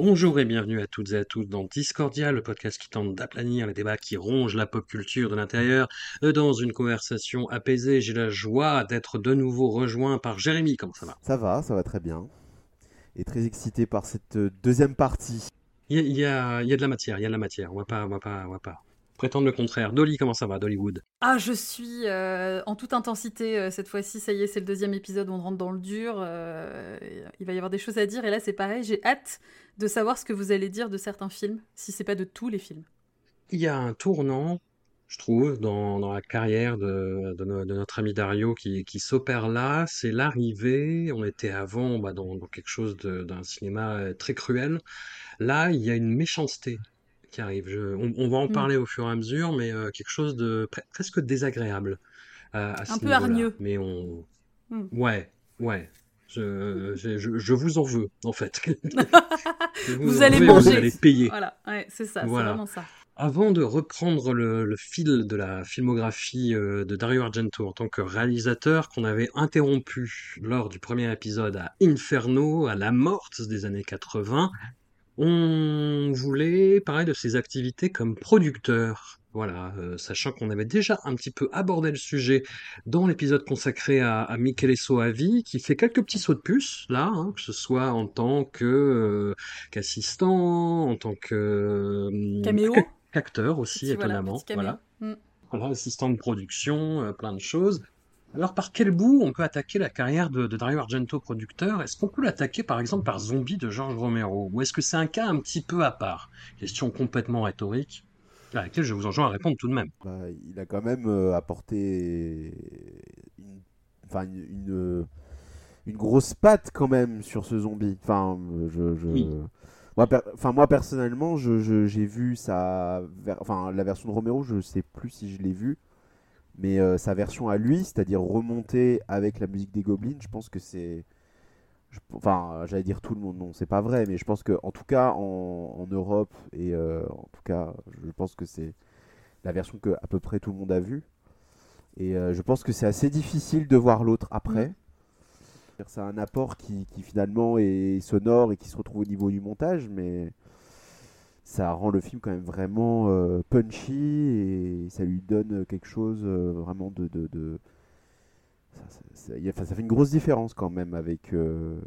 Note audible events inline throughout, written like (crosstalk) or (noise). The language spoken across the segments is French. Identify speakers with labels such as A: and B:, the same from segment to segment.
A: Bonjour et bienvenue à toutes et à tous dans Discordia, le podcast qui tente d'aplanir les débats qui rongent la pop culture de l'intérieur. Euh, Dans une conversation apaisée, j'ai la joie d'être de nouveau rejoint par Jérémy. Comment ça va?
B: Ça va, ça va très bien. Et très excité par cette euh, deuxième partie.
A: Il y a, y y de la matière, il y a de la matière. On va pas, on va pas, on va pas prétendre le contraire. Dolly, comment ça va, Dollywood?
C: Ah, je suis euh, en toute intensité euh, cette fois-ci. Ça y est, c'est le deuxième épisode. On rentre dans le dur. euh, il va y avoir des choses à dire. Et là, c'est pareil. J'ai hâte de savoir ce que vous allez dire de certains films, si c'est pas de tous les films.
A: Il y a un tournant, je trouve, dans, dans la carrière de, de no- de notre ami Dario qui, qui s'opère là. C'est l'arrivée. On était avant bah, dans, dans quelque chose d'un cinéma euh, très cruel. Là, il y a une méchanceté qui arrive. Je- on, on va en
C: Mm.
A: parler au fur et à mesure, mais euh, quelque chose de pre- presque désagréable à, ce
C: Un peu hargneux.
A: Mais on...
C: Mm.
A: Ouais, ouais. Je, je, je- je vous en veux, en fait. (laughs)
C: Vous allez
A: veux
C: manger.
A: Vous allez payer.
C: Voilà, ouais, c'est ça.
A: Voilà.
C: C'est vraiment ça.
A: Avant de reprendre le, le fil de la filmographie euh, de Dario Argento en tant que réalisateur qu'on avait interrompu lors du premier épisode à Inferno, à la morte des années 80, on voulait parler de ses activités comme producteur. Voilà, euh, sachant qu'on avait déjà un petit peu abordé le sujet dans l'épisode consacré à, à Michele Soavi, qui fait quelques petits sauts de puce, là, hein, que ce soit en tant que euh, qu'assistant, en tant que euh,
C: Caméo.
A: acteur aussi,
C: Petit,
A: étonnamment. Voilà.
C: Mm.
A: Voilà, assistant de production, euh, plein de choses. Alors, par quel bout on peut attaquer la carrière de, de Dario Argento, producteur? Est-ce qu'on peut l'attaquer, par exemple, par Zombie de George Romero? Ou est-ce que c'est un cas un petit peu à part? Question complètement rhétorique, à laquelle je vous enjoins à répondre tout de même.
B: Bah, il a quand même euh, apporté une, enfin, une, une, une grosse patte quand même sur ce zombie. Enfin, je, je-
A: Oui.
B: moi, per- enfin, moi personnellement, je- je- j'ai vu sa, enfin, la version de Romero, je sais plus si je l'ai vue, mais euh, sa version à lui, c'est-à-dire remontée avec la musique des Goblins, je pense que c'est, je- enfin, j'allais dire tout le monde, non, c'est pas vrai, mais je pense que, en tout cas, en, en Europe et euh, en tout cas, je pense que c'est la version que à peu près tout le monde a vue. Et euh, je pense que c'est assez difficile de voir l'autre après. C'est un apport qui, qui finalement est sonore et qui se retrouve au niveau du montage, mais ça rend le film quand même vraiment euh, punchy et ça lui donne quelque chose euh, vraiment de... de, de- Ça, fait une grosse différence quand même avec, euh,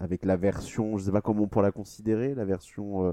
B: avec la version, je sais pas comment on pourrait la considérer, la version, euh,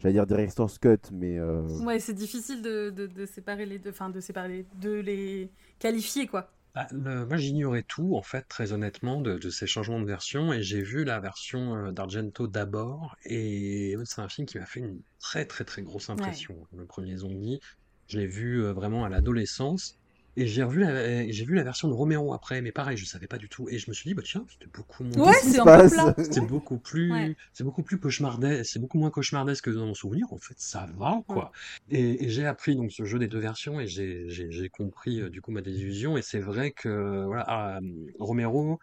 B: j'allais dire Director's Cut, mais... euh,
C: Ouais, c'est difficile de, de, de séparer les deux, enfin de séparer, les- de les qualifier quoi.
A: Bah, le- moi, j'ignorais tout, en fait, très honnêtement, de, de ces changements de version, et j'ai vu la version euh, d'Argento d'abord, et c'est un film qui m'a fait une très très très grosse impression. Le premier zombie, je l'ai vu euh, vraiment à l'adolescence, et j'ai revu j'ai vu la version de Romero après, mais pareil, je savais pas du tout, et je me suis dit, bah tiens, c'était beaucoup moins.
C: Ouais, c'est.
A: C'est beaucoup plus,
C: Ouais.
A: c'est beaucoup plus cauchemardesque, c'est beaucoup moins cauchemardesque que dans mon souvenir. En fait, ça va, quoi. Et, et j'ai appris donc ce jeu des deux versions et j'ai, compris euh, du coup ma désillusion. Et c'est vrai que voilà, ah, Romero,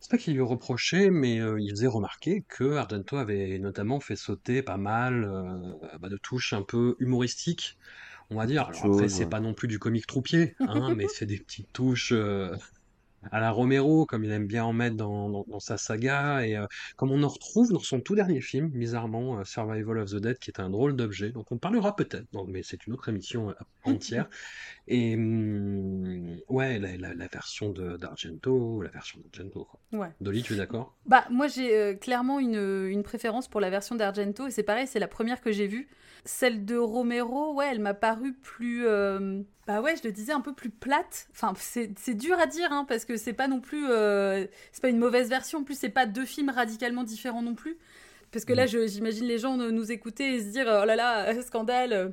A: c'est pas qu'il lui reprochait, mais euh, il faisait remarquer que Argento avait notamment fait sauter pas mal euh, bah, de touches un peu humoristiques. On va dire. Alors après,
B: Chose,
A: c'est
B: ouais.
A: pas non plus du comique troupier, hein, (laughs) mais c'est des petites touches euh, à la Romero, comme il aime bien en mettre dans, dans, dans sa saga, et euh, comme on en retrouve dans son tout dernier film, bizarrement, euh, Survival of the Dead, qui est un drôle d'objet, donc on parlera peut-être, donc, mais c'est une autre émission euh, entière. (laughs) Et hum, Ouais, la, la- la version d'Argento, la version d'Argento.
C: Ouais.
A: Dolly, tu es d'accord?
C: Bah, moi, j'ai euh, clairement une, une préférence pour la version d'Argento, et c'est pareil, c'est la première que j'ai vue. Celle de Romero, ouais, elle m'a paru plus. euh, Bah ouais, je le disais, un peu plus plate. Enfin, c'est dur à dire, hein, parce que c'est pas non plus. euh, C'est pas une mauvaise version, en plus, c'est pas deux films radicalement différents non plus. Parce que là, je- j'imagine les gens nous écouter et se dire oh là là, (laughs) scandale.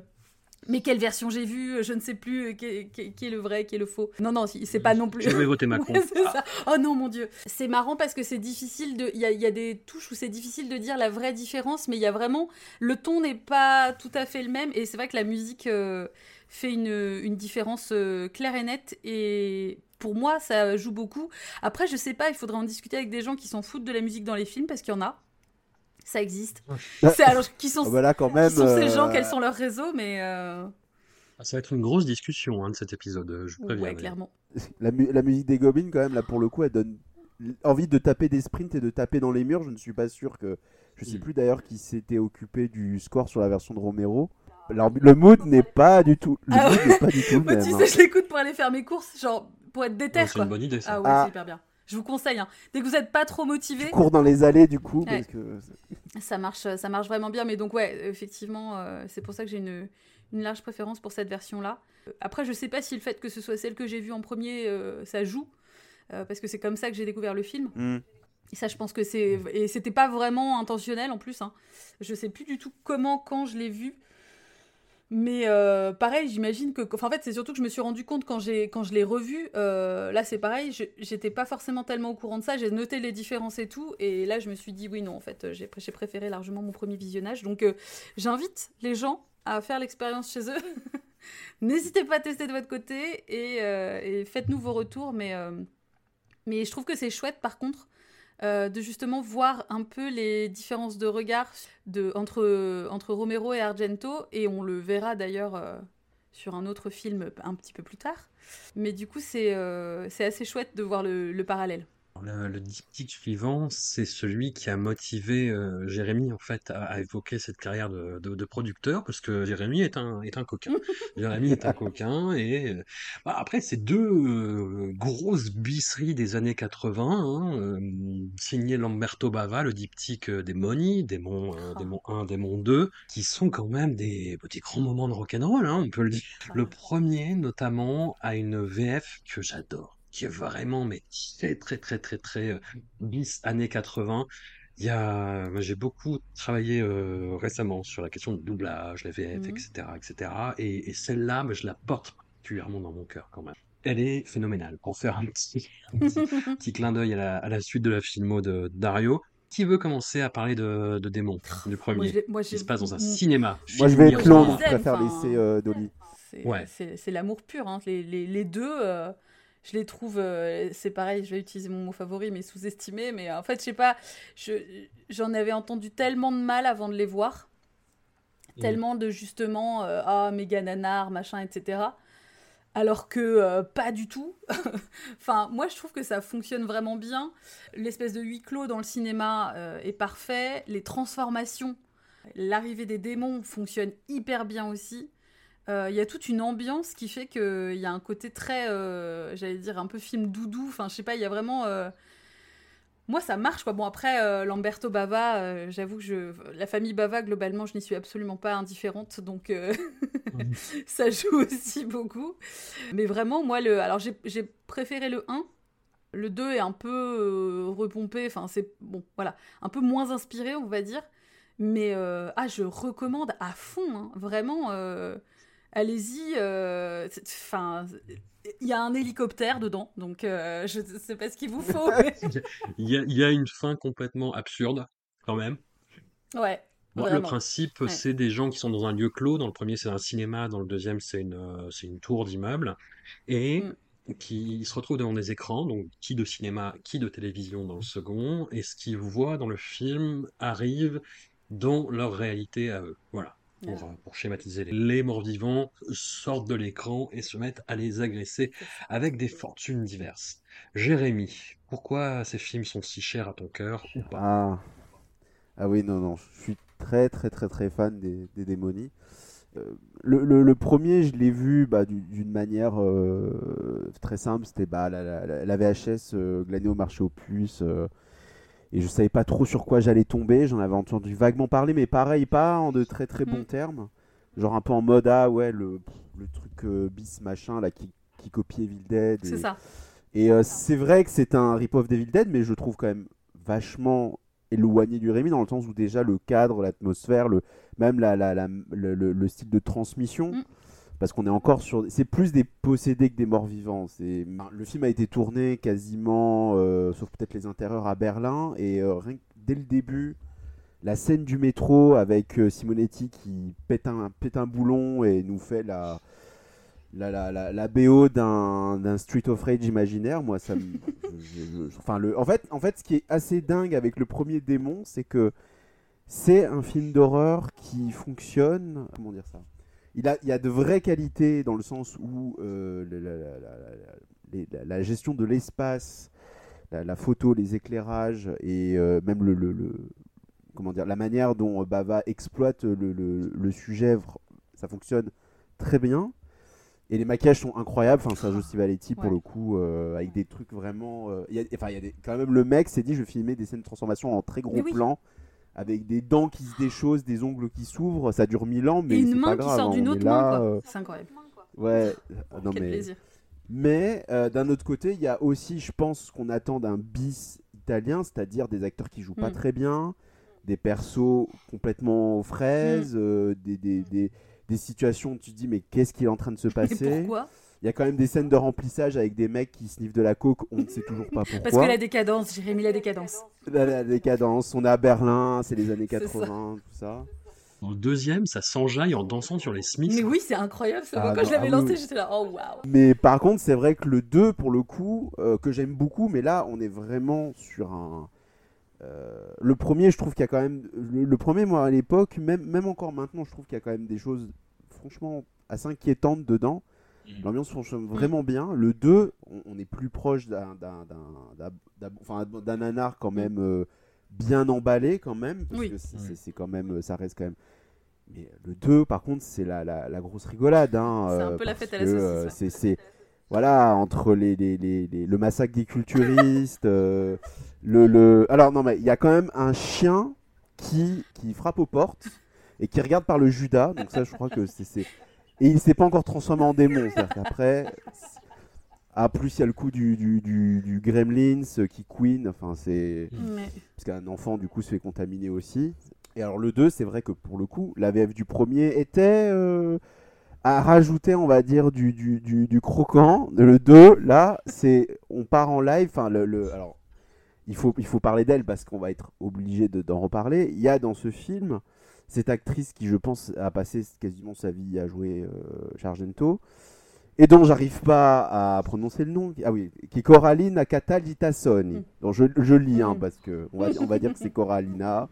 C: Euh, Mais quelle version j'ai vue Je ne sais plus euh, qui, est le vrai, qui est le faux. Non, non, c'est pas non plus.
A: Je vais voter (laughs) Macron.
C: Ouais, c'est ça. Oh non, mon Dieu. C'est marrant parce que c'est difficile de. Il y a, il y a des touches où c'est difficile de dire la vraie différence, mais il y a vraiment. Le ton n'est pas tout à fait le même, et c'est vrai que la musique euh, fait une, une différence euh, claire et nette, et pour moi, ça joue beaucoup. Après, je sais pas, il faudrait en discuter avec des gens qui s'en foutent de la musique dans les films, parce qu'il y en a. Ça existe. (laughs) C'est alors qui sont,
B: Ah bah là, quand même.
C: qui sont ces
B: euh,
C: gens, quels sont leurs réseaux, mais. euh,
A: Ah, Ça va être une grosse discussion hein, de cet épisode, euh, je vous préviens.
C: ouais, clairement.
B: La, mu- la musique des Goblins, quand même, là, pour le coup, elle donne envie de taper des sprints et de taper dans les murs. Je ne suis pas sûr que. Je sais
A: Mm.
B: plus d'ailleurs qui s'était occupé du score sur la version de Romero. Alors, le mood n'est pas du tout. Le
C: Ah
B: mood
C: ouais.
B: n'est pas du tout le (laughs)
C: Moi,
B: même.
C: tu
B: hein.
C: sais, je l'écoute pour aller faire mes courses, genre pour être déter,
A: Ouais, C'est une bonne idée ça.
C: Ah ouais,
B: Ah.
C: c'est hyper bien. Je vous conseille, hein. dès que vous n'êtes pas trop motivé,
B: Tu cours dans les allées, du coup,
C: Ouais.
B: parce que.
C: ça marche, ça marche vraiment bien. Mais donc ouais, effectivement, euh, c'est pour ça que j'ai une, une large préférence pour cette version-là. Après, je sais pas si le fait que ce soit celle que j'ai vue en premier, euh, ça joue, euh, parce que c'est comme ça que j'ai découvert le film.
B: Hmm.
C: Et ça, je pense que c'est et c'était pas vraiment intentionnel en plus. Hein. Je sais plus du tout comment, quand je l'ai vu. Mais euh, pareil, j'imagine que. En fait, c'est surtout que je me suis rendu compte quand, quand je l'ai revu. euh, là, c'est pareil, j'étais pas forcément tellement au courant de ça. J'ai noté les différences et tout. Et là, je me suis dit, oui, non, en fait, j'ai, j'ai préféré largement mon premier visionnage. Donc, euh, j'invite les gens à faire l'expérience chez eux. (laughs) N'hésitez pas à tester de votre côté et, euh, et faites-nous vos retours. Mais, euh, mais je trouve que c'est chouette, par contre. Euh, de justement voir un peu les différences de regard entre, entre Romero et Argento, et on le verra d'ailleurs euh, sur un autre film un petit peu plus tard. Mais du coup, c'est euh, assez chouette de voir le parallèle.
A: Le, le diptyque suivant, c'est celui qui a motivé euh, Jérémy en fait à, à évoquer cette carrière de, de- de producteur parce que Jérémy est un est un coquin. (laughs) Jérémy est un coquin et euh, bah, après c'est deux euh, grosses bisseries des années 80, hein, euh, signé Lamberto Bava, le diptyque euh, des Moni, Démon. Démon 1, Démon 2, qui sont quand même des, des grands moments de rock'n'roll, hein, on peut le dire. Le premier, notamment, a une VF que j'adore, qui est vraiment, mais très, très, très, très, très euh, bis années 80. Il y a, moi, j'ai beaucoup travaillé euh, récemment sur la question du doublage, la VF, etc., etc. Et, et celle-là, je la porte particulièrement dans mon cœur quand même. Elle est phénoménale. Pour faire un petit, un petit, (laughs) petit clin d'œil à la, à la suite de la filmo de Dario. Qui veut commencer à parler de, de démons du
C: Moi,
A: premier
C: je l'ai- moi,
A: qui se passe dans un cinéma.
B: Moi, je vais être
C: je
B: long, préfère laisser euh, Dolly.
C: C'est
A: Ouais.
C: l'amour pur. hein. Les, les- les deux, euh, je les trouve. euh, c'est pareil, je vais utiliser mon mot favori, mais sous-estimés. Mais en fait, je sais pas, je- j'en avais entendu tellement de mal avant de les voir.
A: Mm.
C: Tellement de justement, euh, ah, méga nanar, machin, etc. Alors que euh, pas du tout. (laughs) enfin, moi, je trouve que ça fonctionne vraiment bien. L'espèce de huis clos dans le cinéma euh, est parfait. Les transformations, l'arrivée des démons fonctionne hyper bien aussi. Euh, Il y a toute une ambiance qui fait qu'il y a un côté très, euh, j'allais dire, un peu film doudou. Enfin, je sais pas, il y a vraiment. euh, Moi, ça marche, quoi. Bon, après, euh, Lamberto Bava, euh, j'avoue que je... la famille Bava, globalement, je n'y suis absolument pas indifférente. Donc, euh, (laughs) ça joue aussi beaucoup. Mais vraiment, moi, le... alors j'ai préféré le 1. Le 2 est un peu euh, repompé. Enfin, c'est bon, voilà, un peu moins inspiré, on va dire. Mais euh, ah, je recommande à fond, hein. vraiment. Allez-y. euh, Enfin, il y a un hélicoptère dedans, donc euh, je ne sais pas ce qu'il vous faut. (laughs) mais-
A: Il y a, il y a une fin complètement absurde, quand même.
C: ouais.
A: Bon, le principe,
C: Ouais.
A: c'est des gens qui sont dans un lieu clos. Dans le premier, c'est un cinéma. Dans le deuxième, c'est une, euh, une tour d'immeuble. Et
C: Mm.
A: qui se retrouvent devant des écrans, donc qui de cinéma, qui de télévision dans le second. Et ce qu'ils voient dans le film arrive dans leur réalité à eux. Voilà. Pour,
C: Ouais.
A: euh, pour schématiser, les morts vivants sortent de l'écran et se mettent à les agresser avec des fortunes diverses. Jérémy, pourquoi ces films sont si chers à ton cœur ou pas?
B: Ah. ah oui, non, non, je suis très, très, très, très fan des, des démonies. le, le- le premier, je l'ai vu bah, du- d'une manière euh, très simple. C'était bah, la, la- la VHS euh, glanée au marché aux puces. Et je savais pas trop sur quoi j'allais tomber. J'en avais entendu vaguement parler, mais pareil, pas en de très très bons
C: Mm.
B: termes. Genre un peu en mode, ah ouais, le, le truc euh, bis machin là qui, qui copie Evil Dead.
C: C'est ça.
B: et euh, c'est vrai que c'est un rip-off d'Evil Dead, mais je trouve quand même vachement éloigné du Rémi dans le sens où déjà le cadre, l'atmosphère, le, même la, la- la- le, le- le style de transmission,
C: Mm.
B: Parce qu'on est encore sur... C'est plus des possédés que des morts vivants. Le film a été tourné quasiment, euh, sauf peut-être les intérieurs, à Berlin, et euh, rien que dès le début... La scène du métro avec euh, Simonetti qui pète un, pète un boulon et nous fait la, la, la, la, la BO d'un Street of Rage imaginaire, moi, ça me. enfin, le, en, fait, en fait, ce qui est assez dingue avec le premier démon, c'est que c'est un film d'horreur qui fonctionne. Comment dire ça? Il, a, il y a de vraies qualités dans le sens où euh, la, gestion de l'espace, la, photo, les éclairages et euh, même le, le- le- comment dire, la manière dont Bava exploite le, sujet, ça fonctionne très bien. Et les maquillages sont incroyables. Enfin, Sergio Stivaletti, pour
C: Ouais.
B: le coup, euh, avec des trucs vraiment. euh, il y a- Enfin, quand même le mec s'est dit je vais filmer des scènes de transformation en très gros
C: oui.
B: plan, avec des dents qui se déchaussent, des ongles qui s'ouvrent. Ça dure mille ans, mais
C: Et
B: c'est
C: une
B: pas
C: main qui sort
B: hein,
C: d'une
B: on
C: autre main,
B: euh,
C: C'est incroyable.
B: Ouais. Non
C: Quel
B: mais.
C: plaisir.
B: Mais euh, d'un autre côté, il y a aussi, je pense, ce qu'on attend d'un bis italien, c'est-à-dire des acteurs qui jouent pas
C: Mm.
B: très bien, des persos complètement aux fraises,
C: Mm.
B: euh, des, des, des, des situations où tu te dis mais qu'est-ce qui est en train de se
C: Et
B: passer?
C: pourquoi?
B: Il y a quand même des scènes de remplissage avec des mecs qui sniffent de la coke, on ne sait toujours pas pourquoi.
C: Parce que la décadence, Jérémy, la décadence.
B: la, la décadence, on est à Berlin, c'est les années
C: C'est ça.
B: 80, tout ça.
A: Dans le deuxième, ça s'enjaille en dansant sur les Smiths.
C: Mais oui, c'est incroyable. ça.
B: Ah,
C: quand
B: non,
C: je l'avais
B: ah oui,
C: lancé,
B: oui.
C: j'étais là, oh waouh.
B: Mais par contre, c'est vrai que le 2, pour le coup, euh, que j'aime beaucoup, mais là, on est vraiment sur un. euh, le premier, je trouve qu'il y a quand même. Le, le premier, moi, à l'époque, même, même encore maintenant, je trouve qu'il y a quand même des choses, franchement, assez inquiétantes dedans.
A: Mm.
B: L'ambiance fonctionne vraiment bien. Le 2, on, on est plus proche d'un d'un- d'un- d'un- d'un- enfin, d'un nanar quand même euh, bien emballé, quand même. Parce
C: Oui.
B: que c'est quand même. Ça reste quand même. Mais le 2, par contre, c'est la, la, la grosse rigolade. Hein,
C: C'est un
B: euh,
C: peu la fête à la saucisse,
B: euh,
C: ouais.
B: c'est- c'est voilà entre les, les, les- les- le massacre des culturistes euh, le, le alors non mais il y a quand même un chien qui qui frappe aux portes et qui regarde par le Judas donc ça je crois que c'est c'est- et il s'est pas encore transformé en démon c'est-à-dire qu'après ah plus il y a le coup du du, du, du Gremlins euh, qui queen enfin c'est
C: Mais-
B: parce qu'un enfant du coup se fait contaminer aussi. Et alors le 2, c'est vrai que pour le coup, la VF du premier était euh, à rajouter, on va dire, du, du, croquant. Le 2, là, c'est on part en live. Enfin, le, le- alors, il faut, il faut parler d'elle parce qu'on va être obligé de- d'en reparler. Il y a dans ce film cette actrice qui, je pense, a passé quasiment sa vie à jouer euh, Sargento et dont j'arrive pas à prononcer le nom. Ah oui, qui est Coraline Akata Litassoni.
C: Mm.
B: Donc je, je lis hein,
C: Mm.
B: parce que on va, on va dire que c'est Coralina,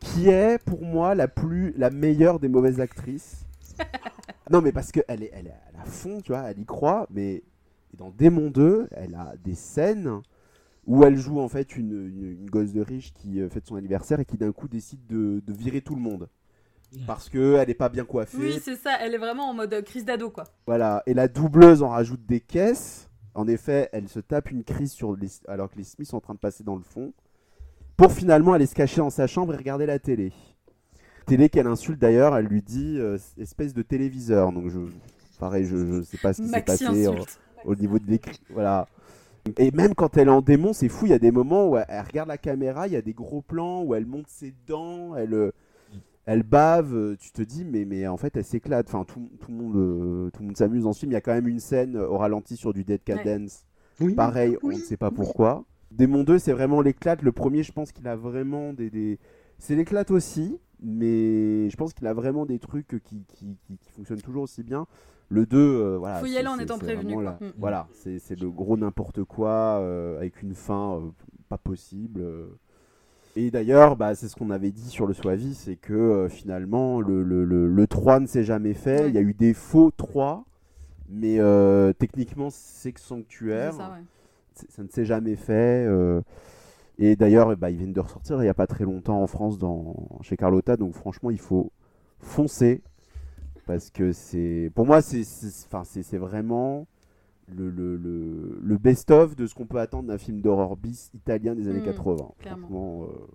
B: qui est pour moi la plus, la meilleure des mauvaises actrices. (laughs) non mais parce que elle est, elle est à fond, tu vois, elle y croit. Mais dans Démon 2, elle a des scènes où elle joue en fait une, une, une gosse de riche qui euh, fête son anniversaire et qui d'un coup décide de, de virer tout le monde parce que elle est pas bien coiffée.
C: Oui, c'est ça. Elle est vraiment en mode euh, crise d'ado, quoi.
B: Voilà, et la doubleuse en rajoute des caisses. En effet, elle se tape une crise sur les... alors que les Smiths sont en train de passer dans le fond. Pour finalement aller se cacher dans sa chambre et regarder la télé. Télé qu'elle insulte d'ailleurs, elle lui dit euh, espèce de téléviseur. Donc je, pareil, je, je sais pas ce qui s'est passé
C: insulte.
B: au niveau de l'écrit. Voilà. Et même quand elle est en démon, c'est fou. Il y a des moments où elle, elle regarde la caméra, il y a des gros plans où elle monte ses dents, elle, euh, elle bave. euh, Tu te dis, mais, mais en fait, elle s'éclate. Enfin, tout, tout le monde, euh, tout le monde s'amuse dans ce film. Il y a quand même une scène au ralenti sur du Dead Cat
C: Ouais.
B: Dance.
A: Oui.
B: Pareil, on ne sait pas pourquoi. Démon 2, c'est vraiment l'éclate. Le premier, je pense qu'il a vraiment des. des... C'est l'éclate aussi, mais je pense qu'il a vraiment des trucs qui, qui, qui, qui fonctionnent toujours aussi bien. Le 2, euh, voilà.
C: Faut y aller en étant prévenu,
B: la-
C: Mm.
B: Voilà, c'est le gros n'importe quoi euh, avec une fin euh, pas possible. euh. Et d'ailleurs, bah, c'est ce qu'on avait dit sur le Swavi, c'est que finalement, le, le, le, le 3 ne s'est jamais fait. Il y a eu des faux 3, mais techniquement, c'est que sanctuaire.
C: Ça, ouais.
B: C'est- ça ne s'est jamais fait. Et d'ailleurs, bah, ils viennent de ressortir il n'y a pas très longtemps en France dans... chez Carlotta. Donc franchement, il faut foncer. Parce que c'est. Pour moi, c'est vraiment le, le, le, le best-of de ce qu'on peut attendre d'un film d'horreur bis italien des années
C: Mm,
B: 80.
C: clairement.
B: Franchement, euh,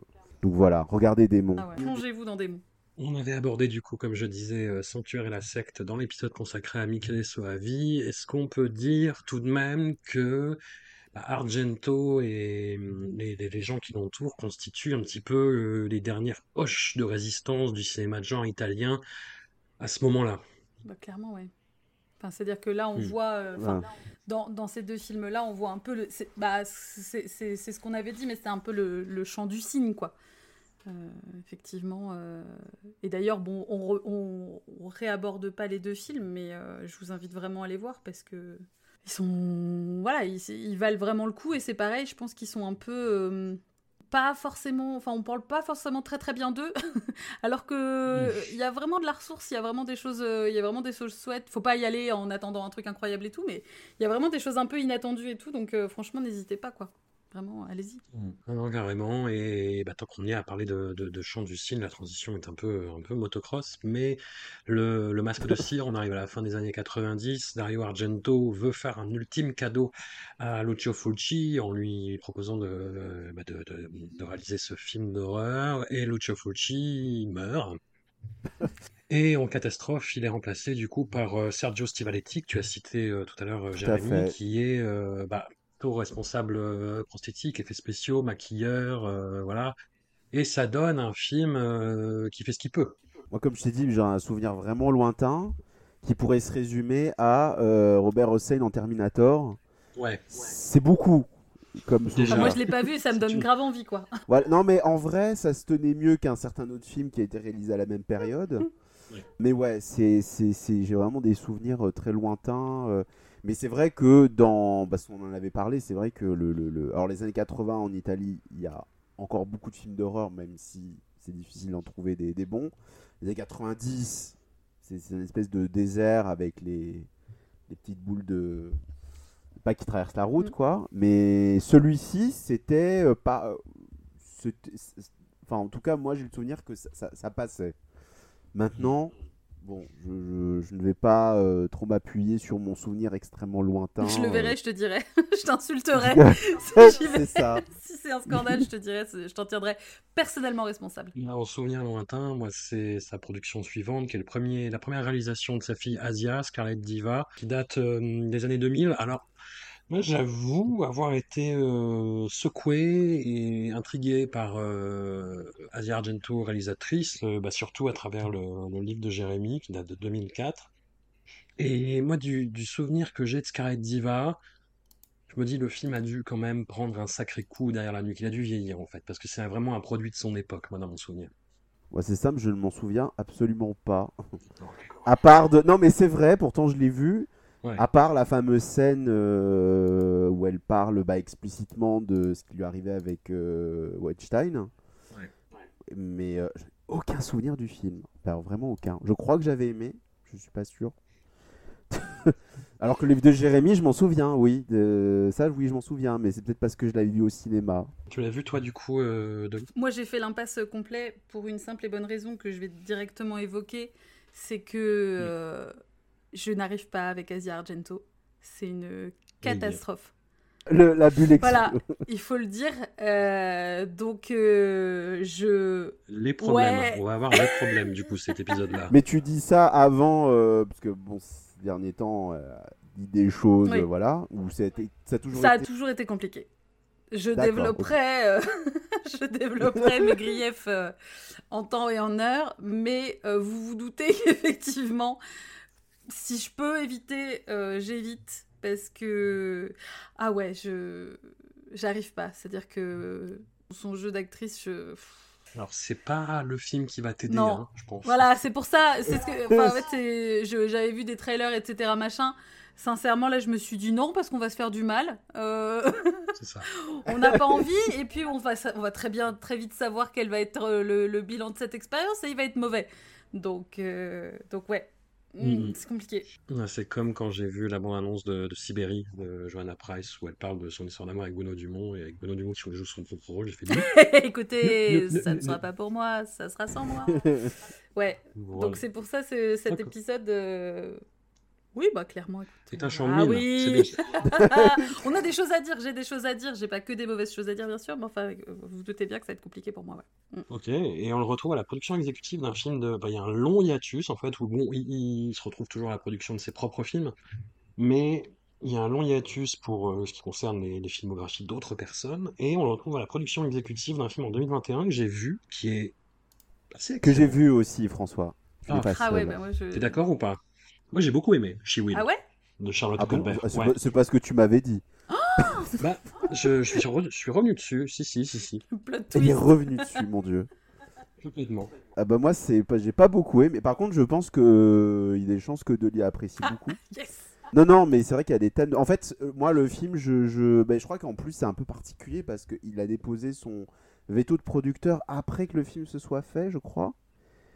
B: Donc voilà, regardez Démon.
C: Ah ouais. Plongez-vous dans mots.
A: On avait abordé du coup, comme je disais, euh, Sanctuaire et la secte dans l'épisode consacré à Michele Soavi. Est-ce qu'on peut dire tout de même que bah, Argento et les, les- les gens qui l'entourent constituent un petit peu euh, les dernières hoches de résistance du cinéma de genre italien à ce moment-là?
C: Bah, clairement, ouais. Enfin, c'est-à-dire que là, on
A: Hmm.
C: voit, euh,
B: Ouais.
C: dans, dans ces deux films-là, on voit un peu le. C'est bah, c'est- c'est- c'est ce qu'on avait dit, mais c'est un peu le, le chant du cygne, quoi. Euh, effectivement. euh, Et d'ailleurs, bon, on, re- on, on réaborde pas les deux films, mais euh, je vous invite vraiment à les voir parce que ils sont, voilà, ils, ils valent vraiment le coup et c'est pareil. Je pense qu'ils sont un peu euh, pas forcément, enfin, on parle pas forcément très très bien d'eux, (laughs) alors que il y a vraiment de la ressource, il y a vraiment des choses, euh, il y a vraiment des choses chouettes. Faut pas y aller en attendant un truc incroyable et tout, mais il y a vraiment des choses un peu inattendues et tout. Donc euh, franchement, n'hésitez pas, quoi. Vraiment, allez-y.
A: Ah non, carrément. Et bah, tant qu'on y est à parler de, de, de chant du cygne, la transition est un peu, un peu motocross. Mais le, le masque de cire, on arrive à la fin des années 90. Dario Argento veut faire un ultime cadeau à Lucio Fulci en lui proposant de, bah, de, de, de réaliser ce film d'horreur. Et Lucio Fulci meurt. (laughs) Et en catastrophe, il est remplacé du coup par euh, Sergio Stivaletti, que tu as cité euh, tout à l'heure, euh,
B: à
A: Jérémy, qui est euh, bah, plutôt responsable euh, prosthétique, effets spéciaux, maquilleur, euh, voilà. Et ça donne un film euh, qui fait ce qu'il peut.
B: Moi, comme je t'ai dit, j'ai un souvenir vraiment lointain qui pourrait se résumer à euh, Robert Hossein en Terminator.
A: Ouais.
B: C'est beaucoup comme
A: Déjà.
C: Enfin,
B: souvenir.
C: moi, je l'ai pas vu, ça me donne
A: une-
C: grave envie, quoi. (laughs)
B: Voilà. Non, mais en vrai, ça se tenait mieux qu'un certain autre film qui a été réalisé à la même période.
A: Ouais.
B: Mais ouais, c'est, c'est, c'est- j'ai vraiment des souvenirs très lointains. Mais c'est vrai que dans. Parce qu'on en avait parlé, c'est vrai que le, le- le- Alors, les années 80 en Italie, il y a encore beaucoup de films d'horreur, même si c'est difficile d'en trouver des, des bons. Les années 90, c'est, une espèce de désert avec les, les petites boules de. Pas qui traversent la route,
C: Mm.
B: quoi. Mais celui-ci, c'était euh, pas. euh, Enfin, en tout cas, moi, j'ai le souvenir que ça, ça- ça passait. Maintenant, bon, je, je- je ne vais pas euh, trop m'appuyer sur mon souvenir extrêmement lointain.
C: Je le
B: euh,
C: verrai, je te dirai. (laughs) je t'insulterai. (laughs) si
B: ça. (laughs)
C: C'est un scandale, je te dirai, je t'en tiendrai personnellement responsable.
A: En souvenir lointain, moi, c'est sa production suivante, qui est le premier, la première réalisation de sa fille Asia, Scarlett Diva, qui date euh, des années 2000. Alors, moi, j'avoue avoir été euh, secoué et intrigué par euh, Asia Argento, réalisatrice, euh, bah, surtout à travers le, le livre de Jérémy, qui date de 2004. Et moi, du, du souvenir que j'ai de Scarlett Diva, je me dis, le film a dû quand même prendre un sacré coup derrière la nuque. Il a dû vieillir, en fait, parce que c'est vraiment un produit de son époque, moi, dans mon souvenir.
B: Ouais, c'est simple, je ne m'en souviens absolument pas. À part de. Non, mais c'est vrai, pourtant je l'ai vu.
A: Ouais.
B: À part la fameuse scène euh, où elle parle bah, explicitement de ce qui lui arrivait avec euh, Weinstein.
A: Ouais.
B: Mais euh, j'ai aucun souvenir du film. Alors, vraiment aucun. Je crois que j'avais aimé, je suis pas sûr. (laughs) Alors que le livre de Jérémy, je m'en souviens, oui. De... Ça, oui, je m'en souviens, mais c'est peut-être parce que je l'avais vu au cinéma.
A: Tu l'as vu, toi, du coup, euh, de...
C: Moi, j'ai fait l'impasse complet pour une simple et bonne raison que je vais directement évoquer. C'est que euh, je n'arrive pas avec Asia Argento. C'est une catastrophe.
B: Le- la bulle
C: Voilà, (laughs) il faut le dire. Euh, donc, euh, je.
A: Les problèmes.
C: Ouais.
A: On va avoir des problèmes, du coup, cet épisode-là.
B: Mais tu dis ça avant, euh, parce que bon, ces derniers temps, euh, dit des choses,
C: Oui.
B: voilà, où ça a, été- ça a toujours
C: Ça a
B: été.
C: toujours été compliqué. Je développerai, euh, (laughs) je développerai mes griefs euh, en temps et en heure, mais euh, vous vous doutez (laughs) qu'effectivement, si je peux éviter, euh, j'évite parce que ah ouais, je j'arrive pas. C'est-à-dire que son jeu d'actrice, je
A: Alors, c'est pas le film qui va t'aider,
C: Non.
A: hein, je pense.
C: Voilà, c'est pour ça. C'est ce que. (laughs) Enfin, en fait, j'avais vu des trailers, etc. Machin. Sincèrement, là, je me suis dit non parce qu'on va se faire du mal. Euh, (laughs)
A: C'est ça.
C: on n'a pas envie et puis on va, sa- on va très bien, très vite savoir quel va être euh, le, le bilan de cette expérience et il va être mauvais. Donc, euh, donc ouais, Mm,
A: Mhm.
C: C'est compliqué.
A: C'est comme quand j'ai vu la bande-annonce de, de Sibérie de Johanna Price où elle parle de son histoire d'amour avec Bruno Dumont et avec Bruno Dumont qui joue son propre rôle. J'ai fait (laughs)
C: Écoutez,
A: Ne- ne-
C: ça ne
A: ne-
C: sera pas pour moi, ça sera sans moi. (laughs) Ouais,
A: Voilà.
C: donc c'est pour ça cet épisode. euh, Oui, bah clairement.
A: C'est un champ
C: Ah oui. (laughs) On a des choses à dire, j'ai des choses à dire, j'ai pas que des mauvaises choses à dire bien sûr, mais enfin, euh, vous vous doutez bien que ça va être compliqué pour moi. ouais.
A: Ok, et on le retrouve à la production exécutive d'un film de. bah, Il y a un long hiatus en fait, où bon, il, il se retrouve toujours à la production de ses propres films, mais il y a un long hiatus pour euh, ce qui concerne les, les filmographies d'autres personnes, et on le retrouve à la production exécutive d'un film en 2021 que j'ai vu, qui est assez
B: Que j'ai vu aussi, François.
A: Ah.
C: Ah ouais, bah moi je.
A: T'es d'accord ou pas? Moi j'ai beaucoup aimé She Will
C: Ah ouais
A: de Charlotte
B: Ah bon
A: Colbert.
B: Ah, C'est
A: Ouais.
B: pas- ce que tu m'avais dit.
A: Bah, je, je suis re- je suis revenu dessus, si, si, si, si,
B: Il est revenu dessus, mon dieu.
A: complètement.
B: Ah bah moi, c'est pas, j'ai pas beaucoup aimé. Mais par contre, je pense que euh, il y a des chances que Dolly apprécie
C: Ah.
B: beaucoup.
C: Yes
B: Non, non, mais c'est vrai qu'il y a des thèmes. En fait, euh, moi, le film, je, je, ben, je crois qu'en plus, c'est un peu particulier parce qu'il a déposé son veto de producteur après que le film se soit fait, je crois.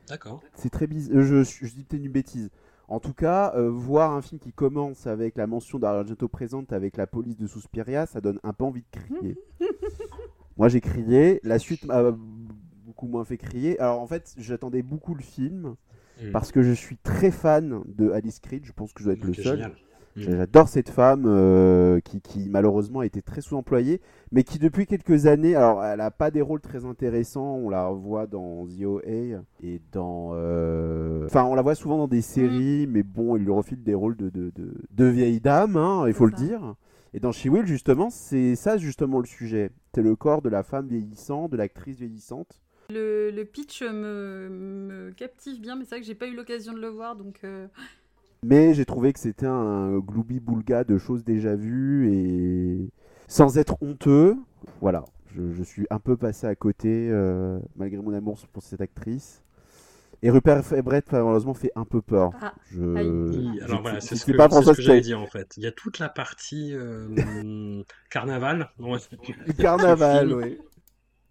A: D'accord.
B: C'est très bizarre. Je, je, dis peut-être une bêtise. En tout cas, euh, voir un film qui commence avec la mention d'Argento présente avec la police de Suspiria, ça donne un peu envie de crier. (laughs) Moi, j'ai crié. La suite m'a beaucoup moins fait crier. Alors, en fait, j'attendais beaucoup le film
A: Mm.
B: parce que je suis très fan de Alice Creed. Je pense que je dois être le
A: Ok,
B: seul.
A: génial. Mm.
B: J'adore cette femme euh, qui, qui, malheureusement a été très sous-employée, mais qui depuis quelques années, alors elle n'a pas des rôles très intéressants, on la revoit dans The OA et dans... euh, Enfin, on la voit souvent dans des séries, mais bon, il lui refile des rôles de, de, de, de vieille dame, hein, il faut le
C: ça.
B: dire. Et dans She Will, justement, c'est ça justement le sujet. C'est le corps de la femme vieillissante, de l'actrice vieillissante.
C: Le, le pitch me, me captive bien, mais c'est vrai que j'ai pas eu l'occasion de le voir, donc euh,
B: Mais j'ai trouvé que c'était un gloubi-boulga de choses déjà vues et sans être honteux. Voilà, je, je suis un peu passé à côté euh, malgré mon amour pour cette actrice. Et Rupert Everett malheureusement fait un peu peur.
C: Ah,
B: je...
C: aïe.
A: Oui,
B: je-
A: voilà, c'est ce
B: sais
A: que,
B: pas
A: ce que j'allais dire en fait. Il y a toute la partie euh, (laughs) carnaval,
B: carnaval, oui.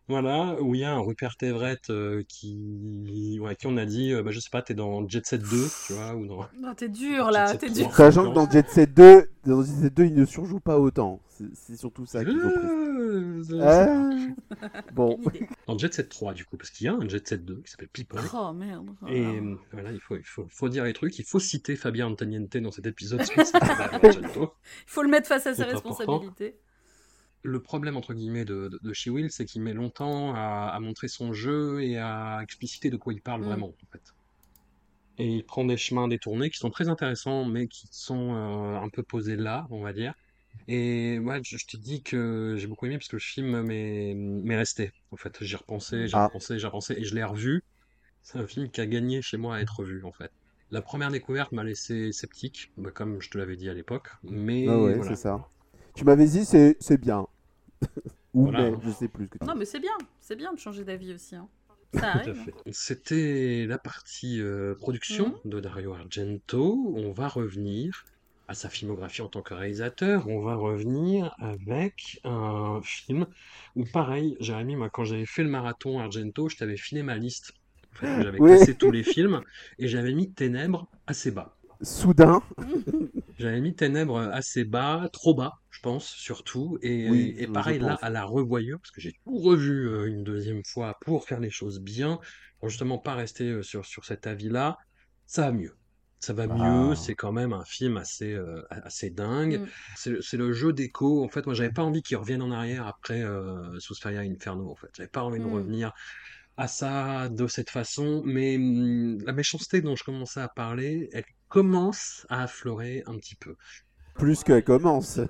A: Voilà, où il y a un Rupert Everett euh, qui, ouais, qui on a dit, euh, bah, je sais pas, t'es dans Jet Set 2, tu vois, ou dans...
C: non, t'es dur là, t'es dur.
B: Sachant que dans Jet Set 2, dans Jet Set 2, il ne surjoue pas autant. C'est surtout ça qu'il faut.
A: Euh,
B: Ah, (laughs) bon.
A: Dans Jet Set 3, du coup, parce qu'il y a un Jet Set 2 qui s'appelle People.
C: Oh merde. oh
A: Et euh, voilà, il faut, il faut, faut dire les trucs. Il faut citer Fabien Antoniente dans cet épisode Argento. (laughs)
C: Il faut le mettre face à ses
A: important. Le problème, entre guillemets, de, de, de She Will, c'est qu'il met longtemps à, à montrer son jeu et à expliciter de quoi il parle
C: Mm.
A: vraiment, en fait. Et il prend des chemins détournés qui sont très intéressants, mais qui sont euh, un peu posés là, on va dire. Et ouais, je, je te dis que j'ai beaucoup aimé parce que le film m'est resté. En fait, j'y repensé, j'ai
B: Ah.
A: repensé, j'ai repensé, et je l'ai revu. C'est un film qui a gagné chez moi à être revu, en fait. La première découverte m'a laissé sceptique, bah, comme je te l'avais dit à l'époque, mais
B: ah ouais,
A: voilà.
B: c'est ça. Tu m'avais dit c'est c'est bien. Ou
A: Voilà.
B: mais, je sais plus ce que tu
C: Non, mais c'est bien, c'est bien de changer d'avis aussi. hein. (laughs)
A: Fait. C'était la partie euh, production de Dario Argento. On va revenir à sa filmographie en tant que réalisateur. On va revenir avec un film où, pareil, Jérémy, moi, quand j'avais fait le marathon Argento, je t'avais filé ma liste. J'avais
B: Oui.
A: classé tous les films et j'avais mis Ténèbres assez bas.
B: Soudain, (laughs)
A: J'avais mis Ténèbres assez bas, trop bas, je pense, surtout. Et,
B: Oui,
A: et
B: je- je
A: pareil, là, à la revoyure, parce que j'ai tout revu euh, une deuxième fois pour faire les choses bien, pour justement pas rester euh, sur, sur cet avis-là, ça va mieux. Ça va mieux,
B: Ah.
A: c'est quand même un film assez, euh, assez dingue.
C: Mm.
A: C'est le jeu d'écho. En fait, moi, j'avais pas envie qu'il revienne en arrière après euh, Suspiria Inferno. En fait, j'avais pas envie de
C: Mm.
A: revenir à ça de cette façon. Mais hum, la méchanceté dont je commençais à parler, elle commence à affleurer un petit peu.
B: plus qu'elle commence.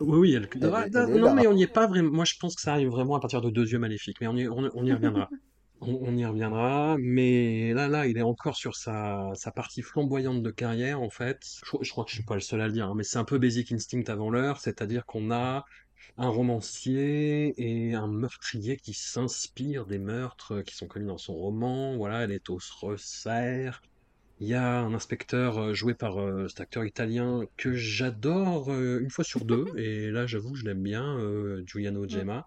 A: Oui, oui, elle...
B: Elle est-
A: Ah,
B: elle est
A: non, mais on n'y est pas vraiment. Moi, je pense que ça arrive vraiment à partir de Deux yeux maléfiques, mais on y, on, on y reviendra. (laughs) On, on y reviendra, mais là, là, il est encore sur sa, sa partie flamboyante de carrière, en fait. Je, je crois que je suis pas le seul à le dire, hein, mais c'est un peu Basic Instinct avant l'heure, c'est-à-dire qu'on a un romancier et un meurtrier qui s'inspire des meurtres qui sont commis dans son roman. Voilà, Leto se resserre. Il y a un inspecteur euh, joué par euh, cet acteur italien que j'adore euh, une fois sur deux, (laughs) et là j'avoue je l'aime bien, Giuliano Gemma.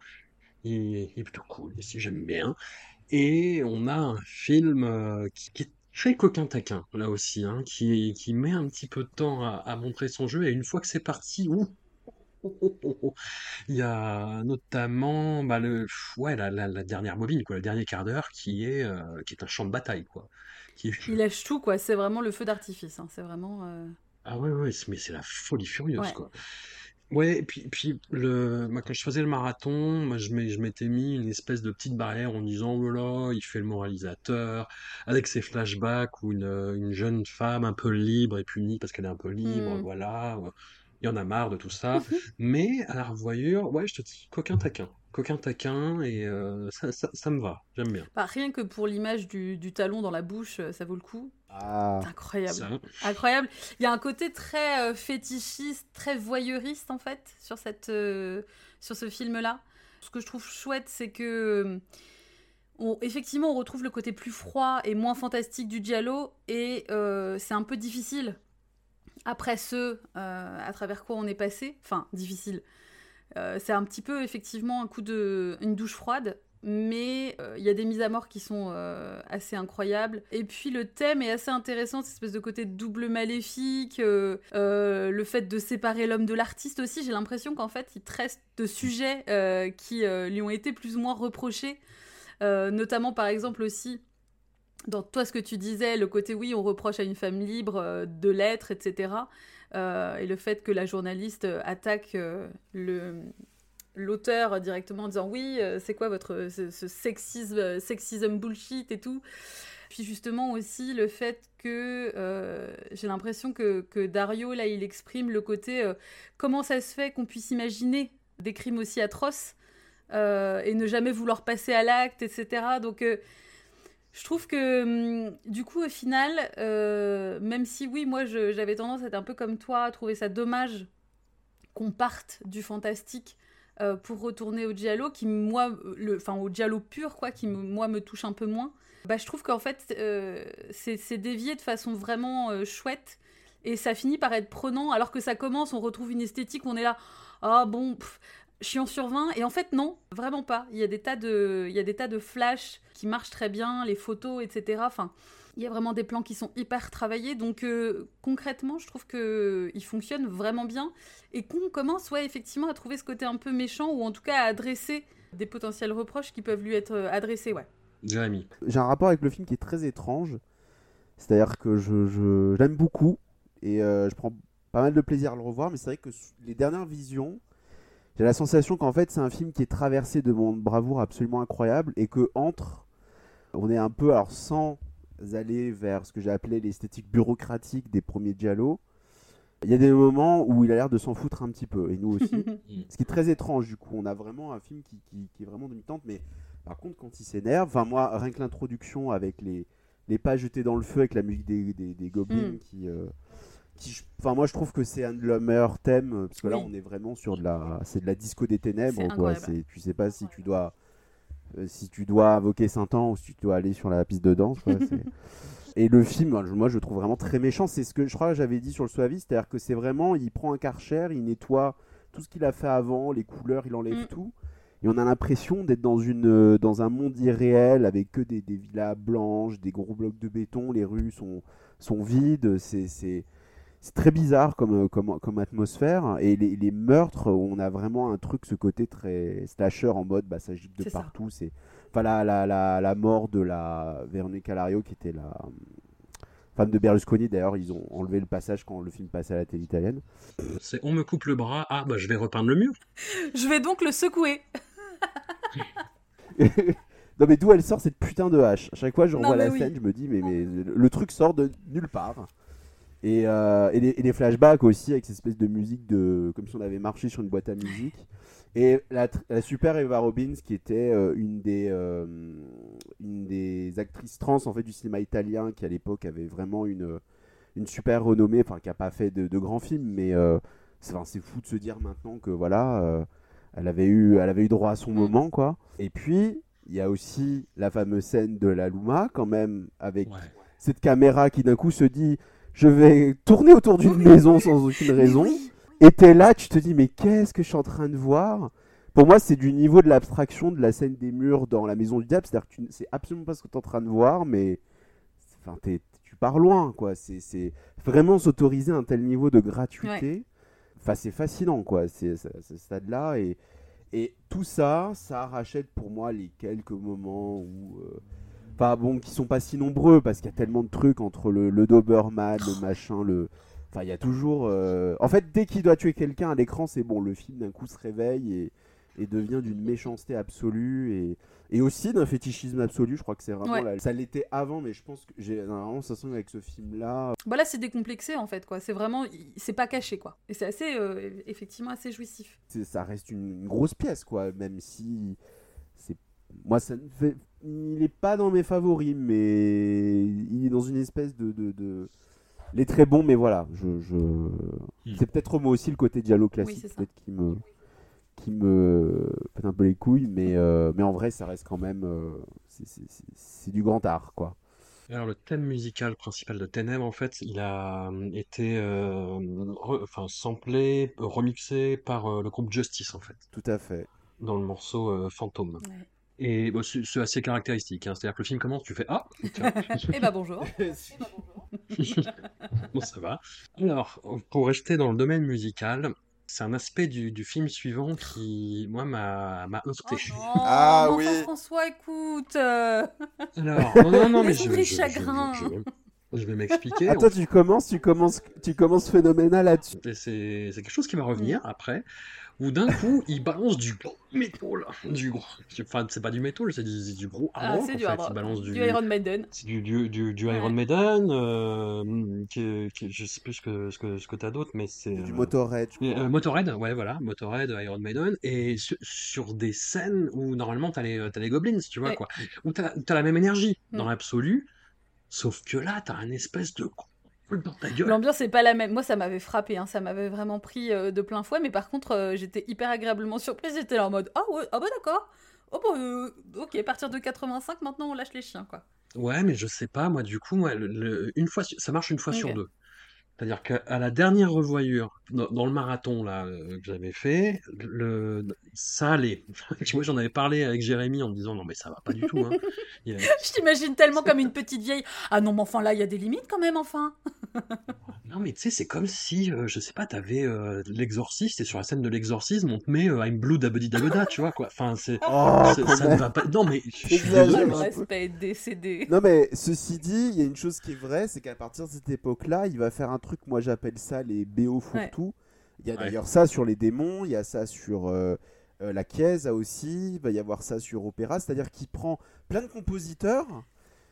A: Il, il est plutôt cool, ici j'aime bien. Et on a un film qui, qui est Très coquin taquin, là aussi, hein, qui, qui met un petit peu de temps à, à montrer son jeu, et une fois que c'est parti, ouh, oh, oh, oh, il y a notamment bah, le, ouais, la, la, la dernière bobine, quoi, le dernier quart d'heure, qui est, euh, qui est un champ de bataille, quoi. Qui est-
C: Il lâche tout, quoi. C'est vraiment le feu d'artifice. hein. C'est vraiment. euh,
A: Ah ouais, ouais, mais c'est la folie furieuse,
C: Ouais.
A: quoi. Ouais, et puis, puis le, moi, quand je faisais le marathon, moi, je m'étais mis une espèce de petite barrière en disant, oh là là, il fait le moralisateur, avec ses flashbacks où une, une jeune femme un peu libre est punie parce qu'elle est un peu libre,
C: Mm.
A: voilà, il y en a marre de tout ça. (laughs) Mais à la revoyure, ouais, je te dis, coquin taquin, coquin taquin, et euh, ça, ça, ça me va, j'aime bien.
C: bah, rien que pour l'image du, du talon dans la bouche, euh, ça vaut le coup.
B: Ah,
C: Incroyable.
A: Ça,
C: Incroyable. Il y a un côté très euh, fétichiste, très voyeuriste en fait sur cette euh, sur ce film-là. Ce que je trouve chouette, c'est que on- effectivement on retrouve le côté plus froid et moins fantastique du giallo et euh, c'est un peu difficile après ce euh, à travers quoi on est passé. Enfin difficile. Euh, c'est un petit peu effectivement un coup de une douche froide mais euh, il y a des mises à mort qui sont euh, assez incroyables. Et puis le thème est assez intéressant, cette espèce de côté double maléfique, le fait de séparer l'homme de l'artiste aussi. J'ai l'impression qu'en fait, il traite de sujets qui lui ont été plus ou moins reprochés, notamment par exemple aussi. Dans toi, ce que tu disais, le côté oui, on reproche à une femme libre de l'être, etc. Euh, et le fait que la journaliste euh, attaque euh, l'auteur directement en disant oui, c'est quoi votre ce, ce sexisme, euh, sexism bullshit et tout. Puis justement aussi le fait que j'ai l'impression que, que Dario là il exprime le côté comment ça se fait qu'on puisse imaginer des crimes aussi atroces et ne jamais vouloir passer à l'acte, etc. Donc je trouve que hum, du coup au final, euh, même si oui moi j'avais tendance à être un peu comme toi, à trouver ça dommage qu'on parte du fantastique euh, pour retourner au giallo qui moi enfin au giallo pur quoi qui moi me touche un peu moins bah je trouve qu'en fait euh, c'est dévié de façon vraiment chouette et ça finit par être prenant. Alors que ça commence on retrouve une esthétique on est là ah bon pff, chiant sur 20 et en fait non vraiment pas. Il y a des tas de il y a des tas de flashs qui marchent très bien les photos etc enfin il y a vraiment des plans qui sont hyper travaillés. Donc euh, concrètement je trouve que il fonctionne vraiment bien. Et qu'on commence ouais effectivement à trouver ce côté un peu méchant ou en tout cas à adresser des potentiels reproches qui peuvent lui être euh, adressés ouais.
A: Jérémy.
B: j'ai un rapport avec le film qui est très étrange. C'est-à-dire que je, je- j'aime beaucoup et euh, je prends pas mal de plaisir à le revoir, mais c'est vrai que les dernières visions, j'ai la sensation qu'en fait c'est un film qui est traversé de de bravoure absolument incroyables et que entre, on est un peu, alors sans aller vers ce que j'ai appelé l'esthétique bureaucratique des premiers Giallo, il y a des moments où il a l'air de s'en foutre un petit peu, et nous aussi. (laughs) Ce qui est très étrange du coup, on a vraiment un film qui, qui- qui est vraiment demi-tente, mais par contre quand il s'énerve, enfin moi rien que l'introduction avec les, les pas jetés dans le feu avec la musique des, des, des gobelins
C: Mm.
B: qui... euh, qui enfin moi je trouve que c'est un de leurs meilleurs thèmes euh, parce que là
C: Oui.
B: on est vraiment sur de la c'est de la disco des ténèbres quoi. c'est tu sais pas si tu dois euh, si tu dois invoquer Saint-An ou si tu dois aller sur la piste de danse quoi, (laughs) et le film moi, je- le trouve vraiment très méchant. C'est ce que je crois que j'avais dit sur le Suavi c'est-à-dire que c'est vraiment il prend un karcher il nettoie tout ce qu'il a fait avant les couleurs il enlève
C: Mm.
B: tout. Et on a l'impression d'être dans, une, euh, dans un monde irréel avec que des, des villas blanches, des gros blocs de béton, les rues sont, sont vides, c'est, c'est, c'est très bizarre comme, euh, comme, comme atmosphère. Et les, les meurtres, on a vraiment un truc, ce côté très slasher en mode bah, ça gicle de partout. C'est, enfin, la, la, la, la mort de la Véronique Alario qui était la euh, femme de Berlusconi, d'ailleurs, ils ont enlevé le passage quand le film passait à la télé italienne.
A: C'est on me coupe le bras, ah bah je vais repeindre le mur. (laughs)
C: je vais donc le secouer (laughs)
B: non mais d'où elle sort cette putain de hache? À chaque fois je revois la
C: oui.
B: scène, je me dis mais, mais le truc sort de nulle part. Et, euh, et, les flashbacks aussi avec cette espèce de musique de comme si on avait marché sur une boîte à musique. Et la, super Eva Robbins qui était euh, une des euh, une des actrices trans en fait du cinéma italien qui à l'époque avait vraiment une une super renommée, enfin qui a pas fait de, de grands films, mais c'est enfin, fou de se dire maintenant que voilà, elle avait eu elle avait eu droit à son
C: Mm.
B: moment quoi. Et puis il y a aussi la fameuse scène de la Luma quand même avec
A: Ouais.
B: cette caméra qui d'un coup se dit je vais tourner autour d'une maison sans aucune raison. Et t'es là, tu te dis mais qu'est-ce que je suis en train de voir? Pour moi, c'est du niveau de l'abstraction de la scène des murs dans la maison du diable, c'est-à-dire que tu ne sais absolument pas ce que tu es en train de voir, mais enfin, t'es- tu pars loin, quoi. C'est- C'est vraiment s'autoriser un tel niveau de gratuité. Enfin, c'est fascinant, quoi. C'est c'est- ce stade-là. Et, et tout ça, ça rachète pour moi les quelques moments où. euh, Enfin, bon, qui sont pas si nombreux parce qu'il y a tellement de trucs entre le, le Doberman, le machin, le. Enfin, il y a toujours. euh, En fait, dès qu'il doit tuer quelqu'un à l'écran, c'est bon. Le film d'un coup se réveille et, et devient d'une méchanceté absolue et, et aussi d'un fétichisme absolu. Je crois que c'est vraiment.
C: Ouais.
B: Ça l'était avant, mais je pense que j'ai vraiment l'impression qu'avec ce film-là.
C: Bah là, c'est décomplexé en fait, quoi. C'est vraiment, c'est pas caché, quoi. Et c'est assez, euh, effectivement, assez jouissif.
B: ça reste une, une grosse pièce, quoi. Même si c'est moi, ça me fait. Il est pas dans mes favoris, mais il est dans une espèce de. de, de- Il est très bon, mais voilà. Je, je... C'est peut-être moi aussi le côté dialogue classique, qui me qui me pète un peu les couilles, mais euh, mais en vrai, ça reste quand même. euh, c'est- du grand art, quoi.
A: Alors le thème musical principal de Ténèbres, en fait, il a euh, été euh, re- enfin, samplé, remixé par euh, le groupe Justice, en fait,
B: Tout à fait.
A: dans le morceau euh, Fantôme.
C: Ouais.
A: Et bon, c'est assez caractéristique, hein. C'est-à-dire que le film commence, tu fais Ah, tiens. (laughs)
C: Eh bah bonjour. (laughs) (laughs)
A: bon, ça va. Alors, pour rester dans le domaine musical, c'est un aspect du, du film suivant qui, moi, m'a m'a heurté.
C: Oh non,
B: Ah oui.
C: François, écoute. euh,
A: Alors, non, non, non, mais je, je- je-
C: chagrin.
A: je- je- vais m'expliquer.
B: Ah, toi, tu commences, tu commences, tu commences phénoménal là-dessus.
A: C'est c'est quelque chose qui va revenir après, où d'un coup, il balance du gros métal, du gros, enfin, c'est pas du métal, c'est du, c'est du gros hard
C: Ah,
A: rock,
C: c'est
A: en
C: du
A: fait.
C: hard
A: Il
C: rock.
A: balance du,
C: Du Iron Maiden.
A: c'est du, du, du, du
C: Ouais.
A: Iron Maiden, euh, qui, qui- je sais plus ce que, ce que, ce que t'as d'autre, mais c'est...
B: Du
A: euh,
B: Motorhead, je
A: euh. Motorhead, ouais, voilà, Motorhead, Iron Maiden, et sur, sur des scènes où normalement t'as les, t'as les goblins, tu vois,
C: Ouais.
A: quoi, où t'as, où t'as la même énergie dans
C: Mm.
A: l'absolu, sauf que là, t'as un espèce de coup dans ta gueule.
C: L'ambiance n'est pas la même. Moi, ça m'avait frappé, hein. ça m'avait vraiment pris euh, de plein fouet, mais par contre, euh, j'étais hyper agréablement surprise. J'étais là en mode Ah ouais, ah bah d'accord. Oh bah, euh, ok, à partir de 85, maintenant on lâche les chiens, quoi.
A: Ouais, mais je sais pas, moi, du coup, moi, le- le- une fois, ça marche une fois sur deux. C'est-à-dire qu'à à la dernière revoyure, dans, dans le marathon là euh, que j'avais fait, le, ça allait. (laughs) Moi, j'en avais parlé avec Jérémy en me disant non mais ça va pas du tout. Hein. A- (laughs)
C: Je t'imagine tellement comme une petite vieille. Ah non, mais enfin là, il y a des limites quand même, enfin. (laughs)
A: Non mais tu sais, c'est comme si, euh, je sais pas, t'avais euh, l'exorciste et sur la scène de l'exorcisme, on te met euh, I'm Blue Dabedi Dabeda, tu vois quoi. Enfin, c'est,
B: Oh,
A: ça ne va pas. Non mais je suis désolé.
C: Décédé.
B: Non mais ceci dit, il y a une chose qui est vraie, c'est qu'à partir de cette époque-là, il va faire un truc, moi j'appelle ça les BO fourre-tout. Il y a
A: Ouais.
B: d'ailleurs ça sur les démons, il y a ça sur euh, euh, la Chiesa aussi, il va y avoir ça sur Opéra, c'est-à-dire qu'il prend plein de compositeurs.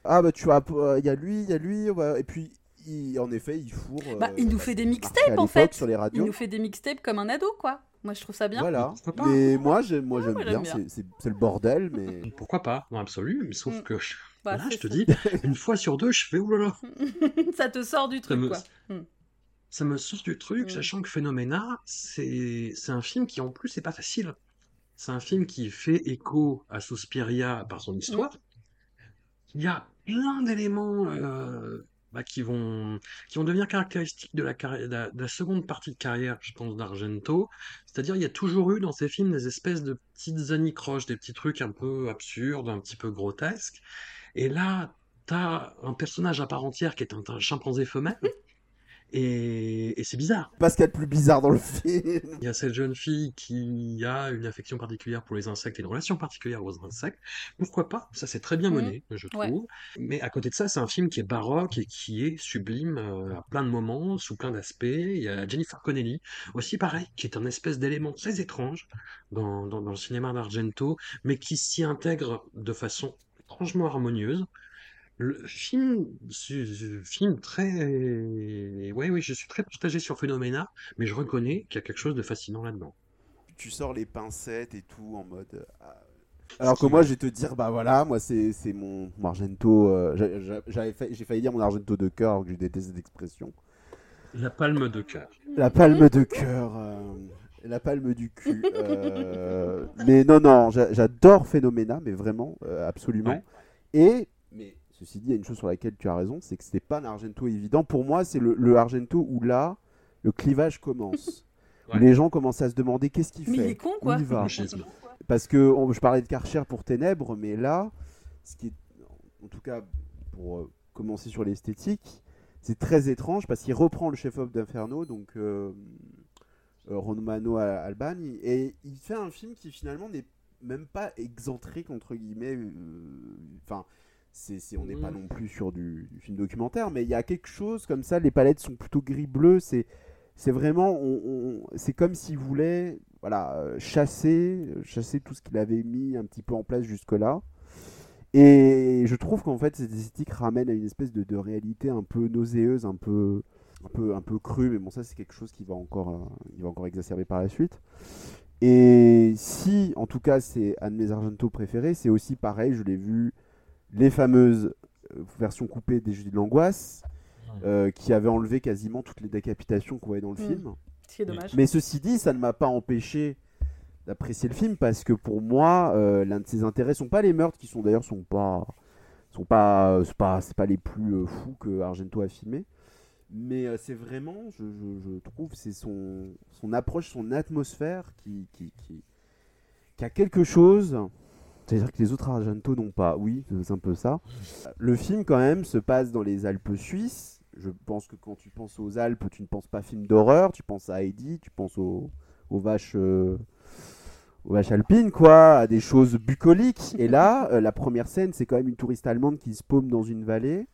B: Ah bah tu vois, il y a lui, il y a lui, et puis il- en effet il fourre.
C: Bah,
B: euh,
C: il nous fait des mixtapes, en fait.
B: sur les
C: Il
B: radios.
C: nous fait des mixtapes comme un ado, quoi. Moi, je trouve ça bien.
B: Voilà. Mais moi j'aime, moi j'aime
C: moi,
B: bien,
C: j'aime bien.
B: c'est- c'est c'est le bordel, mais (laughs)
A: Pourquoi pas, dans l'absolu, mais sauf
C: Mm.
A: que
C: Bah,
A: là, je te
C: ça.
A: dis, une fois sur deux, je fais oulala. (laughs)
C: ça te sort du truc,
A: me-
C: quoi. Hmm.
A: ça me sort du truc,
C: Mm.
A: sachant que Phénoména, c'est c'est un film qui en plus c'est pas facile. C'est un film qui fait écho à Suspiria par son histoire. Il y a plein d'éléments euh, bah, qui vont qui vont devenir caractéristiques de la, de la, de la seconde partie de carrière, je pense, d'Argento. C'est-à-dire, il y a toujours eu dans ces films des espèces de petites anicroches, des petits trucs un peu absurdes, un petit peu grotesques. Et là, t'as un personnage à part entière qui est un chimpanzé femelle. (laughs) Et, et c'est bizarre.
B: pas ce qu'il y a de plus bizarre dans le film.
A: Il y a cette jeune fille qui a une affection particulière pour les insectes et une relation particulière aux insectes. Pourquoi pas? Ça, c'est très bien
C: Mhm.
A: mené, je
C: Ouais.
A: trouve. Mais à côté de ça, c'est un film qui est baroque et qui est sublime euh, à plein de moments, sous plein d'aspects. Il y a Jennifer Connelly, aussi pareil, qui est un espèce d'élément très étrange dans, dans, dans le cinéma d'Argento, mais qui s'y intègre de façon étrangement harmonieuse. Le film, un film très, ouais, oui, je suis très partagé sur Phénoména, mais je reconnais qu'il y a quelque chose de fascinant là-dedans.
B: tu sors les pincettes et tout en mode. ah. Alors que moi, je vais te dire, bah voilà, moi c'est c'est mon, mon Argento. euh, J'ai failli dire mon Argento de cœur, alors que je déteste cette expression.
A: La palme de cœur.
B: La palme de cœur. euh, la palme du cul. euh, (laughs) mais non, non, j'a- j'adore Phénoména, mais vraiment, euh, absolument.
A: Ouais.
B: Et, mais ceci dit, il y a une chose sur laquelle tu as raison, c'est que c'était pas un Argento évident. Pour moi, c'est le, le Argento où là, le clivage commence. (laughs) Où les gens commencent à se demander qu'est-ce qu'il
C: Mais
B: fait
C: il est con, quoi.
B: il va. Parce que on- je parlais de Karcher pour Ténèbres, mais là, ce qui est, en tout cas, pour, euh, commencer sur l'esthétique. C'est très étrange parce qu'il reprend le chef-op d'Inferno, donc euh, euh, Romano Albani, et il fait un film qui finalement n'est même pas excentrique entre guillemets. euh, C'est- on n'est pas non plus sur du, du film documentaire, mais il y a quelque chose comme ça. Les palettes sont plutôt gris-bleu. C'est, c'est vraiment, on- on- c'est comme s'il voulait, voilà, euh, chasser, euh, chasser tout ce qu'il avait mis un petit peu en place jusque-là. Et je trouve qu'en fait, cette esthétique ramène à une espèce de, de réalité un peu nauséeuse, un peu, un peu, un peu crue. Mais bon, ça, c'est quelque chose qui va encore, euh, il va encore exacerber par la suite. Et si, en tout cas, c'est un de mes Argento préférés, c'est aussi pareil. Je l'ai vu les fameuses euh, versions coupées des Jeux de l'angoisse, euh, qui avaient enlevé quasiment toutes les décapitations qu'on voyait dans le
C: Mm.
B: film.
C: Ce qui est dommage.
B: Mais ceci dit, ça ne m'a pas empêché d'apprécier le film parce que pour moi, euh, l'un de ses intérêts sont pas les meurtres qui sont d'ailleurs sont pas sont pas euh, c'est pas c'est pas les plus euh, fous que Argento a filmé, mais euh, c'est vraiment je, je- je trouve c'est son son approche, son atmosphère qui qui, qui qui a quelque chose. C'est-à-dire que les autres Argento n'ont pas. Oui, c'est un peu ça. Le film, quand même, se passe dans les Alpes suisses. Je pense que quand tu penses aux Alpes, tu ne penses pas film d'horreur, tu penses à Heidi, tu penses aux, vaches, euh, aux vaches alpines, quoi, à des choses bucoliques. Et là, euh, la première scène, c'est quand même une touriste allemande qui se paume dans une vallée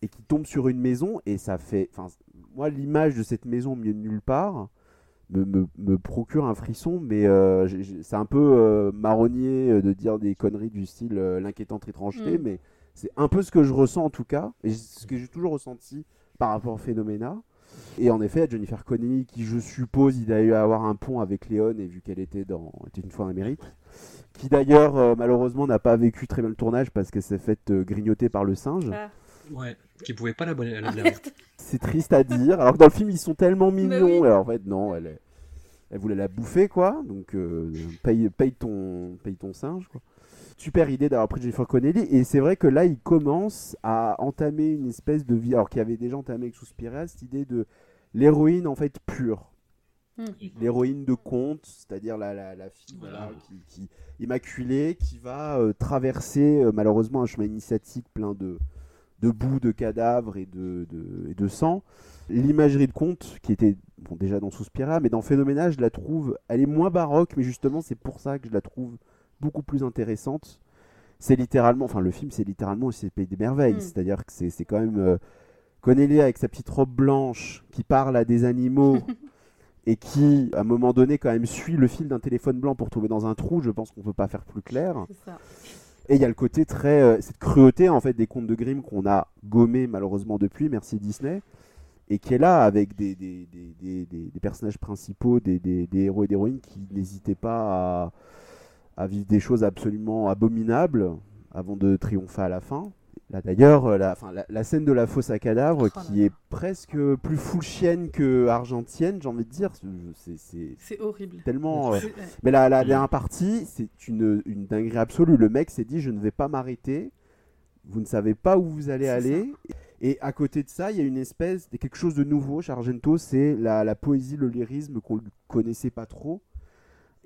B: et qui tombe sur une maison. Et ça fait. Moi, l'image de cette maison milieu de nulle part me, me- me procure un frisson, mais euh, c'est un peu euh, marronnier euh, de dire des conneries du style euh, l'inquiétante étrangeté,
C: Mm.
B: mais c'est un peu ce que je ressens en tout cas, et ce que j'ai toujours ressenti par rapport à Phénoména. Et en effet, Jennifer Connelly, qui je suppose il a eu à avoir un pont avec Léon, et vu qu'elle était dans était une fois en Amérique, qui d'ailleurs malheureusement n'a pas vécu très bien le tournage parce qu'elle s'est faite grignoter par le singe.
C: Ah.
A: Ouais, qui pouvait pas la bonne.
C: Ah, merde.
B: C'est triste à dire. Alors que dans le film, ils sont tellement mignons.
C: Mais oui.
B: Alors en fait, non, elle, elle voulait la bouffer, quoi. Donc, euh, paye, paye, ton, paye ton singe, quoi. Super idée d'avoir pris Jennifer Connelly. Et c'est vrai que là, il commence à entamer une espèce de vie. Alors qu'il avait déjà entamé avec Suspiria, cette idée de l'héroïne, en fait, pure.
C: Hmm.
B: L'héroïne de conte, c'est-à-dire la, la, la fille voilà, qui, qui- immaculée, qui va euh, traverser euh, malheureusement un chemin initiatique plein de, de boue, de cadavres et de, de- et de sang. L'imagerie de conte, qui était bon, déjà dans Suspiria, mais dans Phénoména, je la trouve, elle est moins baroque, mais justement c'est pour ça que je la trouve beaucoup plus intéressante. C'est littéralement, enfin le film c'est littéralement c'est le pays des merveilles,
C: Mm.
B: c'est-à-dire que c'est c'est quand même euh, Connelly avec sa petite robe blanche qui parle à des animaux (laughs) et qui à un moment donné quand même suit le fil d'un téléphone blanc pour tomber dans un trou, je pense qu'on peut pas faire plus clair.
C: C'est ça.
B: Et il y a le côté très. euh, cette cruauté en fait des contes de Grimm qu'on a gommé malheureusement depuis, merci Disney, et qui est là avec des, personnages principaux, des, héros et des héroïnes qui n'hésitaient pas à vivre des choses absolument abominables avant de triompher à la fin. Là d'ailleurs, euh, la, enfin, la, la scène de la fosse à cadavres
C: Oh là
B: qui est presque plus full chienne que argentienne, j'ai envie de dire, c'est-
C: horrible.
B: tellement. euh, mais la, la dernière partie, c'est une, une dinguerie absolue. Le mec s'est dit Je ne vais pas m'arrêter. Vous ne savez pas où vous allez aller. Et à côté de ça, il y a une espèce de quelque chose de nouveau chez Argento c'est la, la poésie, le lyrisme qu'on ne connaissait pas trop.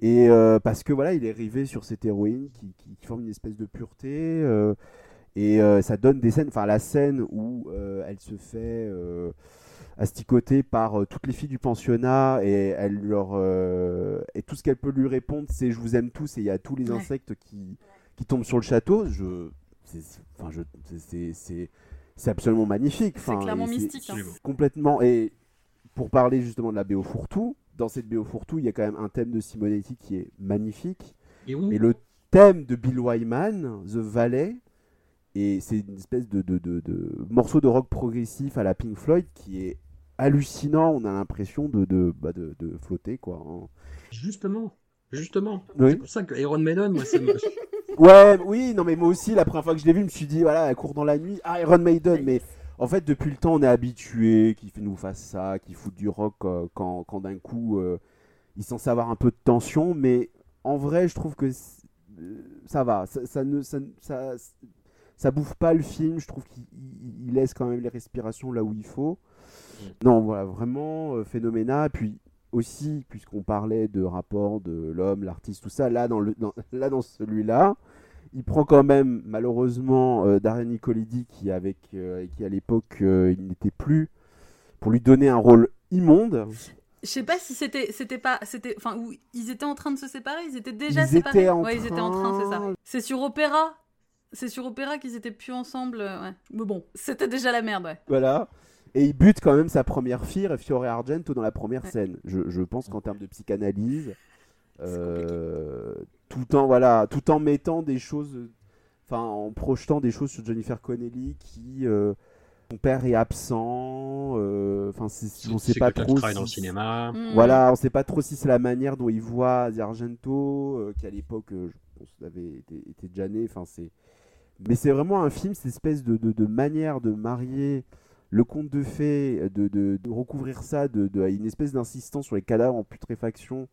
B: Et euh, parce que voilà, il est rivé sur cette héroïne qui, qui- qui forme une espèce de pureté. euh, et euh, ça donne des scènes, enfin la scène où euh, elle se fait euh, asticoter par euh, toutes les filles du pensionnat et elle leur euh, et tout ce qu'elle peut lui répondre c'est je vous aime tous et il y a tous les
C: Ouais.
B: insectes qui, qui tombent sur le château. Je, enfin je, c'est- c'est, absolument magnifique.
C: C'est clairement mystique, hein.
B: Complètement. Et pour parler justement de la BO Fourtou, dans cette BO Fourtou, il y a quand même un thème de Simonetti qui est magnifique.
A: Et oui.
B: Et le thème de Bill Wyman, The Valley, et c'est une espèce de, de, de- de morceau de rock progressif à la Pink Floyd qui est hallucinant. On a l'impression de, de, bah, flotter, quoi. hein.
A: Justement, justement.
B: Oui.
A: C'est pour ça que Iron Maiden, moi, ça me. (laughs)
B: Ouais, oui, non, mais moi aussi, la première fois que je l'ai vu, je me suis dit, voilà, elle court dans la nuit, ah, Iron Maiden, mais en fait, depuis le temps, on est habitué qu'il fait- nous fasse ça, qu'il fout du rock euh, quand, quand d'un coup, euh, il est censé avoir un peu de tension, mais en vrai, je trouve que c'est- euh, ça va, ça, ça ne, ça, ne- ça, ça bouffe pas le film, je trouve qu'il il- il laisse quand même les respirations là où il faut. Non, voilà, vraiment euh, phénoménal. Puis aussi, puisqu'on parlait de rapport de l'homme, l'artiste, tout ça, là dans, le, dans- (laughs) là, dans celui-là, il prend quand même malheureusement euh, Daria Nicolidi qui avec euh, qui à l'époque euh, il n'était plus pour lui donner un rôle immonde.
C: Je sais pas si c'était c'était pas c'était enfin où ils étaient en train de se séparer, ils étaient déjà
B: Ils
C: séparés.
B: étaient en
C: ouais, ils étaient en train, c'est ça.
B: train.
C: C'est sur Opéra. C'est sur Opéra qu'ils étaient plus ensemble, euh, ouais. Mais bon, c'était déjà la merde, ouais.
B: Voilà. Et il bute quand même sa première fille, Fiore Argento, dans la première
C: Ouais.
B: scène. Je, je pense qu'en termes de psychanalyse, euh, tout en voilà, tout en mettant des choses, enfin en projetant des choses sur Jennifer Connelly qui euh, son père est absent. euh, Enfin, c'est- on sait pas trop.
A: dans le cinéma.
C: Mm.
B: Voilà, on sait pas trop si c'est la manière dont il voit Argento, euh, qui à l'époque, euh, je pense, avait été, était déjà né. Enfin, c'est... Mais c'est vraiment un film, cette espèce de, de, de manière de marier le conte de fées, de, recouvrir ça, de, une espèce d'insistance sur les cadavres en putréfaction,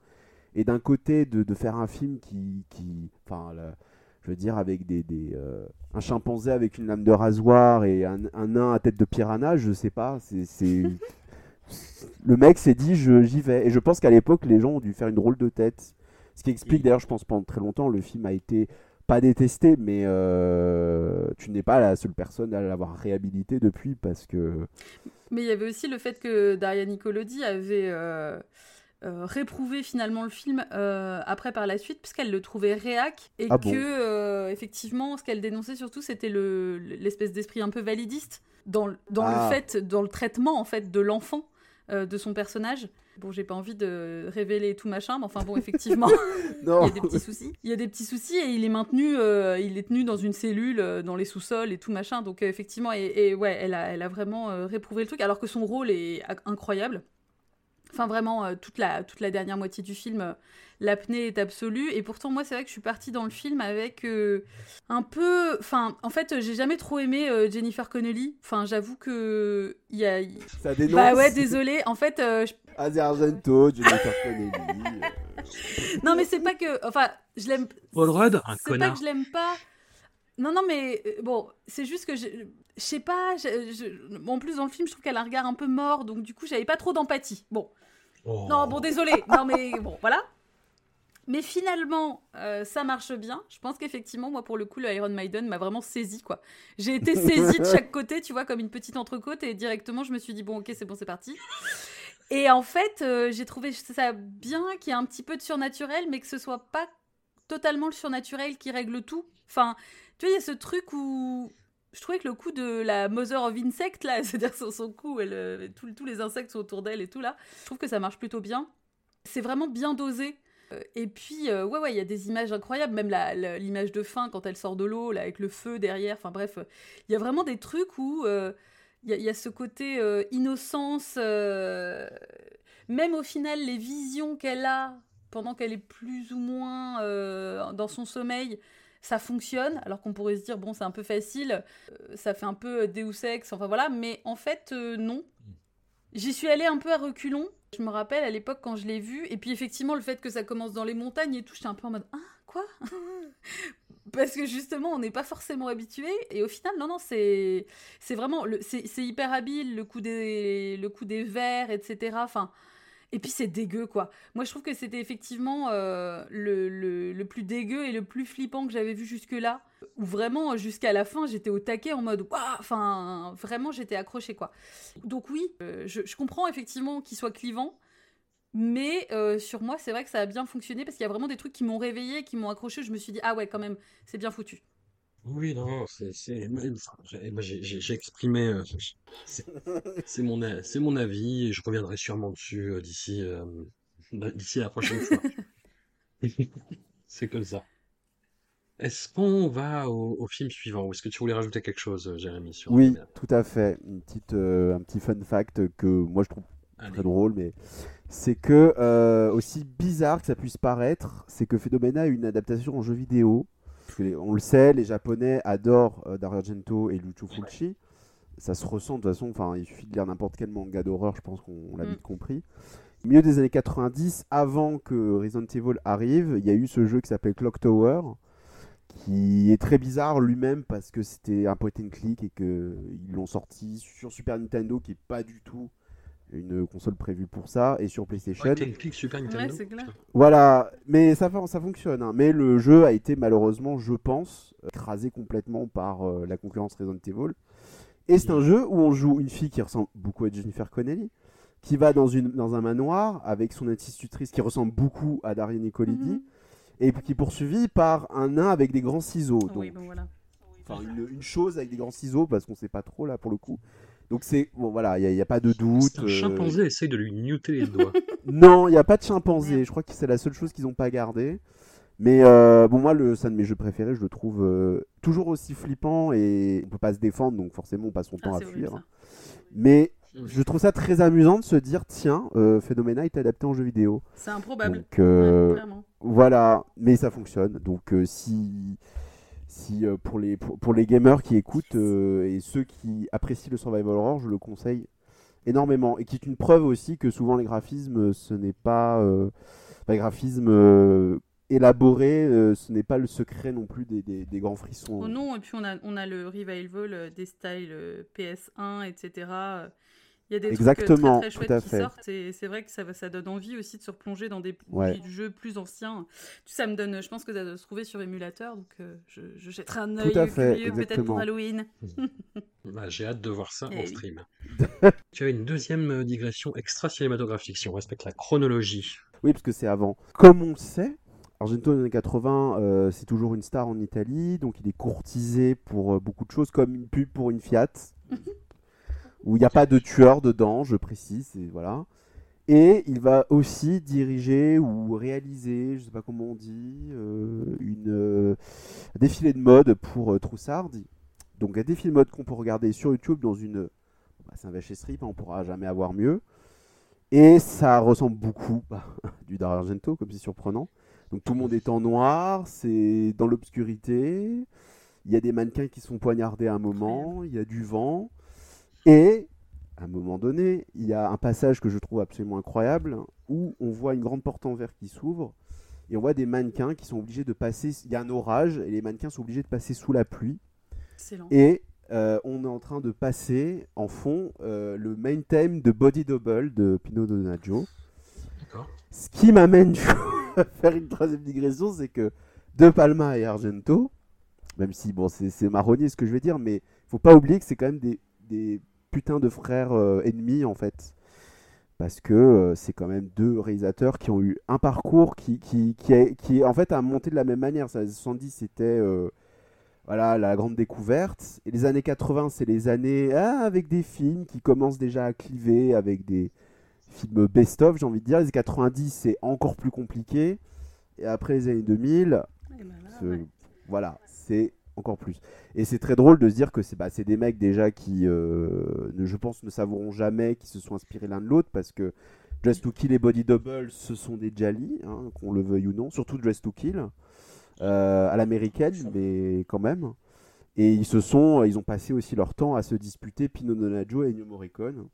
B: et d'un côté de, faire un film qui, qui enfin, la- je veux dire, avec des, des euh, un chimpanzé avec une lame de rasoir et un, un nain à tête de piranha, je sais pas, c'est, (laughs) le mec s'est dit je, j'y vais, et je pense qu'à l'époque les gens ont dû faire une drôle de tête, ce qui explique
A: Il-
B: d'ailleurs, je pense pendant très longtemps, le film a été pas détesté, mais euh, tu n'es pas la seule personne à l'avoir réhabilité depuis parce que
C: Mais il y avait aussi le fait que Daria Nicolodi avait euh, euh, réprouvé finalement le film après par la suite, puisqu'elle le trouvait réac, et
B: Ah
C: que
B: bon
C: effectivement, ce qu'elle dénonçait surtout, c'était le- l'espèce d'esprit un peu validiste dans, le- dans
B: Ah.
C: le fait, dans le traitement en fait de l'enfant. Euh, de son personnage. Bon, j'ai pas envie de révéler tout machin, mais enfin bon, effectivement, (laughs) il y a des petits soucis. Il y a des petits soucis et il est maintenu, euh, il est tenu dans une cellule, euh, dans les sous-sols et tout machin. Donc euh, effectivement, et, et ouais, elle a, elle a vraiment réprouvé le truc, alors que son rôle est incroyable. Enfin vraiment, euh, toute, la, toute la dernière moitié du film, euh, l'apnée est absolue. Et pourtant, moi, c'est vrai que je suis partie dans le film avec euh, un peu... Enfin, en fait, j'ai jamais trop aimé euh, Jennifer Connelly. Enfin, j'avoue que... Il y a...
B: ça dénonce.
C: Bah ouais, désolé. En fait, euh, je
B: Argento, Jennifer Connelly. euh,
C: Non, mais c'est pas que. Enfin, je l'aime.
A: Paul Rudd, un
C: C'est pas
A: connard.
C: que je l'aime pas. Non, non, mais bon, c'est juste que je. Je sais pas. je- je- En plus, dans le film, je trouve qu'elle a un regard un peu mort, donc du coup, j'avais pas trop d'empathie. Bon.
A: Oh.
C: Non, bon, désolé. Non, mais bon, voilà. Mais finalement, euh, ça marche bien. Je pense qu'effectivement, moi, pour le coup, le Iron Maiden m'a vraiment saisi, quoi. J'ai été saisie de chaque côté, tu vois, comme une petite entrecôte, et directement, je me suis dit, bon, ok, c'est bon, c'est parti. Et en fait, euh, j'ai trouvé ça bien qu'il y ait un petit peu de surnaturel, mais que ce soit pas totalement le surnaturel qui règle tout. Enfin, tu vois, il y a ce truc où je trouvais que le coup de la Mother of Insect, là, (laughs) c'est-à-dire son, son coup, elle, euh, tous- les insectes sont autour d'elle et tout, là, je trouve que ça marche plutôt bien. C'est vraiment bien dosé. Euh, Et puis, euh, ouais, ouais, il y a des images incroyables, même l'image de fin quand elle sort de l'eau, là, avec le feu derrière. Enfin bref, il y a vraiment des trucs où il y, a- ce côté innocence. même au final, les visions qu'elle a pendant qu'elle est plus ou moins dans son sommeil, ça fonctionne. Alors qu'on pourrait se dire, bon, c'est un peu facile, euh, ça fait un peu Deus Ex, enfin voilà, mais en fait, euh, non. J'y suis allée un peu à reculons. Je me rappelle à l'époque quand je l'ai vu, et puis effectivement, le fait que ça commence dans les montagnes et tout, j'étais un peu en mode Ah, quoi? (laughs) Parce que justement, on n'est pas forcément habitué, et au final, non, non, c'est vraiment. c'est hyper habile, le coup des, le coup des verres, etc. Enfin. Et puis c'est dégueu, quoi. Moi, je trouve que c'était effectivement euh, le, le, plus dégueu et le plus flippant que j'avais vu jusque-là. Où vraiment, jusqu'à la fin, j'étais au taquet en mode Waouh Enfin, vraiment, j'étais accrochée, quoi. Donc, oui, euh, je, comprends effectivement qu'il soit clivant. Mais euh, sur moi, c'est vrai que ça a bien fonctionné parce qu'il y a vraiment des trucs qui m'ont réveillé, qui m'ont accroché. Je me suis dit, ah ouais, quand même, c'est bien foutu.
A: Oui, non, c'est, enfin, j'ai- exprimé, euh, c'est, mon, avis et je reviendrai sûrement dessus euh, d'ici, euh, d'ici la prochaine fois. (laughs) C'est comme ça. Est-ce qu'on va au, au film suivant ou est-ce que tu voulais rajouter quelque chose, Jérémy, sur
B: Oui, tout à fait. Une petite, euh, un petit fun fact que moi je trouve
A: Allez.
B: très drôle, mais c'est que euh, aussi bizarre que ça puisse paraître, c'est que Phénomena a une adaptation en jeu vidéo. Parce que les- on le sait, les Japonais adorent euh, Dario Argento et Lucio Fulci. Ça se ressent de toute façon. Enfin, il suffit de lire n'importe quel manga d'horreur, je pense qu'on l'a
C: Mm.
B: vite compris. Au milieu des années 90, avant que Resident Evil arrive, il y a eu ce jeu qui s'appelle Clock Tower, qui est très bizarre lui-même parce que c'était un point and click et qu'ils l'ont sorti sur Super Nintendo, qui est pas du tout une console prévue pour ça et sur PlayStation.
A: Ouais, clic Super Nintendo.
C: Ouais, c'est clair.
B: Voilà, mais ça, ça fonctionne. hein. Mais le jeu a été malheureusement, je pense, écrasé complètement par euh, la concurrence Resident Evil. Et c'est un jeu où on joue une fille qui ressemble beaucoup à Jennifer Connelly, qui va dans, une, dans un manoir avec son institutrice qui ressemble beaucoup à Daria Nicolidi,
C: Mhm.
B: et qui est poursuivie par un nain avec des grands ciseaux. Donc,
C: Oui, bon voilà.
B: enfin, une, une chose avec des grands ciseaux, parce qu'on sait pas trop là pour le coup. Donc c'est bon voilà, il n'y a, pas de doute.
A: Un
B: euh,
A: chimpanzé essaye de lui newter les doigts. (laughs)
B: non, il n'y a pas de chimpanzé. Je crois que c'est la seule chose qu'ils n'ont pas gardée. Mais euh, bon, moi, le, c'est un de mes jeux préférés. Je le trouve euh, toujours aussi flippant et on peut pas se défendre, donc forcément, on passe son
C: Ah,
B: temps à fuir.
C: ça.
B: Mais je trouve ça très amusant de se dire tiens, euh, Phenomena est adapté en jeu vidéo.
C: C'est improbable.
B: Donc euh,
C: Ouais,
B: voilà, mais ça fonctionne. Donc euh, si si euh, pour les pour, les gamers qui écoutent euh, et ceux qui apprécient le survival horror, je le conseille énormément et qui est une preuve aussi que souvent les graphismes ce n'est pas euh, les graphismes euh, élaborés, euh, ce n'est pas le secret non plus des, des, des grands frissons.
C: Oh non, et puis on a, on a le revival euh, des styles euh, PS1, etc. Il y a des
B: Exactement,
C: trucs très, très chouettes qui sortent et c'est vrai que ça, va- ça donne envie aussi de se replonger dans des
B: Ouais.
C: jeux plus anciens. Ça me donne, je pense que ça doit se trouver sur émulateur, donc euh, je, je jetterai un œil peut-être pour Halloween. (laughs)
A: Bah, J'ai hâte de voir ça
C: Eh
A: en
C: oui.
A: stream. (laughs) tu as une deuxième euh, digression extra-cinématographique, si on respecte la chronologie.
B: Oui, parce que c'est avant. Comme on le sait, Argento dans les années 80, euh, c'est toujours une star en Italie, donc il est courtisé pour euh, beaucoup de choses, comme une pub pour une Fiat, (laughs) où il n'y a pas de tueur dedans, je précise, et voilà. Et il va aussi diriger ou réaliser, je sais pas comment on dit, euh, une euh, un défilé de mode pour euh, Troussardi. Donc un défilé de mode qu'on peut regarder sur YouTube dans une... bah, c'est un vache strip, hein, on pourra jamais avoir mieux. Et ça ressemble beaucoup bah, (laughs) du Dario Argento, comme c'est surprenant. Donc tout le monde est en noir, c'est dans l'obscurité. Il y a des mannequins qui sont poignardés à un moment, il y a du vent. Et à un moment donné, il y a un passage que je trouve absolument incroyable où on voit une grande porte en verre qui s'ouvre et on voit des mannequins qui sont obligés de passer. Il y a un orage et les mannequins sont obligés de passer sous la pluie.
C: Excellent.
B: Et euh, on est en train de passer en fond euh, le main theme de Body Double de Pino Donaggio.
A: D'accord.
B: Ce qui m'amène (laughs) à faire une troisième digression, c'est que De Palma et Argento, même si bon, c'est c'est marronnier ce que je vais dire, mais faut pas oublier que c'est quand même des, des putains de frères euh, ennemis en fait. Parce que euh, c'est quand même deux réalisateurs qui ont eu un parcours qui, qui, qui, a- qui en fait a monté de la même manière. Ça, les 70 c'était euh, voilà, la grande découverte. Et les années 80 c'est les années ah, avec des films qui commencent déjà à cliver, avec des films best-of j'ai envie de dire. Les années 90 c'est encore plus compliqué. Et après les années 2000,
C: Et ben là,
B: ce-
C: ouais.
B: voilà, c'est encore plus. Et c'est très drôle de se dire que c'est bah, des mecs déjà qui, euh, ne, je pense, ne savouront jamais, qui se sont inspirés l'un de l'autre parce que Dress to Kill et Body Double, ce sont des Jali, hein, qu'on le veuille ou non, surtout Dress to Kill, euh, à l'américaine, mais quand même. Et ils se sont, ils ont passé aussi leur temps à se disputer Pino Donaggio et Ennio Morricone.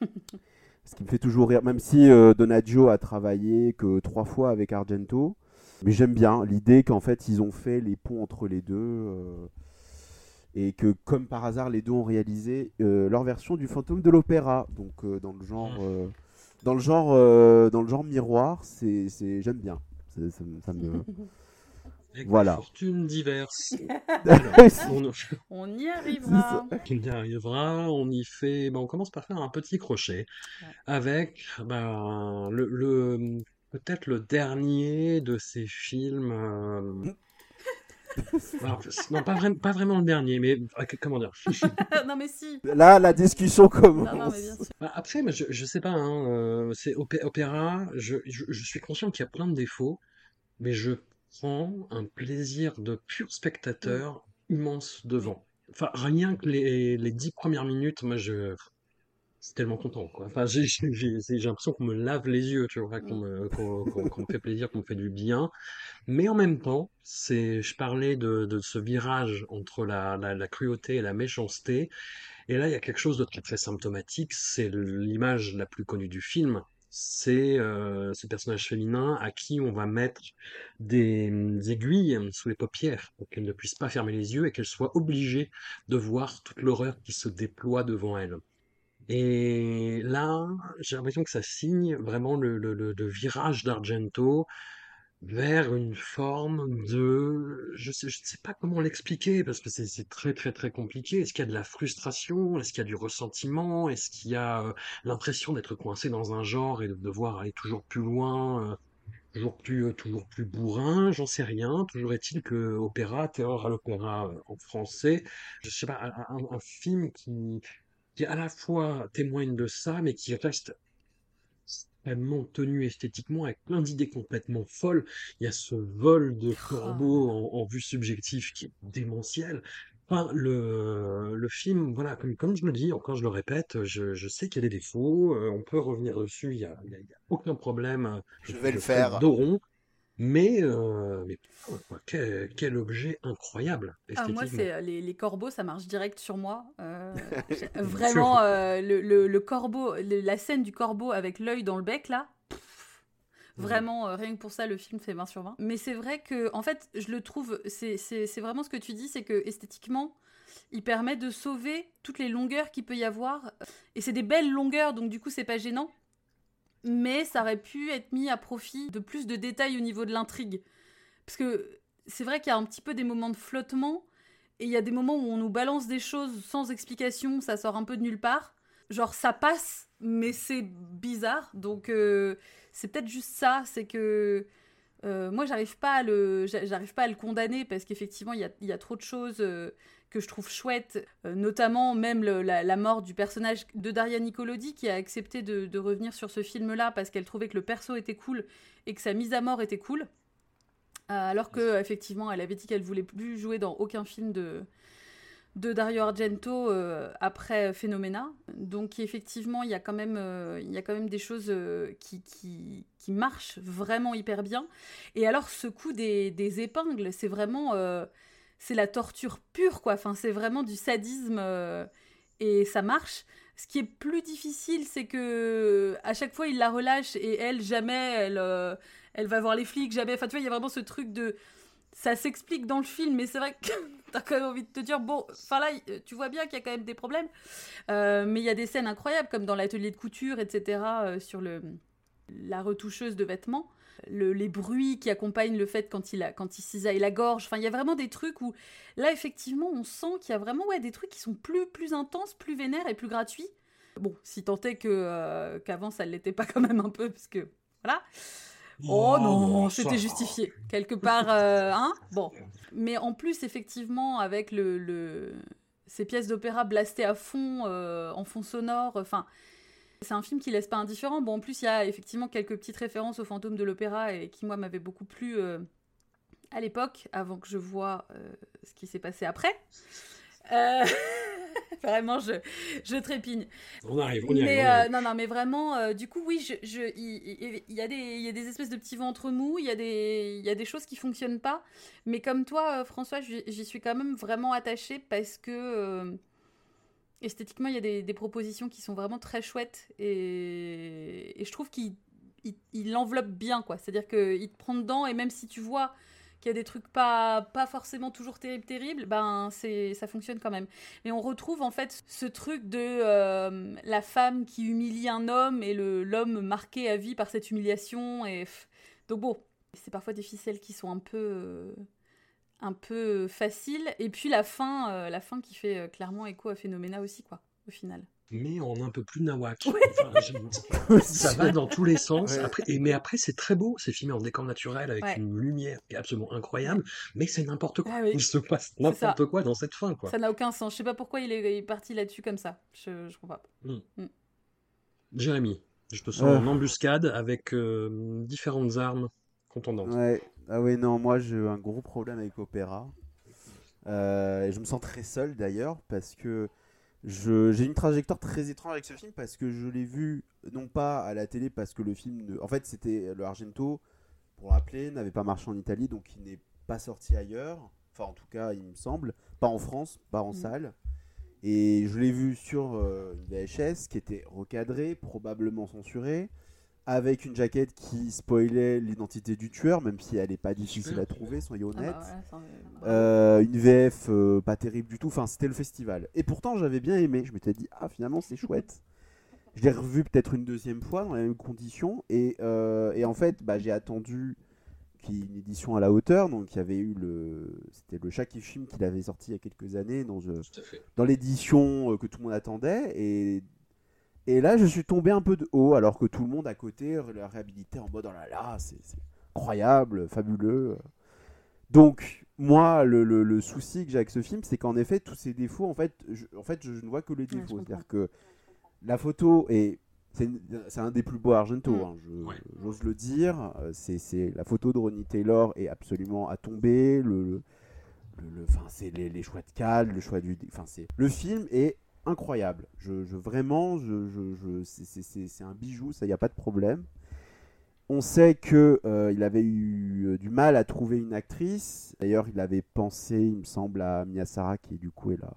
B: (laughs) Ce qui me fait toujours rire, même si euh, Donaggio a travaillé que trois fois avec Argento. Mais j'aime bien l'idée qu'en fait ils ont fait les ponts entre les deux euh, et que comme par hasard les deux ont réalisé euh, leur version du fantôme de l'opéra. Donc euh, dans le genre, euh, dans le genre, euh, dans le genre miroir, c'est, c'est j'aime bien. C'est- ça, me- ça me. (laughs)
A: Avec
B: Voilà.
A: fortunes diverses. (laughs) On,
C: On y arrivera.
A: on y arrivera, on y fait. ben, on commence par faire un petit crochet
C: Ouais.
A: avec ben, le, le- peut-être le dernier de ces films. Alors, non, pas, vraiment, pas vraiment le dernier, mais euh, comment dire (laughs)
C: non mais si.
B: Là, la discussion commence.
C: Non, non, mais bien sûr.
A: Bah, Après, moi, je, je sais pas, hein, euh, c'est opé- opéra, je, je, je suis conscient qu'il y a plein de défauts, mais je prends un plaisir de pur spectateur immense devant. Enfin, rien que les, les dix premières minutes, moi, je... C'est tellement content, quoi. Enfin, j'ai j'ai- j'ai- j'ai l'impression qu'on me lave les yeux, tu vois, qu'on me, qu'on- qu'on- qu'on me fait plaisir, qu'on me fait du bien. Mais en même temps, c'est, je parlais de, de ce virage entre la, la, la cruauté et la méchanceté. Et là, il y a quelque chose de très, très symptomatique. C'est l'image la plus connue du film. C'est euh, ce personnage féminin à qui on va mettre des, des aiguilles sous les paupières pour qu'elle ne puisse pas fermer les yeux et qu'elle soit obligée de voir toute l'horreur qui se déploie devant elle. Et là, j'ai l'impression que ça signe vraiment le, virage d'Argento vers une forme de... Je je sais pas comment l'expliquer parce que c'est très très très compliqué. Est-ce qu'il y a de la frustration? Est-ce qu'il y a du ressentiment? Est-ce qu'il y a euh, l'impression d'être coincé dans un genre et de devoir aller toujours plus loin, euh, toujours plus, euh, toujours plus bourrin? J'en sais rien. Toujours est-il que Opéra, à l'opéra en français, je sais pas, un film qui, qui à la fois témoigne de ça, mais qui reste extrêmement tenu esthétiquement, avec plein d'idées complètement folles. Il y a ce vol de corbeau en, en vue subjective qui est démentiel. Enfin, le, le film, voilà, comme, comme je le dis, encore je le répète, je, je sais qu'il y a des défauts, euh, on peut revenir dessus, il y a, y a- il y a aucun problème. euh,
D: Je vais le faire.
A: Doron, mais, euh, mais putain, quel, quel objet incroyable,
C: Ah, moi, c'est euh, les, les corbeaux, ça marche direct sur moi. Euh, (laughs) vraiment, euh, le, le- le corbeau, le- la scène du corbeau avec l'œil dans le bec, là. pff, Vraiment, rien que pour ça, le film fait 20 sur 20. Mais c'est vrai que, en fait, je le trouve, c'est vraiment ce que tu dis, c'est que esthétiquement, il permet de sauver toutes les longueurs qu'il peut y avoir. Et c'est des belles longueurs, donc du coup, c'est pas gênant. Mais ça aurait pu être mis à profit de plus de détails au niveau de l'intrigue. Parce que c'est vrai qu'il y a un petit peu des moments de flottement, et il y a des moments où on nous balance des choses sans explication, ça sort un peu de nulle part. Genre ça passe, mais c'est bizarre. Donc euh, c'est peut-être juste ça, c'est que euh, moi j'arrive pas à le, j'a- j'arrive pas à le condamner parce qu'effectivement il y a, y a trop de choses euh, que je trouve chouettes, euh, notamment même le- la, la mort du personnage de Daria Nicolodi qui a accepté de, de revenir sur ce film-là parce qu'elle trouvait que le perso était cool et que sa mise à mort était cool. Euh, alors que effectivement, elle avait dit qu'elle voulait plus jouer dans aucun film de de Dario Argento euh, après Phénoména. Donc effectivement, il y a quand même euh, il y a quand même des choses euh, qui, qui qui marchent vraiment hyper bien. Et alors ce coup des, des épingles, c'est vraiment c'est la torture pure quoi. Enfin, c'est vraiment du sadisme euh, et ça marche. Ce qui est plus difficile, c'est que à chaque fois il la relâche et elle jamais elle euh, elle va voir les flics, jamais. Enfin, tu vois, il y a vraiment ce truc de. Ça s'explique dans le film, mais c'est vrai que (laughs) t'as quand même envie de te dire, bon, enfin là, tu vois bien qu'il y a quand même des problèmes. Euh, mais il y a des scènes incroyables, comme dans l'atelier de couture, etc., sur le, la retoucheuse de vêtements. Le- les bruits qui accompagnent le fait quand il, a, quand il cisaille la gorge. Enfin, il y a vraiment des trucs où, là, effectivement, on sent qu'il y a vraiment ouais, des trucs qui sont plus, plus intenses, plus vénères et plus gratuits. Bon, si tant est que, euh, qu'avant, ça ne l'était pas quand même un peu, parce que, voilà. Oh non,
A: ça
C: c'était justifié. Quelque part, euh, hein Bon. Mais en plus, effectivement, avec le, le... ces pièces d'opéra blastées à fond, euh, en fond sonore, enfin... C'est un film qui laisse pas indifférent. Bon, en plus, il y a effectivement quelques petites références au fantôme de l'opéra et qui, moi, m'avaient beaucoup plu euh, à l'époque, avant que je vois euh, ce qui s'est passé après. Euh, (laughs) Vraiment, je, je trépigne.
A: On arrive, on y
C: Mais
A: arrive. on
C: non, non, mais vraiment, du coup, oui, je, je, il, y, a des, y a des espèces de petits ventres mous, il y, a des, y a des choses qui fonctionnent pas. Mais comme toi, François, j'y suis quand même vraiment attachée parce que esthétiquement, il y a des, propositions qui sont vraiment très chouettes et, je trouve qu'il il, il l'enveloppe bien, quoi. C'est-à-dire qu'il te prend dedans et même si tu vois qu'il y a des trucs pas, pas forcément toujours terribles, terribles, ben ça fonctionne quand même. Mais on retrouve en fait ce truc de euh, la femme qui humilie un homme et l'homme marqué à vie par cette humiliation. Et donc bon, c'est parfois des ficelles qui sont un peu euh, un peu faciles. Et puis la fin, euh, la fin qui fait euh, clairement écho à Phénoména aussi quoi, au final.
A: mais en un peu plus nawak. Enfin, je- (laughs) ça va dans tous les sens.
B: Ouais.
A: Après, et, mais après, c'est très beau. C'est filmé en décor naturel avec
C: Ouais.
A: une lumière qui est absolument incroyable. Mais c'est n'importe quoi.
C: Ah oui.
A: Il se passe n'importe quoi dans cette fin, quoi.
C: Ça n'a aucun sens. Je sais pas pourquoi il est, il est parti là-dessus comme ça. Je, je comprends pas.
A: Jérémy, je te sens
B: Euh.
A: en embuscade avec euh, différentes armes contendantes.
B: Ouais. Ah ouais, non, moi j'ai eu un gros problème avec Opéra. Euh, et je me sens très seul d'ailleurs parce que je- j'ai une trajectoire très étrange avec ce film parce que je l'ai vu non pas à la télé parce que le film, ne- en fait c'était le Argento, pour rappeler, n'avait pas marché en Italie donc il n'est pas sorti ailleurs. Enfin en tout cas il me semble, pas en France, pas en
C: Mm.
B: salle. Et je l'ai vu sur euh, une VHS qui était recadrée, probablement censurée, avec une jaquette qui spoilait l'identité du tueur, même si elle n'est pas difficile à trouver, soyons
C: Ah bah
B: honnêtes.
C: voilà, ça, euh,
B: une VF euh, pas terrible du tout, enfin c'était le festival. Et pourtant j'avais bien aimé, je m'étais dit, ah finalement c'est (laughs) chouette. Je l'ai revu peut-être une deuxième fois dans les mêmes conditions. Et, euh, et en fait, bah, j'ai attendu qu'il y ait une édition à la hauteur. Donc il y avait eu le. C'était le chat qui filme qu'il avait sorti il y a quelques années dans, dans l'édition que tout le monde attendait. Et, et là, je suis tombé un peu de haut, alors que tout le monde à côté l'a réhabilité en mode oh là là, c'est incroyable, fabuleux. Donc, moi, le, le- le souci que j'ai avec ce film, c'est qu'en effet, tous ces défauts, en fait, je, en fait, je ne vois que les défauts. C'est-à-dire que la photo est. C'est un des plus beaux Argento,
C: Mm.
B: hein,
A: Ouais.
B: j'ose le dire. Euh, C'est la photo de Ronnie Taylor est absolument à tomber. Le, le, le- le- 'fin, c'est les, les choix de cadre, le choix du. Enfin, c'est le film est incroyable. Je, vraiment, je, c'est- un bijou, ça y a pas de problème. On sait que euh, il avait eu euh, du mal à trouver une actrice. D'ailleurs, il avait pensé, il me semble, à Mia Sara, qui du coup est la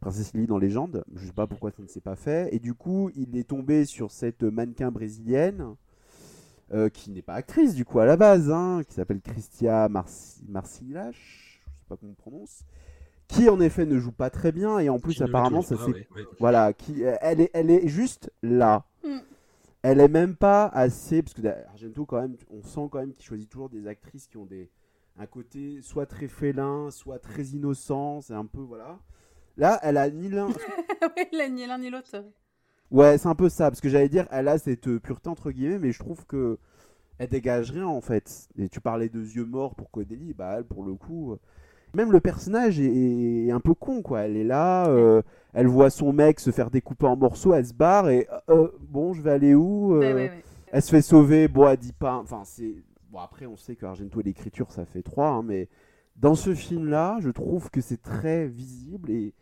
B: princesse Lily dans Légende. Je sais pas pourquoi ça ne s'est pas fait. Et du coup, il est tombé sur cette mannequin brésilienne. euh, qui n'est pas actrice du coup à la base, hein, qui s'appelle Christia Marci Marcilache, je sais pas comment on prononce, qui en effet ne joue pas très bien et en plus
A: Qui
B: apparemment ça
A: ouais, ouais.
B: voilà, qui, elle, est, elle est juste là.
C: Mm.
B: Elle est même pas assez. Parce que Argento, quand même, on sent quand même qu'il choisit toujours des actrices qui ont des, un côté soit très félin, soit très innocent. C'est un peu. Voilà. Là, elle a ni l'un. (laughs)
C: ouais, là, ni l'un ni l'autre.
B: ouais, c'est un peu ça. Parce que j'allais dire, elle a cette euh, pureté entre guillemets, mais je trouve que. Elle dégage rien en fait. Et tu parlais de yeux morts pour Codeli, bah elle pour le coup. Euh, Même le personnage est, est un peu con quoi. Elle est là, euh, elle voit son mec se faire découper en morceaux, elle se barre et euh, bon, je vais aller où euh,
C: Ouais, ouais, ouais.
B: Elle se fait sauver, bon, elle dit pas. Enfin, c'est. Bon, après, on sait que Argento et l'écriture, ça fait trois, hein, mais dans ce film-là, je trouve que c'est très visible et.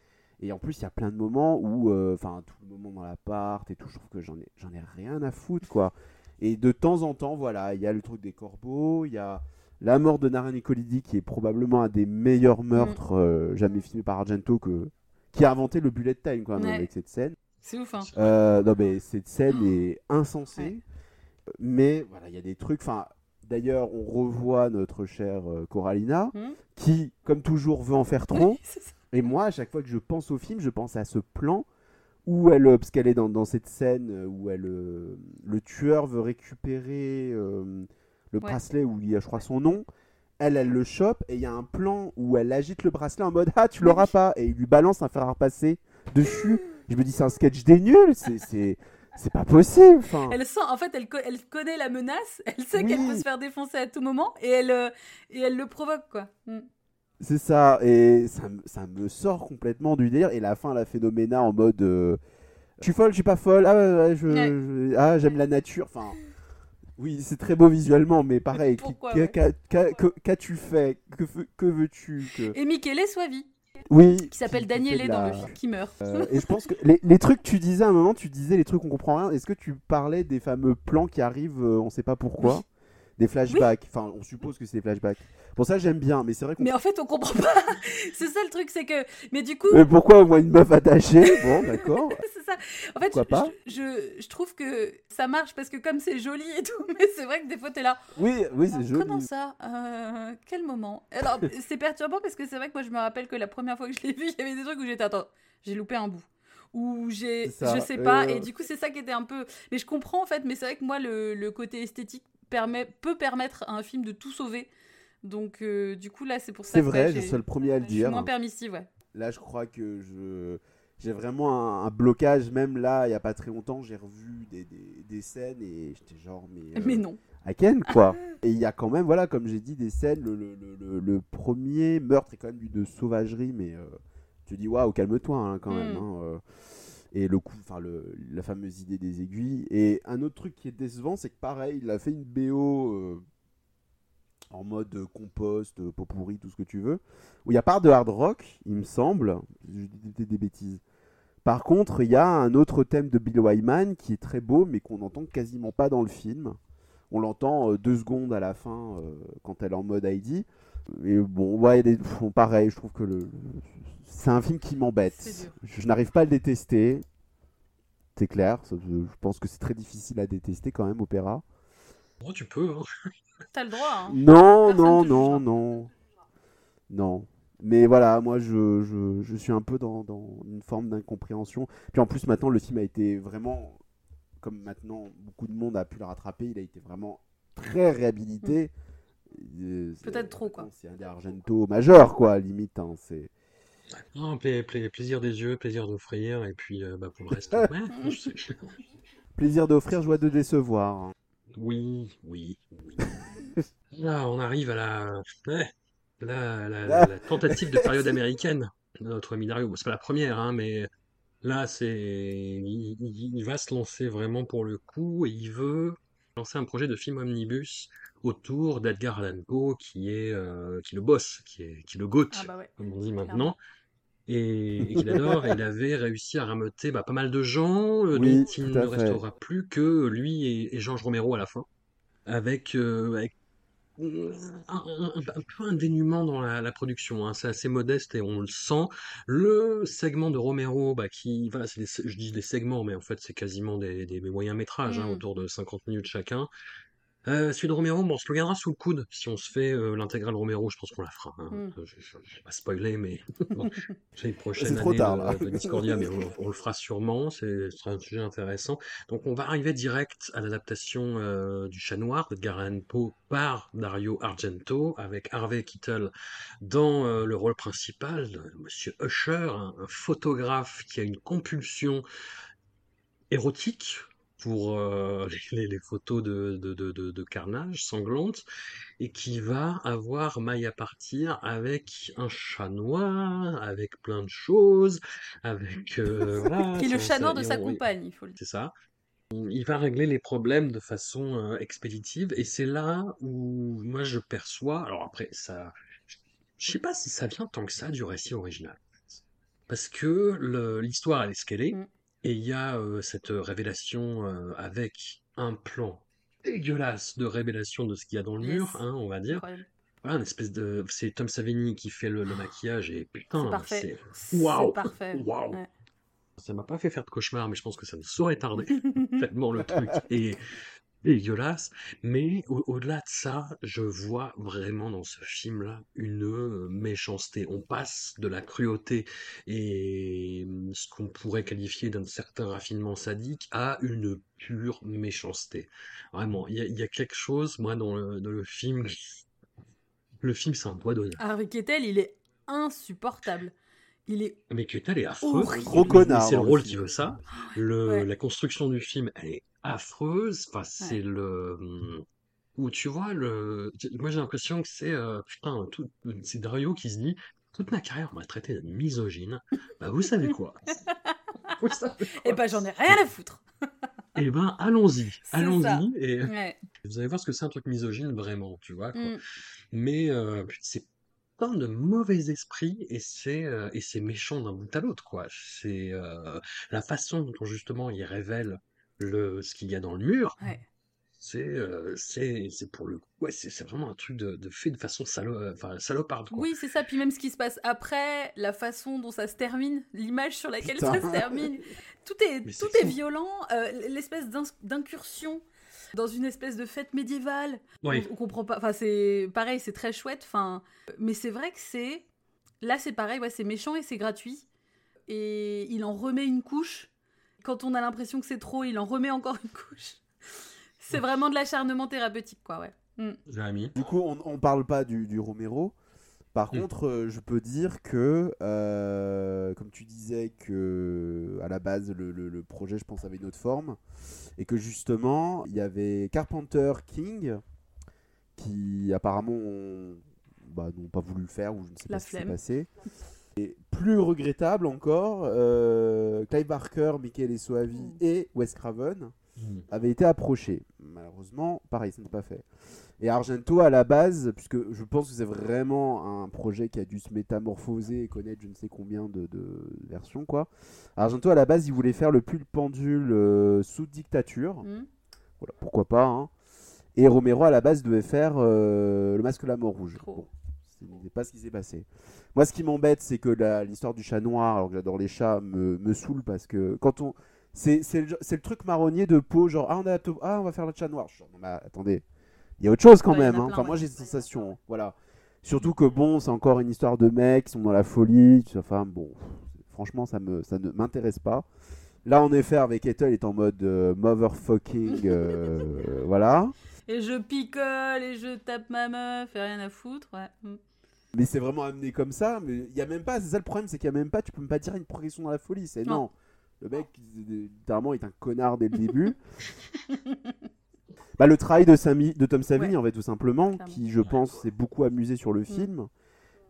B: Et en plus, il y a plein de moments où, euh, enfin, tout le moment dans l'appart et tout, je trouve que j'en ai, j'en ai rien à foutre, quoi. Et de temps en temps, voilà, il y a le truc des corbeaux, il y a la mort de Nara Nicolidi, qui est probablement un des meilleurs meurtres euh, jamais filmés par Argento, que, qui a inventé le bullet time, quand même,
C: Ouais.
B: avec cette scène.
C: C'est ouf, hein.
B: Euh, non, mais cette scène (gasps) est insensée. Mais voilà, il y a des trucs. Enfin, d'ailleurs, on revoit notre chère euh, Coralina,
C: Mhm.
B: qui, comme toujours, veut en faire trop.
C: Oui, c'est ça.
B: Et moi, à chaque fois que je pense au film, je pense à ce plan où elle, euh, parce qu'elle est dans, dans cette scène où elle, euh, le tueur veut récupérer euh, le
C: Ouais.
B: bracelet où il y a, je crois, son nom. Elle, elle le chope et il y a un plan où elle agite le bracelet en mode Ah, tu l'auras pas Et il lui balance un fer à repasser dessus. Je me dis, c'est un sketch des nuls, c'est- c'est c'est pas possible. Enfin,
C: Elle sent, en fait, elle, co- elle connaît la menace, elle sait
B: Oui.
C: qu'elle peut se faire défoncer à tout moment et elle, euh, et elle le provoque, quoi. Mm.
B: C'est ça, et ça, me- ça me sort complètement du délire. Et la fin, la phénoména en mode euh, Je suis folle, je suis pas folle, ah, ouais, ouais, je,
C: Ouais.
B: je- ah j'aime la nature. Enfin, oui, c'est très beau visuellement, mais pareil, qu'as-tu fait? Que, que veux-tu que...
C: Et Michele Soavi,
B: Oui.
C: qui s'appelle Daniele dans le film, qui meurt.
B: Euh, et je pense que les, les trucs que tu disais à un moment, tu disais les trucs on comprend rien. Est-ce que tu parlais des fameux plans qui arrivent, euh, on sait pas pourquoi? Des flashbacks. Enfin, on suppose que c'est des flashbacks. Pour ça, j'aime bien, mais c'est vrai qu'on.
C: Mais en fait, on comprend pas. (laughs) c'est ça le truc, c'est que. Mais du coup,
B: Mais pourquoi au moins une meuf attachée? Bon, d'accord. (laughs)
C: c'est ça. En fait, je,
B: pas?
C: je, je- trouve que ça marche parce que comme c'est joli et tout, (laughs) mais c'est vrai que des fois, t'es là.
B: Oui, oui, c'est joli.
C: Comment ça? Euh, Quel moment? Alors, c'est perturbant parce que c'est vrai que moi, je me rappelle que la première fois que je l'ai vu, il y avait des trucs où j'étais, attends, j'ai loupé un bout. Ou j'ai, je sais pas,
B: euh.
C: et du coup, c'est ça qui était un peu. Mais je comprends en fait, mais c'est vrai que moi, le, le côté esthétique permet, peut permettre à un film de tout sauver. Donc, euh, du coup, là, c'est pour ça
B: C'est
C: que
B: vrai,
C: ouais,
B: je suis le premier à le
C: je suis
B: dire.
C: moins permissive, ouais.
B: Là, je crois que je j'ai vraiment un, un blocage. Même là, il y a pas très longtemps, j'ai revu des, des, des scènes et j'étais genre, mais. euh,
C: Mais non.
B: à Ken, quoi. (laughs) Et il y a quand même, voilà, comme j'ai dit, des scènes. Le, le, le- premier meurtre est quand même d'une sauvagerie, mais euh, tu dis, waouh, calme-toi hein, quand même.
C: Mm.
B: hein, euh. Et le coup, enfin, le- la fameuse idée des aiguilles. Et un autre truc qui est décevant, c'est que pareil, il a fait une BO euh, en mode compost, euh, pot pourri, tout ce que tu veux, où il n'y a pas de hard rock, il me semble. Je dis des, bêtises. Par contre, il y a un autre thème de Bill Wyman qui est très beau, mais qu'on n'entend quasiment pas dans le film. On l'entend euh, deux secondes à la fin quand elle est en mode Heidi. Et bon, ouais, des- pareil, je trouve que le, c'est un film qui m'embête. Je, je n'arrive pas à le détester. C'est clair, ça, je, pense que c'est très difficile à détester quand même, Opéra.
A: Oh, tu peux, hein. (laughs)
C: T'as le droit, hein.
B: Non,
C: Personne
B: non, non, non. Non. Mais voilà, moi je, je, je suis un peu dans, dans une forme d'incompréhension. Puis en plus maintenant le film a été vraiment, comme maintenant beaucoup de monde a pu le rattraper, il a été vraiment très réhabilité. C'est-
C: Peut-être trop, quoi.
B: C'est un des Argento majeur quoi, limite. hein, c'est...
A: Non, pla- pla- plaisir des yeux, plaisir d'offrir, et puis euh, bah, pour le reste, (laughs) ouais, je sais.
B: Plaisir d'offrir, joie de décevoir. hein.
A: Oui, oui, oui. (laughs) Là, on arrive à la, ouais, la, la- (laughs) la- la tentative de période américaine de notre. Bon, c'est pas la première, hein, mais là, c'est, il, il- il va se lancer vraiment pour le coup et il veut lancer un projet de film omnibus autour d'Edgar Allan Poe, qui est, euh, qui le boss, qui est, qui le GOAT,
C: Ah bah ouais.
A: comme on dit maintenant. Et, et qu'il adore, et il avait réussi à rameuter bah, pas mal de gens, euh,
B: Oui,
A: dont il ne
B: fait.
A: restera plus que lui et, et Georges Romero à la fin, avec, euh, avec un, un- un- un peu un dénuement dans la, la production, hein. C'est assez modeste et on le sent. Le segment de Romero, bah, qui, voilà, des- je dis des segments, mais en fait c'est quasiment des, des moyens métrages, hein,
C: Mm.
A: autour de 50 minutes chacun. Euh, celui de Romero, bon, on se le gardera sous le coude. Si on se fait euh, l'intégrale Romero, je pense qu'on la fera. hein.
C: Mm.
A: Je, je- je vais pas spoiler, mais (laughs) bon, j'ai une prochaine
B: C'est trop
A: année
B: tard,
A: de,
B: là.
A: de Discordia, mais on, on le fera sûrement. C'est ce sera un sujet intéressant. Donc, on va arriver direct à l'adaptation euh, du Chat Noir d'Edgar Allan Poe par Dario Argento, avec Harvey Keitel dans euh, le rôle principal, de Monsieur Usher, un, un photographe qui a une compulsion érotique pour euh, (laughs) les, photos de, de, de, de, de carnage sanglantes et qui va avoir maille à partir avec un chat noir, avec plein de choses, avec euh, (laughs) voilà,
C: Qui est le chat noir de sa
A: on-
C: compagne, il faut le dire.
A: c'est ça. Il va régler les problèmes de façon euh, expéditive et c'est là où moi je perçois. Alors après, ça, je sais pas si ça vient tant que ça du récit original, parce que l'histoire elle est ce qu'elle est
C: Mm.
A: Et il y a euh, cette révélation euh, avec un plan dégueulasse de révélation de ce qu'il y a dans le
C: Yes.
A: mur, hein, on va dire. Voilà, une espèce de, c'est Tom Savini qui fait le, le maquillage et putain,
C: C'est
A: waouh,
C: parfait. (laughs)
A: waouh.
C: Ouais.
A: Ça m'a pas fait faire de cauchemar, mais je pense que ça ne saurait tarder. (laughs) Tellement le truc est dégueulasse. Mais au- au-delà de ça, je vois vraiment dans ce film-là une euh, méchanceté. On passe de la cruauté et hum, ce qu'on pourrait qualifier d'un certain raffinement sadique à une pure méchanceté. Vraiment, il y a, quelque chose, moi, dans le, film. Le film, c'est un doigt d'honneur.
C: Harvey Keitel, il est insupportable. Il est
A: Mais Keitel est affreux.
C: Horrible.
B: Gros connard.
A: C'est le
B: dans
A: rôle
B: film.
A: qui veut ça. Le,
C: Ouais.
A: La construction du film, elle est affreuse. Enfin, c'est le. hum, Où tu vois, le... moi j'ai l'impression que c'est. euh, putain, tout... c'est Dario qui se dit toute ma carrière, on m'a traité de misogyne. Bah, vous savez quoi? (laughs) Vous savez
C: Eh ben, j'en ai rien à foutre.
A: Eh ben, allons-y. Allons-y. Et
C: Ouais.
A: vous allez voir ce que c'est un truc misogyne vraiment, tu vois. quoi.
C: Mm.
A: Mais euh, c'est plein de mauvais esprits et c'est euh, et c'est méchant d'un bout à l'autre quoi. C'est euh, la façon dont justement il révèle le ce qu'il y a dans le mur.
C: Ouais.
A: C'est euh, c'est c'est pour le coup ouais c'est c'est vraiment un truc de, de fait de façon salo enfin saloparde quoi.
C: Oui, c'est ça. Puis même ce qui se passe après, la façon dont ça se termine, l'image sur laquelle
B: Putain.
C: ça se termine, tout est, (laughs)
A: Mais
C: tout est violent. L'espèce d'incursion dans une espèce de fête médiévale.
A: Oui.
C: On, on comprend pas. Enfin, c'est pareil, c'est très chouette. Enfin, mais c'est vrai que c'est là, c'est pareil. Ouais, c'est méchant et c'est gratuit. Et il en remet une couche. Quand on a l'impression que c'est trop, il en remet encore une couche. C'est vraiment de l'acharnement thérapeutique, quoi. Ouais. Mm.
A: Jérémy.
B: Du coup, on, on parle pas du, du Romero. Par
A: Mm.
B: contre, euh, je peux dire que, euh, comme tu disais, que à la base, le, le- le projet, je pense, avait une autre forme. Et que justement, il y avait Carpenter King, qui apparemment bah, n'ont pas voulu le faire, ou je ne sais
C: La
B: pas ce qui s'est passé. Et plus regrettable encore, euh, Clive Barker, Michael Soavi
C: Mm.
B: et Wes Craven avait été approché. Malheureusement, pareil, ça n'est pas fait. Et Argento, à la base, puisque je pense que c'est vraiment un projet qui a dû se métamorphoser et connaître je ne sais combien de, de versions, quoi. Argento, à la base, il voulait faire le pull pendule euh, sous dictature.
C: Mm.
B: Voilà, pourquoi pas, hein. Et Romero, à la base, devait faire euh, le masque de la mort rouge. Bon, ce n'est pas ce qui s'est passé. Moi, ce qui m'embête, c'est que l'histoire du chat noir, alors que j'adore les chats, me, me saoule parce que quand on. C'est le, le truc marronnier de peau, genre, ah, on, a, ah, on va faire le chat noir. Genre, non, mais attendez, il y a autre chose quand
C: Ouais, en
B: même. hein.
C: plein,
B: Enfin,
C: ouais.
B: moi, j'ai cette sensation. Voilà. Surtout que bon, c'est encore une histoire de mecs qui sont dans la folie. Enfin bon, franchement, ça me, ça ne m'intéresse pas. Là, en effet, avec Ethel est en mode euh, motherfucking, euh, (laughs) voilà.
C: Et je picole et je tape ma meuf et rien à foutre, ouais. Mm.
B: Mais c'est vraiment amené comme ça. Mais il y a même pas. C'est ça le problème, c'est qu'il y a même pas. Tu peux même pas dire une progression dans la folie. C'est
C: Non.
B: non. Le mec, littéralement, est un connard dès le début. bah, le travail de, Sami- de Tom Savini,
C: Ouais.
B: en fait, tout simplement,
C: Clairement.
B: qui, je pense, s'est beaucoup amusé sur le film.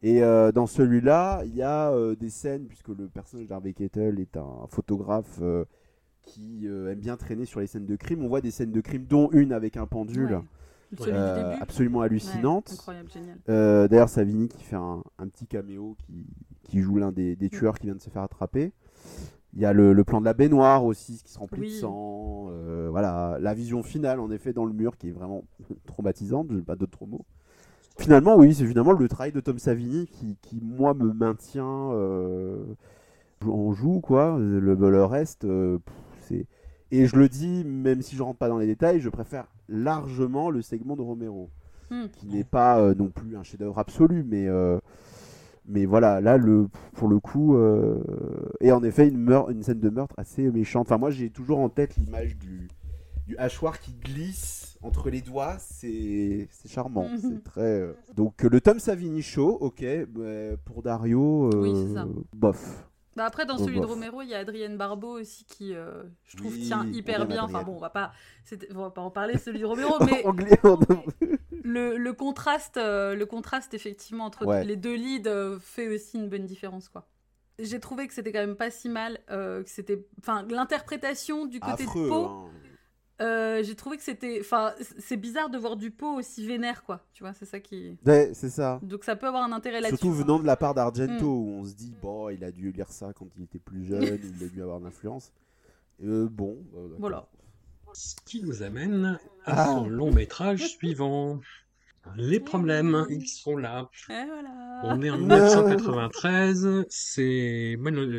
B: Et euh, dans celui-là, il y a euh, des scènes, puisque le personnage d'Harvey Keitel est un photographe euh, qui euh, aime bien traîner sur les scènes de crime. On voit des scènes de crime, dont une avec un pendule,
C: Ouais.
B: Euh, absolument hallucinante. Euh, D'ailleurs, Savini qui fait un, un petit caméo, qui, qui joue l'un des, des
C: Mm.
B: tueurs qui vient de se faire attraper. Il y a le, le plan de la baignoire aussi, qui se remplit
C: Oui.
B: de sang. euh, voilà, la vision finale, en effet, dans le mur, qui est vraiment (laughs) traumatisante. Je n'ai pas d'autres mots. Finalement, oui, c'est finalement le travail de Tom Savini qui, qui moi, me maintient euh, en joue, quoi. Le, le reste, euh, c'est. Et je le dis, même si je rentre pas dans les détails, je préfère largement le segment de Romero
C: Hmm.
B: qui n'est pas euh, non plus un chef-d'œuvre absolu, mais mais voilà, là le pour le coup, euh, et en effet une meurtre, une scène de meurtre assez méchante. Enfin moi j'ai toujours en tête l'image du du hachoir qui glisse entre les doigts, c'est charmant,
C: Mhm.
B: c'est très. euh, Donc euh, le Tom Savini show, ok, pour Dario, euh,
C: Oui, c'est ça.
B: bof.
C: Bah après, dans celui de. Romero, il y a Adrienne Barbeau aussi qui, euh, je trouve,
B: Oui,
C: tient hyper bien. Enfin bon, on va pas, on va pas en parler celui de Romero, (laughs) mais le, le contraste, euh, le contraste effectivement entre
B: Ouais.
C: les deux leads euh, fait aussi une bonne différence, quoi. J'ai trouvé que c'était quand même pas si mal, euh, que c'était, enfin, l'interprétation du côté
B: affreux.
C: de Poe.
B: hein.
C: Euh, j'ai trouvé que c'était, enfin, c'est bizarre de voir du Poe aussi vénère, quoi. Tu vois, c'est ça qui.
B: Ouais, c'est ça.
C: Donc ça peut avoir un intérêt là-dessus.
B: Surtout venant de la part d'Argento,
C: Mm.
B: où on se dit, bon, il a dû lire ça quand il était plus jeune, (laughs) il a dû avoir de l'influence. Euh, bon, euh, d'accord.
C: Voilà.
A: Ce qui nous amène à
B: Ah.
A: son long métrage (laughs) suivant. Les problèmes, ils sont là.
C: Et voilà.
A: On est en (laughs)
B: Non.
A: 1993. C'est,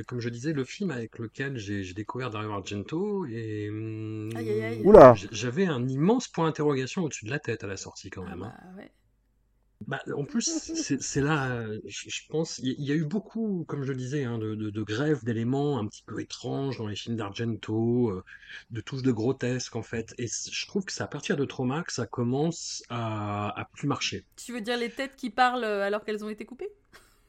A: comme je disais, le film avec lequel j'ai découvert Dario Argento et hum,
C: Aïe, aïe, aïe.
B: Oula
A: j- j'avais un immense point d'interrogation au-dessus de la tête à la sortie quand
C: Ah
A: même. hein.
C: bah, ouais.
A: Bah, en plus, c'est là, euh, je, pense, il y, a eu beaucoup, comme je disais, hein, de, de, de grèves d'éléments un petit peu étranges dans les films d'Argento, euh, de touches de grotesque en fait. Et je trouve que c'est à partir de Trauma que ça commence à, à plus marcher.
C: Tu veux dire les têtes qui parlent euh, alors qu'elles ont été coupées?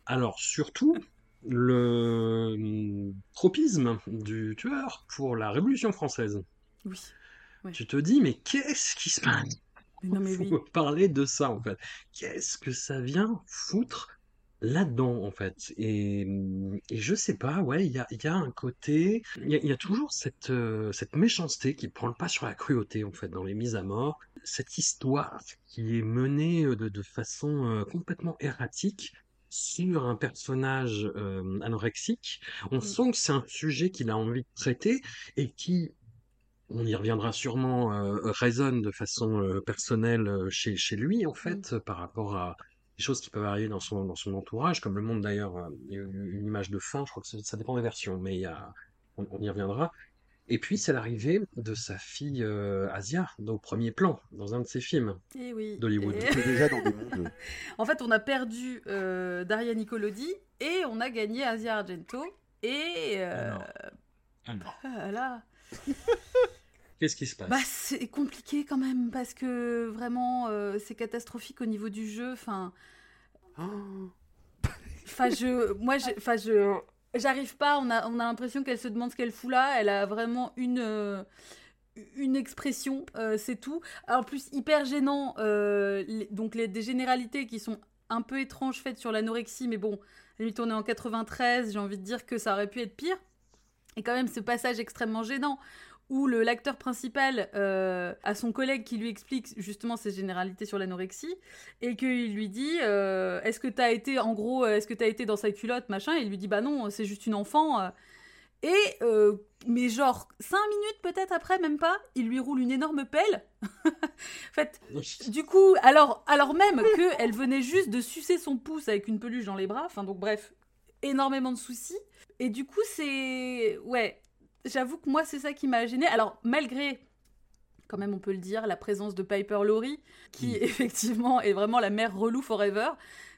A: Alors surtout le hum, tropisme du tueur pour la Révolution française.
C: Oui. Ouais.
A: Tu te dis, mais qu'est-ce qui se passe?
C: Mais non mais oui.
A: faut (laughs) parler de ça en fait. Qu'est-ce que ça vient foutre là-dedans en fait? Et, et je sais pas, ouais, il y a, il y a un côté, il y a, il y a toujours cette, euh, cette méchanceté qui prend le pas sur la cruauté en fait dans les mises à mort, cette histoire qui est menée euh, de, de façon euh, complètement erratique sur un personnage euh, anorexique. On
C: Mm.
A: sent que c'est un sujet qu'il a envie de traiter et qui on y reviendra sûrement, euh, résonne de façon euh, personnelle euh, chez, chez lui, en fait, euh, par rapport à des choses qui peuvent arriver dans son, dans son entourage, comme le monde d'ailleurs, euh, eu une image de fin, je crois que ça, ça dépend des versions, mais il y a, on, on y reviendra. Et puis c'est l'arrivée de sa fille euh, Asia, au premier plan, dans un de ses films
C: Et oui.
A: d'Hollywood.
C: Et-
B: On est déjà dans des mondes. (laughs)
C: En fait, on a perdu euh, Daria Nicolodi et on a gagné Asia Argento. Et euh,
D: Alors. Alors.
C: ah là, (laughs)
A: Qu'est-ce qui se passe?
C: Bah c'est compliqué quand même parce que vraiment euh, c'est catastrophique au niveau du jeu. Enfin, enfin je, moi, je- enfin je, j'arrive pas. On a, on a l'impression qu'elle se demande ce qu'elle fout là. Elle a vraiment une. euh, une expression, euh, c'est tout. En plus, hyper gênant, euh, les- donc les, des généralités qui sont un peu étranges faites sur l'anorexie, mais bon, limite on est en 93, j'ai envie de dire que ça aurait pu être pire. Et quand même ce passage extrêmement gênant où le l'acteur principal euh, a son collègue qui lui explique justement ces généralités sur l'anorexie et qu'il lui dit euh, est-ce que t'as été en gros euh, est-ce que t'as été dans sa culotte machin et il lui dit bah non c'est juste une enfant et euh, mais genre cinq minutes peut-être après même pas il lui roule une énorme pelle. (laughs) En fait du coup, alors, alors même qu'elle (laughs) venait juste de sucer son pouce avec une peluche dans les bras, enfin donc bref, énormément de soucis. Et du coup, c'est... Ouais, j'avoue que moi, c'est ça qui m'a gêné. Alors, malgré quand même on peut le dire, la présence de Piper Laurie, qui (laughs) effectivement est vraiment la mère relou forever.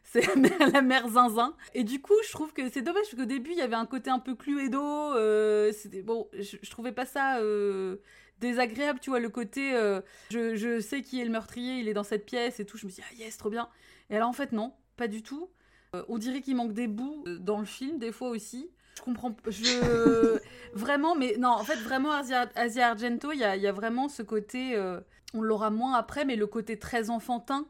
C: C'est la mère, la mère zinzin. Et du coup, je trouve que c'est dommage parce qu'au début, il y avait un côté un peu Cluedo. Euh, bon, je, je trouvais pas ça euh, désagréable, tu vois, le côté euh, je, je sais qui est le meurtrier, il est dans cette pièce et tout. Je me dis ah yes, trop bien. Et alors en fait non, pas du tout. Euh, on dirait qu'il manque des bouts dans le film, des fois aussi. Je comprends, je (laughs) vraiment, mais non, en fait vraiment Asia, Asia Argento, il y a, y a vraiment ce côté, euh, on l'aura moins après, mais le côté très enfantin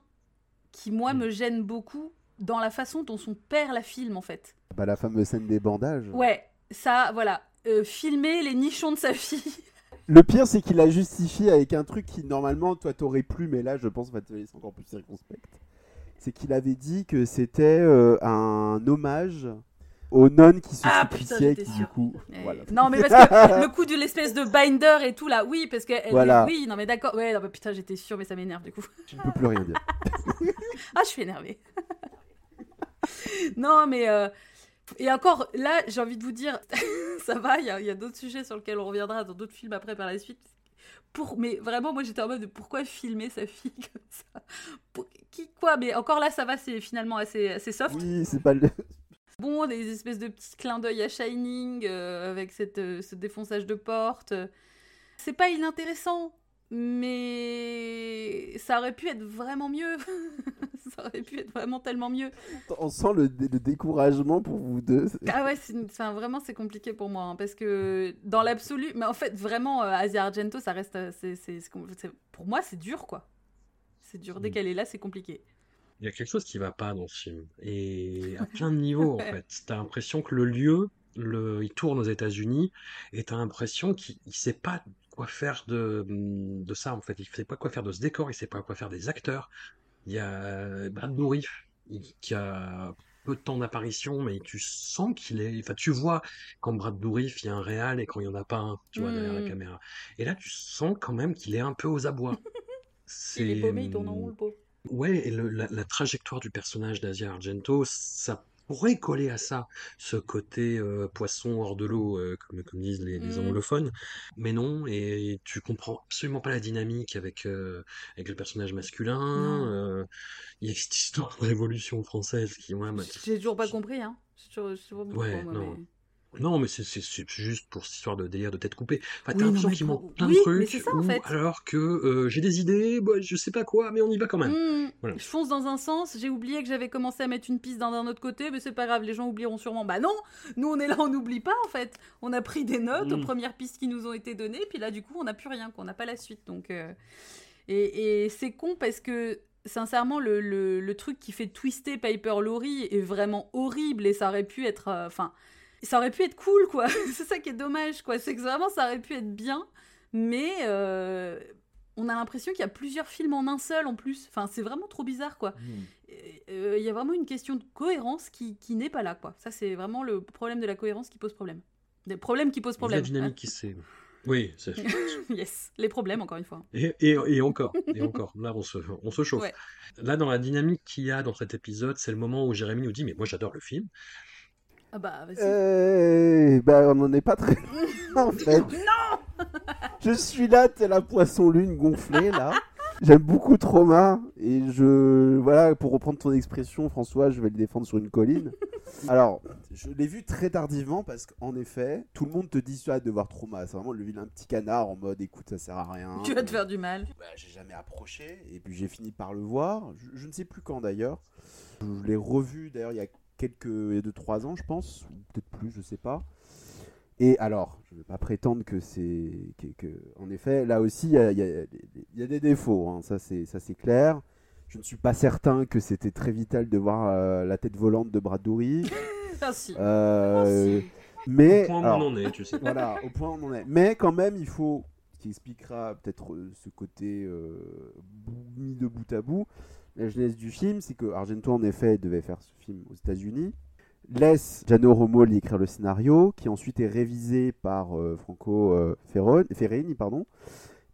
C: qui moi
B: Mm.
C: me gêne beaucoup dans la façon dont son père la filme en fait.
B: Bah, la fameuse scène des bandages.
C: Ouais, ça, voilà, Euh, filmer les nichons de sa fille. (laughs)
B: Le pire, c'est qu'il a justifié avec un truc qui, normalement, toi, t'aurais plu, mais là, je pense, va te laisser encore plus circonspect. C'est qu'il avait dit que c'était euh, un hommage aux nonnes qui se
C: Ah, putain,
B: qui, du coup...
C: Eh,
B: Voilà.
C: Non, mais parce que (laughs) le coup de l'espèce de binder et tout là, oui, parce que elle-
B: Voilà.
C: oui, non mais d'accord, ouais, non, mais putain, j'étais sûre, mais ça m'énerve du coup.
B: Je ne peux plus rien dire. (laughs)
C: Ah, je suis énervée. (laughs) non, mais euh, et encore là, j'ai envie de vous dire, ça va, il y a, il y a d'autres sujets sur lesquels on reviendra dans d'autres films après par la suite. Pour, mais vraiment, moi j'étais en mode de pourquoi filmer sa fille comme ça? Pour- Qui quoi? Mais encore là, ça va, c'est finalement assez, assez soft.
B: Oui, c'est pas le...
C: Bon, des espèces de petits clins d'œil à Shining euh, avec cette, euh, ce défonçage de porte. C'est pas inintéressant, mais ça aurait pu être vraiment mieux. (laughs) ça aurait pu être vraiment tellement mieux.
B: On sent le, dé- le découragement pour vous deux. (laughs)
C: Ah ouais, c'est enfin, vraiment c'est compliqué pour moi hein, parce que dans l'absolu, mais en fait vraiment euh, Asia Argento, ça reste, c'est- pour moi c'est dur quoi. C'est dur dès
A: Mm.
C: qu'elle est là, c'est compliqué.
A: Il y a quelque chose qui va pas dans ce film. Et à (laughs) plein de niveaux, en fait. T'as l'impression que le lieu, le, il tourne aux États-Unis, et t'as l'impression qu'il il sait pas quoi faire de, de ça, en fait. Il sait pas quoi faire de ce décor, il sait pas quoi faire des acteurs. Il y a Brad Dourif, qui a peu de temps d'apparition, mais tu sens qu'il est. Enfin, tu vois quand Brad Dourif, il y a un réal et quand il y en a pas un, tu vois, derrière la
C: Mm.
A: caméra. Et là, tu sens quand même qu'il est un peu aux abois. (laughs)
C: Il est
A: C'est-
C: paumé, il tourne en le pauvre.
A: Ouais, et le- la, la trajectoire du personnage d'Asia Argento, ça pourrait coller à ça, ce côté euh, poisson hors de l'eau, euh, comme, comme disent les, les
C: Mm.
A: anglophones. Mais non, et tu comprends absolument pas la dynamique avec, euh, avec le personnage masculin. Il y a cette histoire de révolution française qui, moi, m'a-
C: J'ai toujours pas compris hein. Toujours-
A: Ouais,
C: moi,
A: non.
C: mais-
A: Non, mais c'est juste pour cette histoire de délire de tête coupée. Enfin,
C: Oui,
A: t'as l'impression qu'il manque plein de
C: mais
A: trucs,
C: c'est ça, en fait.
A: alors que euh, j'ai des idées, bah, je sais pas quoi, mais on y va quand même. Voilà.
C: Je fonce dans un sens, j'ai oublié que j'avais commencé à mettre une piste dans un autre côté, mais c'est pas grave, les gens oublieront sûrement. Bah non, nous on est là, on n'oublie pas en fait. On a pris des notes aux
A: Mm.
C: premières pistes qui nous ont été données, puis là du coup on n'a plus rien, qu'on n'a pas la suite. Donc, euh, Et, et c'est con parce que sincèrement, le, le- le truc qui fait twister Piper Laurie est vraiment horrible et ça aurait pu être. euh, Ça aurait pu être cool quoi. (laughs) c'est ça qui est dommage quoi. C'est que vraiment ça aurait pu être bien, mais. euh, on a l'impression qu'il y a plusieurs films en un seul en plus. Enfin, c'est vraiment trop bizarre, quoi. Euh, Il y a vraiment une question de cohérence qui, qui n'est pas là, quoi. Ça, c'est vraiment le problème de la cohérence qui pose problème. Des problèmes qui posent
A: La
C: problème.
A: dynamique qui s'est... Oui, c'est... (laughs)
C: yes, les problèmes, encore une fois.
A: Et, et, et encore, et encore, là on se, on se chauffe.
C: Ouais.
A: Là dans la dynamique qu'il y a dans cet épisode, c'est le moment où Jérémy nous dit mais moi j'adore le film.
C: Ah bah, vas-y.
B: Euh, bah, on n'en est pas très (laughs) en fait.
C: Non
B: Je suis là, t'es la poisson lune gonflée là. J'aime beaucoup Trauma et je voilà pour reprendre ton expression François, je vais le défendre sur une colline. Alors, je l'ai vu très tardivement parce qu'en effet, tout le monde te dit ça de voir Trauma, c'est vraiment le vilain petit canard en mode écoute ça sert à rien.
C: Tu vas te faire du mal.
B: Bah, j'ai jamais approché et puis j'ai fini par le voir. Je, je ne sais plus quand d'ailleurs. Je l'ai revu d'ailleurs il y a quelques il y a deux trois ans je pense ou peut-être plus je sais pas. Et alors je ne vais pas prétendre que c'est que, que- en effet là aussi il y a, il y y a des défauts hein, ça c'est ça c'est clair. Je ne suis pas certain que c'était très vital de voir euh, la tête volante de Brad Dourif. (laughs) Euh, mais
A: Au point où
B: alors-
A: on en est, tu sais.
B: voilà, au point où on en est. Mais quand même, il faut, ce qui expliquera peut-être euh, ce côté euh, mis de bout à bout, la genèse du film, c'est que Argento, en effet, devait faire ce film aux États-Unis, laisse Gianno Romoli écrire le scénario, qui ensuite est révisé par euh, Franco euh, Ferrini, pardon,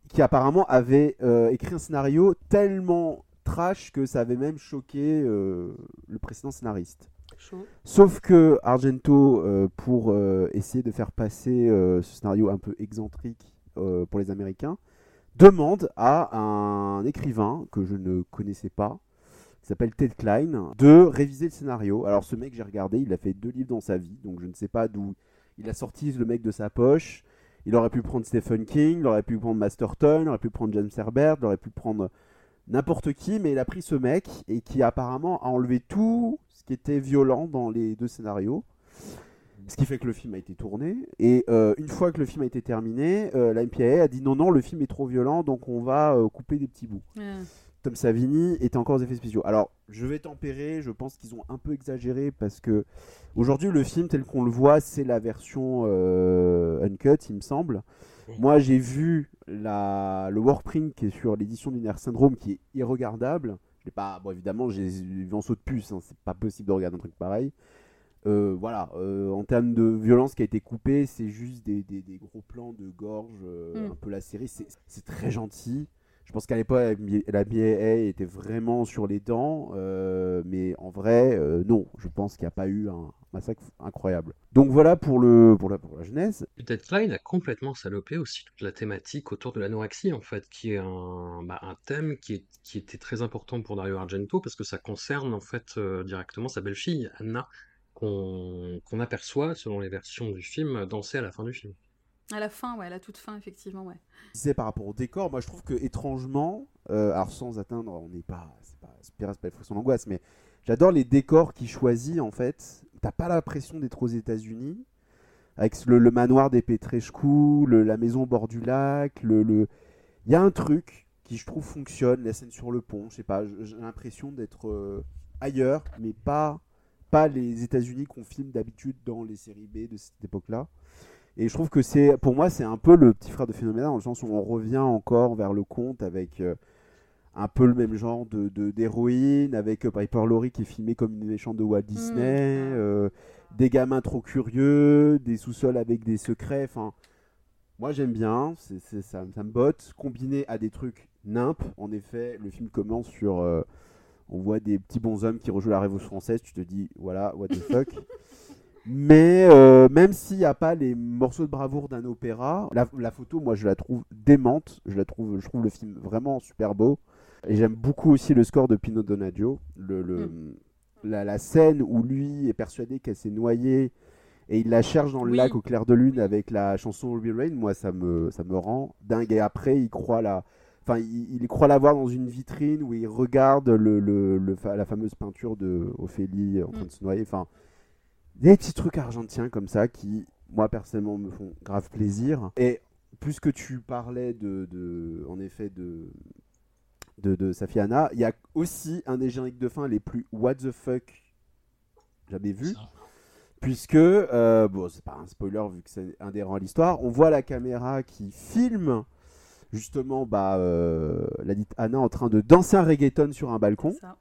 B: qui apparemment avait euh, écrit un scénario tellement trash que ça avait même choqué le précédent scénariste.
C: Chaud.
B: Sauf que Argento, pour essayer de faire passer ce scénario un peu excentrique pour les Américains, demande à un écrivain que je ne connaissais pas, qui s'appelle Ted Klein, de réviser le scénario. Alors ce mec, j'ai regardé, il a fait deux livres dans sa vie, donc je ne sais pas d'où il a sorti le mec de sa poche. Il aurait pu prendre Stephen King, il aurait pu prendre Masterton, il aurait pu prendre James Herbert, il aurait pu prendre n'importe qui, mais il a pris ce mec et qui apparemment a enlevé tout ce qui était violent dans les deux scénarios. Ce qui fait que le film a été tourné. Et euh, une fois que le film a été terminé, euh, la MPAA a dit non, non, le film est trop violent, donc on va euh, couper des petits bouts.
C: Ouais.
B: Tom Savini était encore aux effets spéciaux. Alors, je vais tempérer, je pense qu'ils ont un peu exagéré parce que aujourd'hui, le film tel qu'on le voit, c'est la version euh, uncut, il me semble. Moi, j'ai vu la, le workprint qui est sur l'édition du Nerf Syndrome qui est irregardable. Je pas, bon, évidemment, j'ai vu en saut de puce, hein, c'est pas possible de regarder un truc pareil. Euh, voilà, euh, en termes de violence qui a été coupée, c'est juste des, des- des gros plans de gorge, euh,
C: Mm.
B: un peu lacérés. C'est c'est très gentil. Je pense qu'à l'époque, la BAA était vraiment sur les dents, euh, mais en vrai, euh, non. Je pense qu'il n'y a pas eu un massacre incroyable. Donc voilà pour, le, pour, la, pour la genèse.
A: Ted Klein a complètement salopé aussi toute la thématique autour de l'anorexie, en fait, qui est un, bah, un thème qui, est, qui était très important pour Dario Argento, parce que ça concerne, en fait, euh, directement sa belle-fille, Anna, qu'on qu'on aperçoit, selon les versions du film, danser à la fin du film.
C: À la fin, ouais, à la toute fin, effectivement, ouais.
B: C'est par rapport au décor. Moi, je trouve que étrangement, euh, alors sans atteindre, on n'est pas, c'est pas, Spira, c'est pas Frisson d'angoisse, mais j'adore les décors qu'il choisit en fait. T'as pas l'impression d'être aux États-Unis avec le, le manoir des Petrescu, le- la maison au bord du lac, le, le... il y a un truc qui je trouve fonctionne, la scène sur le pont. Je sais pas, j'ai l'impression d'être euh, ailleurs, mais pas pas les États-Unis qu'on filme d'habitude dans les séries B de cette époque-là. Et je trouve que c'est, pour moi, c'est un peu le petit frère de Phénoména, dans le sens où on revient encore vers le conte avec euh, un peu le même genre de, d'héroïne, avec euh, Piper Laurie qui est filmée comme une méchante de Walt Disney, euh, des gamins trop curieux, des sous-sols avec des secrets. Enfin, moi j'aime bien, c'est, c'est- ça, ça me botte. Combiné à des trucs nimp, en effet, le film commence sur. On voit des petits bonshommes qui rejouent la Révolution française, tu te dis, voilà, what the fuck. (laughs) Mais euh, même s'il n'y a pas les morceaux de bravoure d'un opéra, la, la photo, moi, je la trouve démente. Je la trouve, je trouve le film vraiment super beau. Et j'aime beaucoup aussi le score de Pino Donaggio. Le, le- la, la scène où lui est persuadé qu'elle s'est noyée et il la cherche dans le
C: Oui.
B: lac au clair de lune avec la chanson Ruby Rain. Moi, ça me, ça me rend dingue. Et après, il croit la, enfin, il, il croit la voir dans une vitrine où il regarde le, le- le fa- la fameuse peinture de Ophélie en train de se noyer. Enfin, des petits trucs argentins comme ça qui, moi personnellement, me font grave plaisir. Et plus que tu parlais de, de- en effet, de, de, de sa fille Anna, il y a aussi un des génériques de fin les plus what the fuck jamais vu. Puisque, euh, bon, c'est pas un spoiler vu que c'est indhérent à l'histoire, on voit la caméra qui filme justement bah, euh, la dite Anna en train de danser un reggaeton sur un balcon.
C: Ça.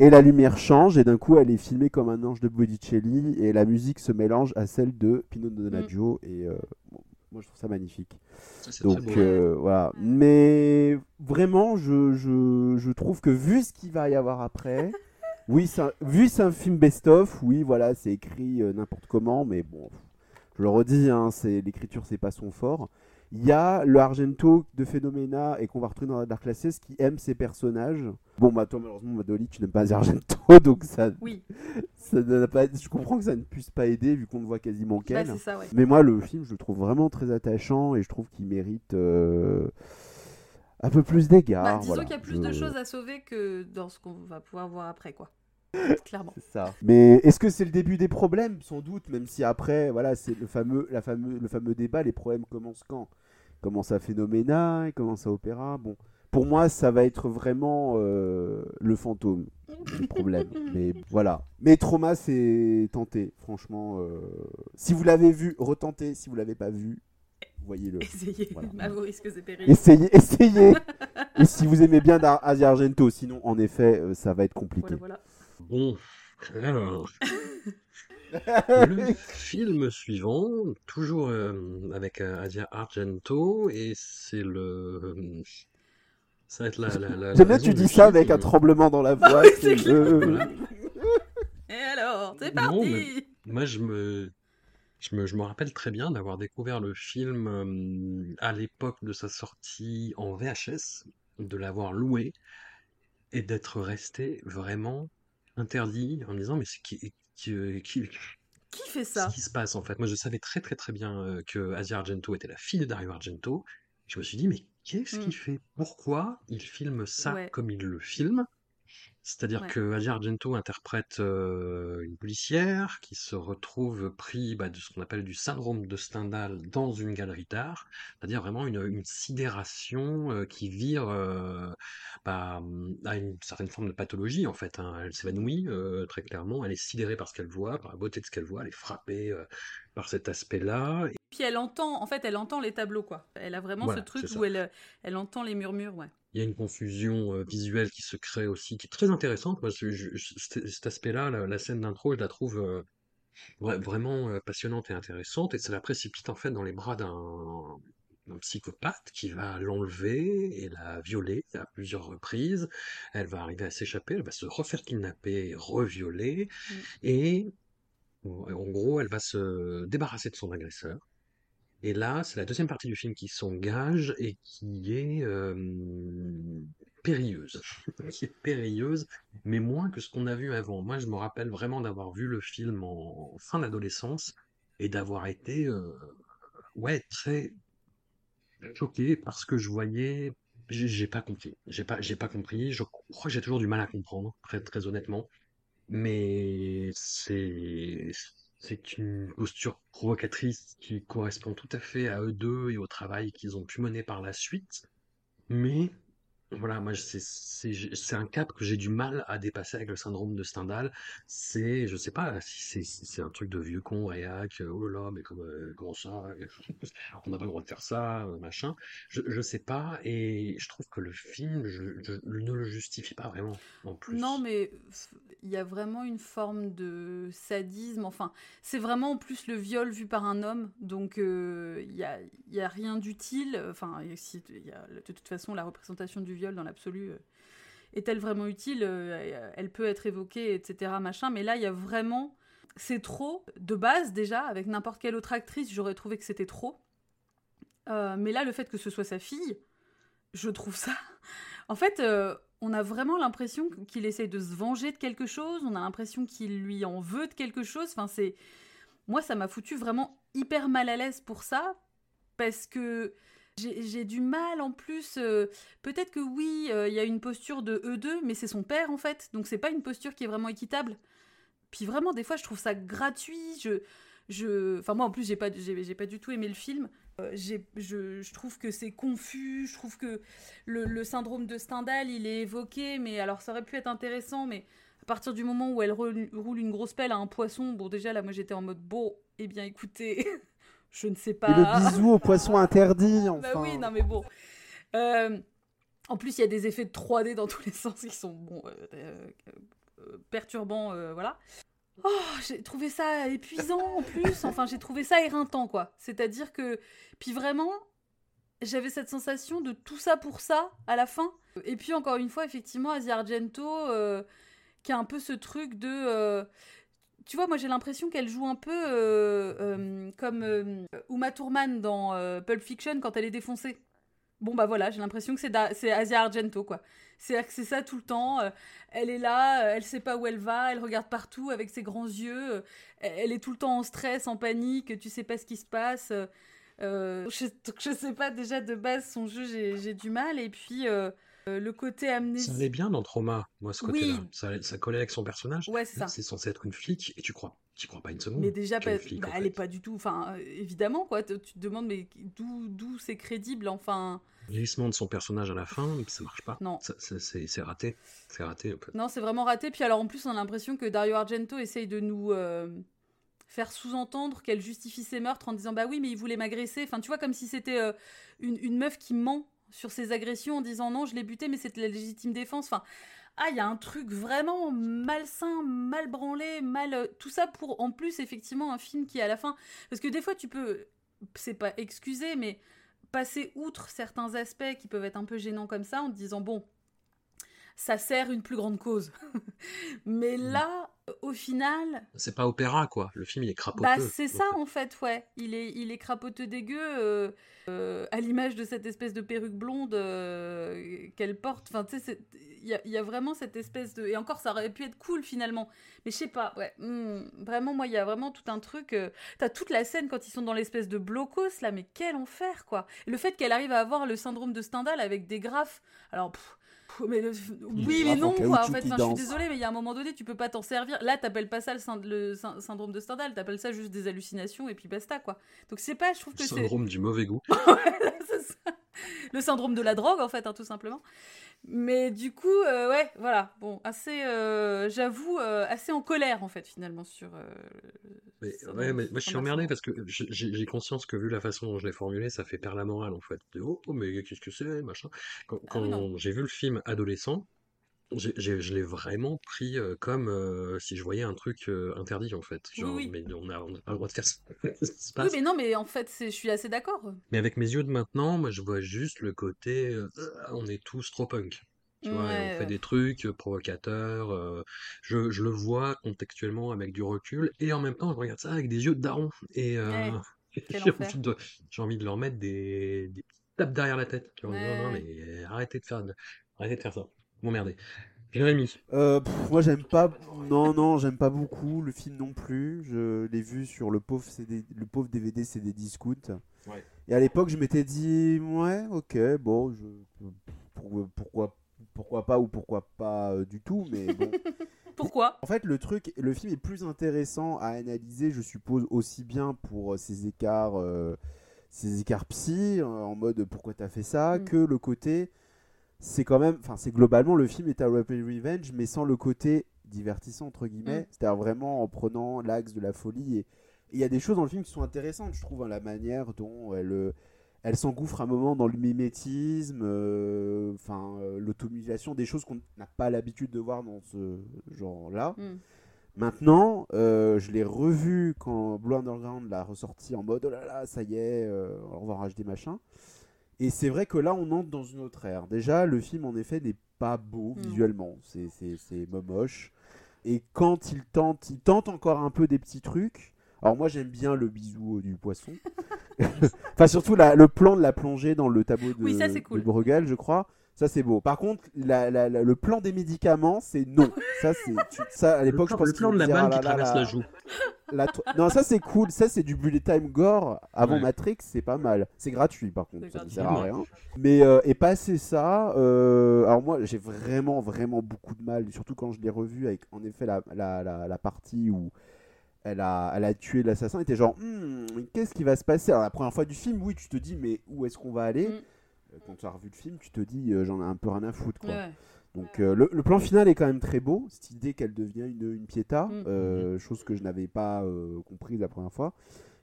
B: Et la lumière change et d'un coup elle est filmée comme un ange de Botticelli et la musique se mélange à celle de Pino Donaggio et euh, bon, moi je trouve ça magnifique.
A: Ça,
B: Donc euh, voilà. Mais vraiment je, je, je trouve que vu ce qu'il va y avoir après, (laughs) oui, un- vu c'est un film best-of, oui voilà c'est écrit euh, n'importe comment, mais bon, je le redis, hein, c'est l'écriture c'est pas son fort. Il y a le Argento de Phénoména et qu'on va retrouver dans la Dark Classes qui aime ses personnages. Bon, bah toi, malheureusement, Madoli, tu n'aimes pas Argento, (laughs) donc ça,
C: Oui,
B: ça pas, je comprends que ça ne puisse pas aider vu qu'on ne voit quasiment
C: bah,
B: qu'elle.
C: ouais.
B: Mais moi, le film, je le trouve vraiment très attachant et je trouve qu'il mérite euh, un peu plus d'égards.
C: Bah, disons
B: voilà.
C: qu'il y a plus
B: Je-
C: de choses à sauver que dans ce qu'on va pouvoir voir après, quoi. (laughs) Clairement.
B: C'est ça. Mais est-ce que c'est le début des problèmes? Sans doute, même si après, voilà, c'est le fameux, la fameux, le fameux débat. Les problèmes commencent quand? Commence à Phénoména, ils commencent à Opéra? Bon, pour moi, ça va être vraiment euh, le fantôme du problème. (laughs) Mais voilà. Mais Trauma, c'est tenté, franchement. euh, Si vous l'avez vu, retentez. Si vous l'avez pas vu, voyez-le.
C: Essayez,
B: Voilà.
C: à vos risques et périls.
B: Essayez, essayez. (laughs) Et si vous aimez bien Asia Argento, sinon, en effet, euh, ça va être compliqué.
C: Voilà, voilà.
A: Bon, alors. (laughs) Le film suivant, toujours euh, avec euh, Asia Argento, et c'est le. Ça va être la. la, la-
B: J'aime
A: la
B: bien, tu dis ça avec
A: film.
B: un tremblement dans la voix.
C: oui,
B: c'est le-
A: Voilà. (laughs)
C: Et alors, c'est
A: Non,
C: parti
A: mais- Moi, je me. Je me, je me rappelle très bien d'avoir découvert le film euh, à l'époque de sa sortie en VHS, de l'avoir loué et d'être resté vraiment interdit en me disant mais c'est qui, qui, qui,
C: Qui fait ça?
A: ce qui se passe en fait? Moi je savais très très très bien euh, que Asia Argento était la fille de Dario Argento. Je me suis dit mais qu'est-ce
C: Mm.
A: qu'il fait? Pourquoi il filme ça
C: Ouais.
A: comme il le filme? C'est-à-dire
C: Ouais.
A: que Asia Argento interprète euh, une policière qui se retrouve pris bah, de ce qu'on appelle du syndrome de Stendhal dans une galerie d'art, c'est-à-dire vraiment une, une sidération euh, qui vire euh, bah, à une certaine forme de pathologie en fait. hein. Elle s'évanouit très clairement, elle est sidérée par ce qu'elle voit, par la beauté de ce qu'elle voit, elle est frappée par cet aspect-là.
C: Puis elle entend, en fait, elle entend les tableaux, quoi. Elle a vraiment
A: Voilà,
C: ce truc où elle, elle entend les murmures, ouais.
A: Il y a une confusion euh, visuelle qui se crée aussi, qui est très intéressante. Moi, je- cet aspect-là, la, la scène d'intro, je la trouve euh, vra- vraiment euh, passionnante et intéressante, et ça la précipite en fait dans les bras d'un d'un psychopathe qui va l'enlever et la violer à plusieurs reprises. Elle va arriver à s'échapper, elle va se refaire kidnapper, revioler,
C: Mm.
A: et en gros, elle va se débarrasser de son agresseur. Et là, c'est la deuxième partie du film qui s'engage et qui est euh, périlleuse. (laughs) qui est périlleuse, mais moins que ce qu'on a vu avant. Moi, je me rappelle vraiment d'avoir vu le film en fin d'adolescence et d'avoir été euh, ouais, très choqué parce que je voyais. J'ai pas compris. J'ai pas, pas compris. Je crois que j'ai toujours du mal à comprendre, très honnêtement. Mais c'est c'est une posture provocatrice qui correspond tout à fait à eux deux et au travail qu'ils ont pu mener par la suite. Mais voilà, moi c'est un cap que j'ai du mal à dépasser avec le syndrome de Stendhal. C'est, je sais pas si c'est un truc de vieux con réac. euh, Oh là là, mais comme, euh, comment ça (laughs) On n'a pas le droit de faire ça, euh, machin. Je je sais pas et je trouve que le film je, ne le justifie pas vraiment en plus.
C: Non, mais il y a vraiment une forme de sadisme. Enfin, c'est vraiment en plus le viol vu par un homme. Donc, euh, il y a, il y a rien d'utile. Enfin, y a, de toute façon, la représentation du viol dans l'absolu euh, est-elle vraiment utile Euh, Elle peut être évoquée, etc. Machin. Mais là, il y a vraiment. C'est trop. De base, déjà, avec n'importe quelle autre actrice, j'aurais trouvé que c'était trop. Euh, mais là, le fait que ce soit sa fille, je trouve ça. (laughs) En fait, on a vraiment l'impression qu'il essaye de se venger de quelque chose. On a l'impression qu'il lui en veut de quelque chose. Enfin, c'est. Moi, ça m'a foutu vraiment hyper mal à l'aise pour ça. Parce que j'ai du mal en plus. euh, Peut-être que oui, euh, il y a une posture de eux deux, mais c'est son père en fait. Donc, c'est pas une posture qui est vraiment équitable. Puis vraiment, des fois, je trouve ça gratuit. Je. Je... Enfin, moi, en plus, j'ai pas, j'ai, pas du tout aimé le film. Euh, je, je trouve que c'est confus. Je trouve que le, le syndrome de Stendhal, il est évoqué, mais alors ça aurait pu être intéressant, mais à partir du moment où elle roule une grosse pelle à un poisson, bon, déjà là, moi j'étais en mode bon, eh bien écoutez, (laughs) je ne sais
B: Et
C: pas.
B: le bisou au poisson interdit, enfin. (laughs)
C: Bah oui, non mais bon. Euh, en plus, il y a des effets de 3D dans tous les sens qui sont bon, euh, euh, perturbants, voilà. Oh, j'ai trouvé ça épuisant en plus. Enfin, j'ai trouvé ça éreintant, quoi. C'est-à-dire que, puis vraiment, j'avais cette sensation de tout ça pour ça à la fin. Et puis encore une fois, effectivement, Asia Argento, qui a un peu ce truc de. Tu vois, moi j'ai l'impression qu'elle joue un peu euh, euh, comme euh, Uma Thurman dans Pulp Fiction quand elle est défoncée. Bon bah voilà, j'ai l'impression que c'est c'est Asia Argento quoi. C'est c'est ça tout le temps. elle est là, elle sait pas où elle va, elle regarde partout avec ses grands yeux. elle est tout le temps en stress, en panique, tu sais pas ce qui se passe. je, je sais pas déjà de base son jeu, j'ai j'ai du mal. Et puis le côté
A: Ça
C: amnésie.
A: allait bien dans Trauma, moi, ce côté-là.
C: Oui.
A: Ça, ça collait avec son personnage.
C: Ouais, c'est ça.
A: C'est censé être une flic, et tu crois, tu crois pas une seconde.
C: Mais déjà, pas-
A: flic,
C: bah, elle
A: fait.
C: est pas du tout. Enfin, euh, évidemment, quoi. Tu te demandes, mais d'où d'où c'est crédible Enfin,
A: Le glissement de son personnage à la fin, ça marche pas.
C: Non.
A: Ça- ça- C'est c'est raté. C'est raté, en fait.
C: non, c'est vraiment raté. Puis alors, en plus, on a l'impression que Dario Argento essaye de nous euh, faire sous-entendre qu'elle justifie ses meurtres en disant, bah oui, mais il voulait m'agresser. Enfin, tu vois, comme si c'était euh, une, une meuf qui ment sur ses agressions en disant, non, je l'ai buté, mais c'était la légitime défense. Enfin, ah, il y a un truc vraiment malsain, mal branlé, mal. euh, Tout ça pour, en plus, effectivement, un film qui, à la fin. Parce que des fois, tu peux. C'est pas excusé, mais passer outre certains aspects qui peuvent être un peu gênants comme ça en te disant bon ça sert une plus grande cause (laughs) mais là au final,
A: C'est pas opéra, quoi. Le film, il est crapoteux.
C: bah c'est ça
A: fait.
C: en fait, ouais. Il est, il est crapoteux dégueu, euh, euh, à l'image de cette espèce de perruque blonde euh, qu'elle porte. Enfin, tu sais, il y a, y a vraiment cette espèce de. Et encore, ça aurait pu être cool finalement. Mais je sais pas, ouais. hmm, vraiment, moi, il y a vraiment tout un truc. euh, T'as toute la scène quand ils sont dans l'espèce de blocos là, mais quel enfer quoi. Et le fait qu'elle arrive à avoir le syndrome de Stendhal avec des graphes. Alors, pff, mais le- oui, mais non
B: en
C: quoi. En fait, enfin, je suis désolée, mais il y a un moment donné, tu peux pas t'en servir. Là, t'appelles pas ça le, syn- le syn- syndrome de Stendhal, t'appelles ça juste des hallucinations et puis basta quoi. Donc c'est pas, je trouve que c'est
A: Syndrome du mauvais goût. (laughs)
C: c'est ça. (laughs) le syndrome de la drogue en fait, hein, tout simplement. Mais du coup, euh, ouais, voilà, bon, assez, euh, j'avoue, euh, assez en colère en fait finalement sur.
A: Mais, ouais, mais moi je suis emmerdé parce que j'ai conscience que vu la façon dont je l'ai formulé, ça fait perdre la morale en fait. De, oh, oh, mais qu'est-ce que c'est, machin. Quand,
C: Ah
A: quand j'ai vu le film adolescent, j'ai- j'ai- je l'ai vraiment pris euh, comme euh, si je voyais un truc euh, interdit en fait. Genre,
C: oui.
A: mais on a, on a pas le droit de faire ça. (laughs)
C: Oui, mais non, mais en fait, c'est- je suis assez d'accord.
A: Mais avec mes yeux de maintenant, moi je vois juste le côté euh, on est tous trop punk. Tu vois, et on fait des trucs provocateurs. je, je le vois contextuellement avec du recul et en même temps je regarde ça avec des yeux de daron. Et
C: Ouais, (laughs)
A: j'ai envie de, j'ai envie de leur mettre des, des petites tapes derrière la tête. Tu vois,
C: Ouais,
A: non,
C: ouais.
A: mais arrêtez de faire, arrêtez de faire ça. M'emmerdez. Jérémy,
B: Euh, pff, moi j'aime pas, non non j'aime pas beaucoup le film non plus. Je l'ai vu sur le pauvre CD, le pauvre DVD CD Discount.
A: Ouais.
B: Et à l'époque je m'étais dit ouais ok bon je, pour- pourquoi pourquoi pas ou pourquoi pas euh, du tout mais bon. (laughs)
C: Pourquoi?
B: En fait, le truc, le film est plus intéressant à analyser, je suppose, aussi bien pour euh, ces écarts, euh, ces écarts psy, en mode pourquoi t'as fait ça,
C: Mm.
B: que le côté, c'est quand même, enfin, c'est globalement le film est à Rapid Revenge, mais sans le côté divertissant entre guillemets,
C: Mm.
B: c'est-à-dire vraiment en prenant l'axe de la folie. Et il y a des choses dans le film qui sont intéressantes, je trouve, hein, la manière dont elle, euh, elle s'engouffre un moment dans le mimétisme, euh, enfin euh, l'automutilation, des choses qu'on n'a pas l'habitude de voir dans ce genre-là.
C: Hmm.
B: Maintenant, euh, je l'ai revu quand Blue Underground l'a ressorti en mode oh là là, ça y est, au revoir HD machin. Et c'est vrai que là, on entre dans une autre ère. Déjà, le film, en effet, n'est pas beau visuellement. C'est- C'est c'est moche. Et quand il tente, il tente encore un peu des petits trucs. Alors moi, j'aime bien le bisou du poisson. (laughs) enfin, surtout la- le plan de la plongée dans le tableau de,
C: Oui, ça, c'est cool.
B: de Bruegel, je crois. Ça, c'est beau. Par contre, la- la- la- le plan des médicaments, c'est non. Ça, c'est tu- ça à l'époque, je pense
A: le plan de la balle
B: ah
A: qui traverse la joue.
B: to- Non, ça c'est cool. Ça c'est du bullet time gore avant
A: Ouais.
B: Matrix, c'est pas mal. C'est gratuit par contre, ça ne sert à rien. Mais euh, et passer ça, euh, alors moi j'ai vraiment vraiment beaucoup de mal, surtout quand je l'ai revu avec en effet la, la, la, la partie où elle a, elle a tué l'assassin. était genre, Hmm, qu'est-ce qui va se passer? Alors la première fois du film, oui, tu te dis mais où est-ce qu'on va aller?
C: Mm.
B: Euh, Quand tu as revu le film, tu te dis euh, j'en ai un peu rien à foutre quoi.
C: Ouais.
B: Donc euh, le, le plan final est quand même très beau, cette idée qu'elle devient une, une piéta,
C: Mm.
B: euh, chose que je n'avais pas comprise la première fois.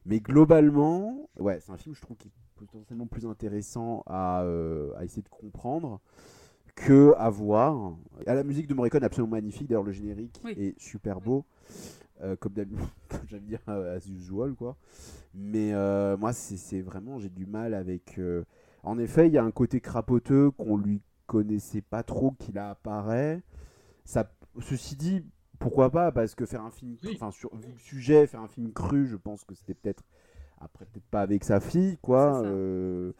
B: Mais globalement, ouais, c'est un film je trouve qui est potentiellement plus intéressant à, à essayer de comprendre que à voir. À la musique de Morricone absolument magnifique, d'ailleurs le générique
C: Oui.
B: est super beau, euh, comme d'habitude, (laughs) j'aime dire as usual quoi. Mais euh, moi c'est c'est vraiment j'ai du mal avec. euh, En effet, il y a un côté crapoteux qu'on lui connaissait pas trop qui là apparaît. Ça, ceci dit, pourquoi pas? Parce que faire un film, enfin sur vu le sujet, faire un film cru, je pense que c'était peut-être après peut-être pas avec sa fille, quoi. Euh,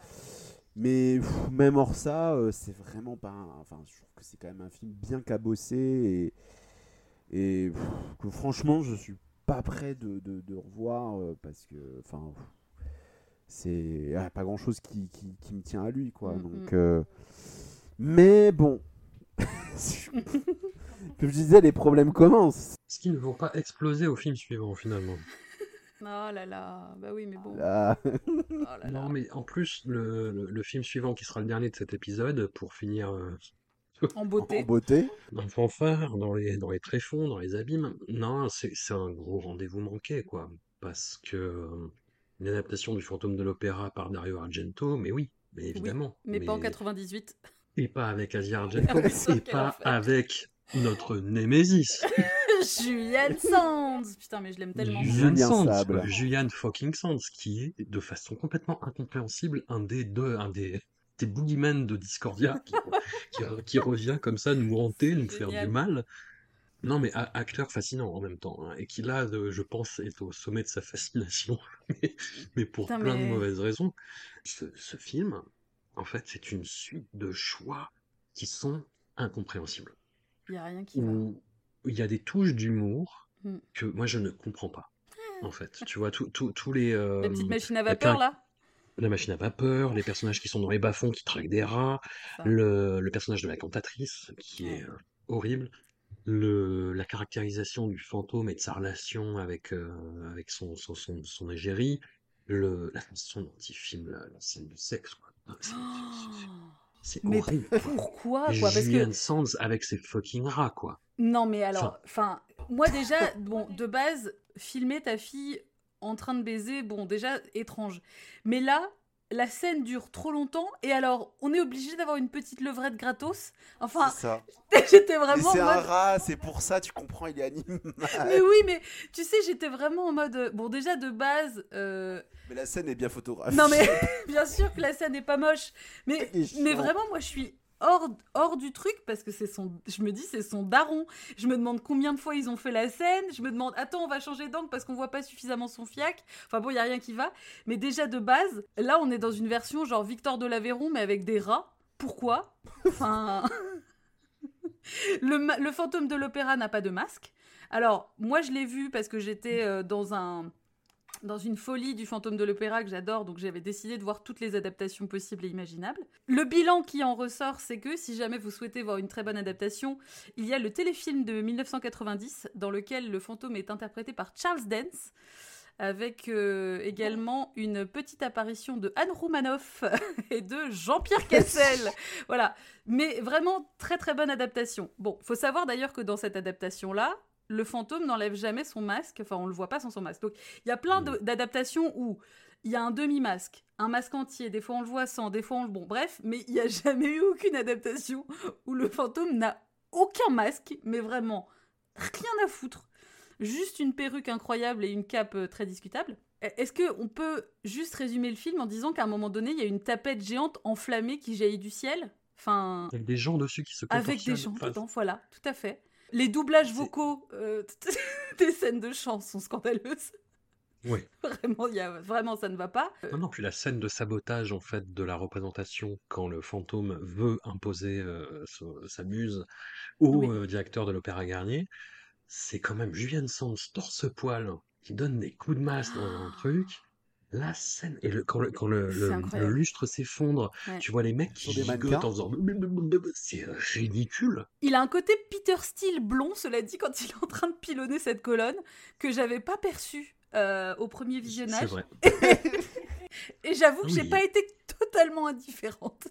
B: mais pff, même hors ça, euh, c'est vraiment pas. un- Enfin, je trouve que c'est quand même un film bien cabossé et et pff, que franchement, je suis pas prêt de, de, de revoir euh, parce que, enfin, c'est pas grand chose qui, qui, qui me tient à lui, quoi.
C: Mm,
B: Donc,
C: mm.
B: euh, mais bon. (laughs) Comme je disais, les problèmes commencent.
A: Ce qui ne vont pas exploser au film suivant finalement. (laughs)
C: Oh là là, bah oui, mais bon.
B: Là.
C: Oh là (laughs) là.
A: Non, mais en plus, le, le, le film suivant qui sera le dernier de cet épisode, pour finir euh,
C: En
B: en
C: beauté.
B: beauté.
A: en fanfare, dans les, dans les tréfonds, dans les abîmes, non, c'est c'est un gros rendez-vous manqué, quoi. Parce que euh, une adaptation du fantôme de l'opéra par Dario Argento, mais oui, mais évidemment.
C: Mais pas en 98.
A: Et pas avec Asia (laughs) Argento, et pas avec notre Némésis. (laughs)
C: Julianne Sands Putain, mais je l'aime tellement.
A: Julian
B: Julien
A: Sands,
B: Sable.
A: quoi. Julian fucking Sands, qui est de façon complètement incompréhensible un des deux, un des, des boogeymen de Discordia qui, (laughs) qui, qui revient comme ça nous hanter, nous faire du mal. Non, mais acteur fascinant en même temps, hein, et qui là, de- je pense, est au sommet de sa (laughs) fascination, mais, mais pour
C: Putain,
A: plein de mauvaises raisons. Ce, ce film, en fait, c'est une suite de choix qui sont incompréhensibles,
C: Il y a rien qui
A: où il y a des touches d'humour
C: Hmm.
A: que moi je ne comprends pas. En fait, (laughs) tu vois, tous les. euh,
C: La petite machine à vapeur, là
A: La machine à vapeur, les personnages qui sont dans les bas-fonds qui traquent des rats, le, le personnage de la cantatrice qui est euh, horrible, le, la caractérisation du fantôme et de sa relation avec, euh, avec son, son, son, son égérie, le, la façon dont il filme la, la scène de sexe, quoi. C'est-
C: Mais
A: horrible. quoi.
C: Pourquoi quoi? Parce
A: Julian
C: que
A: Sands avec ses fucking rats, quoi.
C: non, mais alors, enfin, moi déjà, bon, de base, filmer ta fille en train de baiser, bon, déjà étrange. Mais là, la scène dure trop longtemps et alors, on est obligé d'avoir une petite levrette gratos. Enfin,
B: C'est ça. (laughs)
C: j'étais vraiment
B: c'est un rat, c'est pour ça, tu comprends, il est animal.
C: Mais oui, mais tu sais, j'étais vraiment en mode. Bon, déjà de base. euh,
B: Mais la scène est bien photographiée.
C: Non, mais (laughs) (laughs) bien sûr que la scène n'est pas moche. Mais,
B: est
C: mais vraiment, moi, je suis hors, du truc parce que c'est son. Je me dis, c'est son daron. Je me demande combien de fois ils ont fait la scène. Je me demande, attends, on va changer d'angle parce qu'on voit pas suffisamment son fiac. Enfin bon, il y a rien qui va. Mais déjà de base, là, on est dans une version genre Victor de l'Aveyron, mais avec des rats. Pourquoi? Enfin. (laughs) Le, le fantôme de l'opéra n'a pas de masque. Alors, moi, je l'ai vu parce que j'étais euh, dans un dans une folie du fantôme de l'opéra que j'adore, donc j'avais décidé de voir toutes les adaptations possibles et imaginables. Le bilan qui en ressort, c'est que si jamais vous souhaitez voir une très bonne adaptation, il y a le téléfilm de 1990 dans lequel le fantôme est interprété par Charles Dance, avec euh, également une petite apparition de Anne Roumanoff (laughs) et de Jean-Pierre Cassel. (laughs) voilà, mais vraiment très très bonne adaptation. Bon, faut savoir d'ailleurs que dans cette adaptation-là, le fantôme n'enlève jamais son masque, enfin on le voit pas sans son masque. Donc il y a plein de- d'adaptations où il y a un demi-masque, un masque entier, des fois on le voit sans, des fois on le... Bon, bref, mais il n'y a (laughs) jamais eu aucune adaptation où le fantôme n'a aucun masque, mais vraiment rien à foutre. Juste une perruque incroyable et une cape euh, très discutable. E- Est-ce que on peut juste résumer le film en disant qu'à un moment donné, il y a une tapette géante enflammée qui jaillit du ciel? Enfin,
A: Avec des gens dessus qui se
C: avec des gens
A: Enfin,
C: dedans, voilà, tout à fait. Les doublages vocaux euh, (laughs) des scènes de chant sont scandaleuses.
A: Ouais. (laughs)
C: Vraiment, il y a, vraiment, ça ne va pas.
A: Non, non, puis la scène de sabotage en fait de la représentation quand le fantôme veut imposer euh, sa- sa muse au
C: Oui.
A: euh, directeur de l'Opéra Garnier, c'est quand même Julian Sands torse-poil qui donne des coups de masse dans un truc. La scène, et le, quand, le, quand le,
C: C'est
A: le-
C: incroyable.
A: le lustre s'effondre,
C: Ouais.
A: tu vois les mecs qui gigotent en faisant. C'est ridicule.
C: Il a un côté Peter Steele blond, cela dit, quand il est en train de pilonner cette colonne, que j'avais pas perçu euh, au premier
A: C'est
C: visionnage.
A: vrai. (laughs)
C: Et j'avoue que j'ai
A: Oui.
C: pas été totalement indifférente.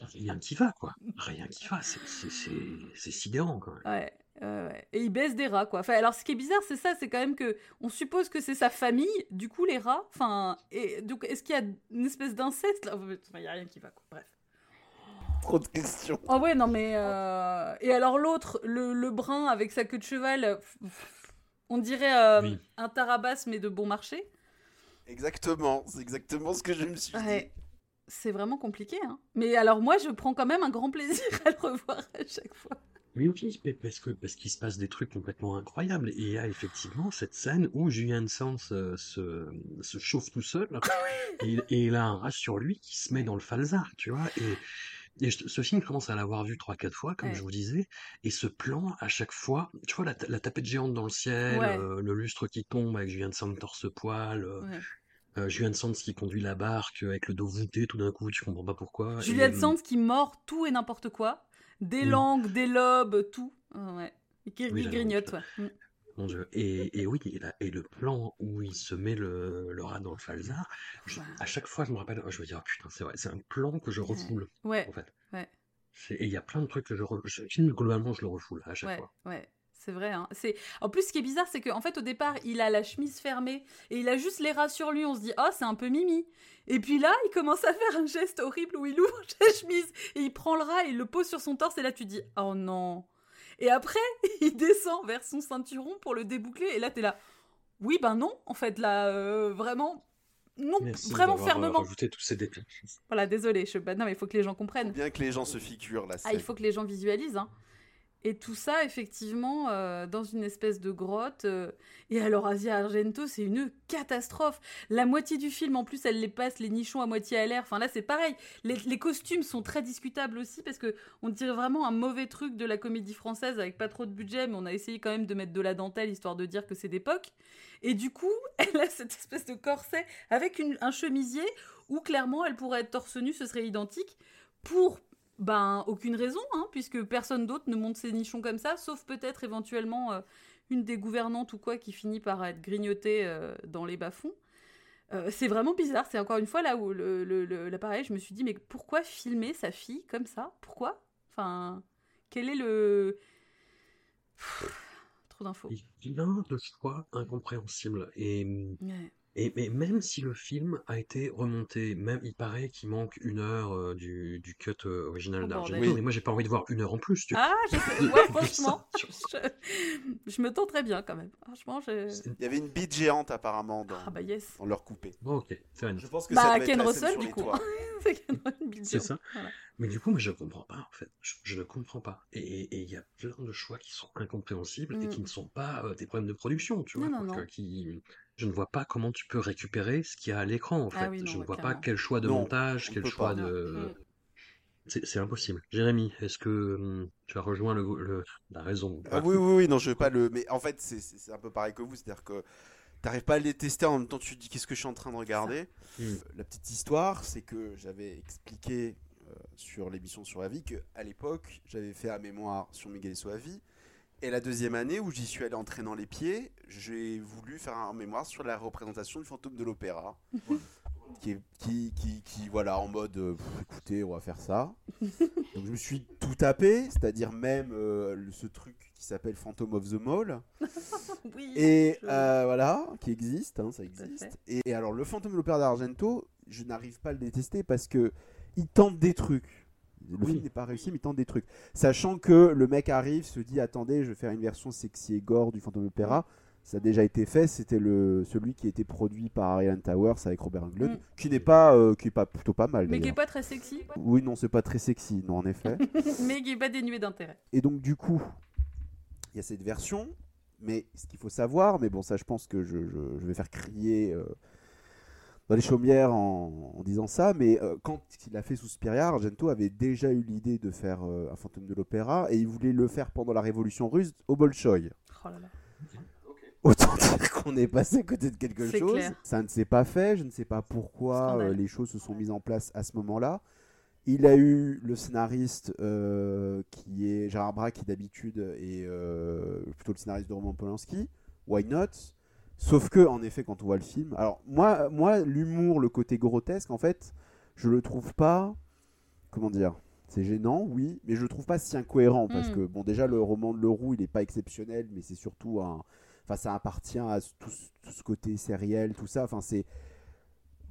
A: Rien qui va, quoi. Rien qui va. C'est- c'est- C'est c'est sidérant, quand même.
C: Ouais, ouais. Et il baisse des rats, quoi. Enfin, alors, ce qui est bizarre, c'est ça, c'est quand même que on suppose que c'est sa famille, du coup, les rats. Enfin, et donc, est-ce qu'il y a une espèce d'inceste là? Enfin, il y a rien qui va, quoi. Bref.
B: Trop de questions.
C: Ah ouais, non, mais. euh, Et alors, l'autre, le, le brun avec sa queue de cheval, euh, on dirait euh,
A: Oui.
C: un tarabas, mais de bon marché.
B: Exactement, c'est exactement ce que je me suis dit.
C: C'est vraiment compliqué, hein. Mais alors, moi, je prends quand même un grand plaisir (laughs) à le revoir à chaque fois.
A: Oui, oui, mais parce que parce qu'il se passe des trucs complètement incroyables. Et il y a effectivement cette scène où Julian Sands euh, se, se chauffe tout seul (laughs) et, il- et il a un rat sur lui qui se met dans le falzar, tu vois. Et, et je- ce film commence à l'avoir vu trois quatre fois, comme
C: Ouais.
A: je vous disais. Et ce plan, à chaque fois, tu vois la, ta- la tapette géante dans le ciel,
C: Ouais.
A: euh, le lustre qui tombe avec Julian Sands torse-poil, euh,
C: Ouais.
A: euh, Julian Sands qui conduit la barque avec le dos voûté, tout d'un coup, tu comprends pas pourquoi. Et, euh,
C: Sands qui mord tout et n'importe quoi. Des
A: Oui.
C: langues, des lobes, tout. Ouais. Qui
A: Oui,
C: grignote, ouais. Mm.
A: Mon Dieu. Et, et oui, et, la- et le plan où il se met le, le rat dans le falzar, je-
C: Ouais.
A: à chaque fois, je me rappelle, je me dis, oh putain, c'est vrai, c'est un plan que je refoule,
C: Ouais,
A: en fait.
C: ouais.
A: Et il y a plein de trucs que je refoule. Globalement, je le refoule à chaque
C: ouais,
A: fois.
C: ouais. C'est vrai. Hein. C'est... En plus, ce qui est bizarre, c'est qu'en fait, au départ, il a la chemise fermée et il a juste les rats sur lui. On se dit, oh, c'est un peu mimi. Et puis là, il commence à faire un geste horrible où il (laughs) ouvre sa chemise et il prend le rat et il le pose sur son torse. Et là, tu dis, oh non. Et après, (laughs) il descend vers son ceinturon pour le déboucler. Et là, t'es là, oui, ben non, en fait, là, euh, vraiment, non,
A: Merci
C: vraiment
A: euh,
C: fermement.
A: rajouté tous ces détails.
C: Voilà, désolé. Je... bah, non, mais il faut que les gens comprennent.
B: Bien que les gens se figurent scène.
C: Ah, il faut que les gens visualisent. Hein. Et tout ça, effectivement, euh, dans une espèce de grotte. euh, Et alors, Asia Argento, c'est une catastrophe. La moitié du film, en plus, elle les passe les nichons à moitié à l'air. Enfin, là, c'est pareil. Les, costumes sont très discutables aussi, parce que on dirait vraiment un mauvais truc de la comédie française avec pas trop de budget, mais on a essayé quand même de mettre de la dentelle, histoire de dire que c'est d'époque. Et du coup, (laughs) elle a cette espèce de corset avec un chemisier où, clairement, elle pourrait être torse nu, ce serait identique, pour ben, aucune raison, hein, puisque personne d'autre ne monte ses nichons comme ça, sauf peut-être éventuellement euh, une des gouvernantes ou quoi qui finit par être grignotée euh, dans les bas-fonds. Euh, c'est vraiment bizarre. C'est encore une fois là où le, le- je me suis dit, mais pourquoi filmer sa fille comme ça? Pourquoi? Enfin, quel est le. Pff, Trop d'infos.
A: Il a de choix incompréhensible. Et,
C: Ouais.
A: Et, mais même si le film a été remonté, même il paraît qu'il manque une heure euh, du, du cut euh, original
C: Oh,
A: d'Argento,
C: bordel.
A: mais moi j'ai pas envie de voir une heure en plus. Tu vois.
C: Ah, je sais. Ouais, (laughs) franchement, je, je me tenterais bien quand même. Franchement, je.
B: Il y avait une bite géante apparemment dans,
C: Ah bah yes.
B: dans leur coupé.
A: Bon, ok.
B: Je pense que
C: Bah,
B: ça (laughs)
C: Ken Russell, du coup. C'est
A: ça.
C: Voilà.
A: Mais du coup, moi, je comprends pas, en fait. Je, je ne comprends pas. Et et- et il y a plein de choix qui sont incompréhensibles et
C: Mm.
A: qui ne sont pas euh, des problèmes de production, tu vois.
C: Non, non,
A: quoi,
C: non.
A: que- qui... Je ne vois pas comment tu peux récupérer ce qu'il y a à l'écran, en fait.
C: Ah oui, non,
A: je ne vois pas quel choix de
B: Non,
A: montage,
B: on
A: quel choix
B: pas.
A: de...
C: Mm.
A: C'est c'est impossible. Jérémy, est-ce que hum, tu as rejoint le, le- la raison
B: Ah oui, oui, oui, non, je veux pas le. Mais en fait, c'est- c'est c'est un peu pareil que vous, c'est-à-dire que t'arrives pas à les tester en même temps, tu te dis qu'est-ce que je suis en train de regarder?
A: Mm.
B: La petite histoire, c'est que j'avais expliqué euh, sur l'émission sur la vie que à l'époque, j'avais fait un mémoire sur Miguel Soavi. Et la deuxième année où j'y suis allé entraînant les pieds, j'ai voulu faire un mémoire sur la représentation du fantôme de l'opéra. qui, est- qui, qui, qui, voilà, en mode, euh, pff, écoutez, on va faire ça. (laughs) Donc je me suis tout tapé, c'est-à-dire même euh, le- ce truc qui s'appelle Phantom of the Mall. (laughs)
C: Oui.
B: Et euh, voilà, qui existe, hein, ça existe. Et, et alors le fantôme de l'opéra d'Argento, je n'arrive pas à le détester parce que il tente des trucs. Le
A: Oui.
B: film n'est pas réussi, mais il tente des trucs. Sachant que le mec arrive, se dit attendez, je vais faire une version sexy et gore du fantôme de l'opéra. Ça a déjà été fait, c'était le celui qui a été produit par Ariane Towers avec Robert Englund,
C: Mm.
B: qui n'est pas, euh, qui est pas plutôt pas mal.
C: Mais qui est
B: d'ailleurs.
C: pas très sexy,
B: Oui, non, c'est pas très sexy, non, en effet. (laughs)
C: mais qui est pas dénué d'intérêt.
B: Et donc, du coup, il y a cette version. Mais ce qu'il faut savoir, mais bon, ça, je pense que je, je- je vais faire crier euh, dans les chaumières en, en disant ça. Mais euh, quand il a fait Suspiria, Argento avait déjà eu l'idée de faire euh, un fantôme de l'opéra et il voulait le faire pendant la révolution russe au Bolchoï.
C: Oh là là.
B: Autant dire qu'on est passé à côté de quelque chose.
C: clair.
B: Ça ne s'est pas fait. Je ne sais pas pourquoi euh, les choses se sont mises en place à ce moment-là. Il a eu le scénariste euh, qui est Gérard Braque, qui d'habitude est euh, plutôt le scénariste de Roman Polanski. Why not? Sauf que, en effet, quand on voit le film, alors moi, moi l'humour, le côté grotesque, en fait, je le trouve pas. Comment dire C'est gênant, oui, mais je le trouve pas si incohérent parce
C: Mm.
B: que, bon, déjà, le roman de Leroux, il est pas exceptionnel, mais c'est surtout un. Enfin, ça appartient à ce- tout, ce- tout ce côté sériel, tout ça. Enfin, c'est.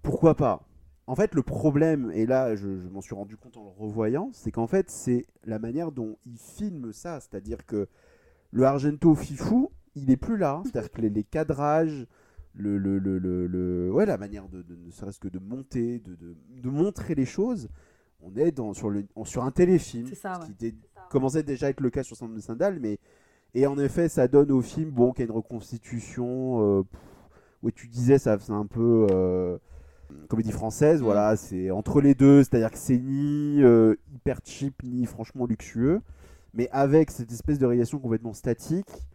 B: Pourquoi pas? En fait, le problème, et là, je, je m'en suis rendu compte en le revoyant, c'est qu'en fait, c'est la manière dont il filme ça. C'est-à-dire que le Argento Fifou, il est plus là. C'est-à-dire que les, les cadrages, le, le, le, ouais, la manière de, de- ne serait-ce que de monter, de, de, de montrer les choses, on est dans, sur, le, sur un téléfilm.
C: Ça, ouais.
B: qui commençait déjà à être le cas sur Sandre de mais et en effet, ça donne au film bon qu'il y a une reconstitution. euh, pff, ouais, tu disais, ça c'est un peu euh, comédie française.
C: Mm.
B: Voilà, c'est entre les deux, c'est-à-dire que c'est ni euh, hyper cheap ni franchement luxueux, mais avec cette espèce de réalisation complètement statique,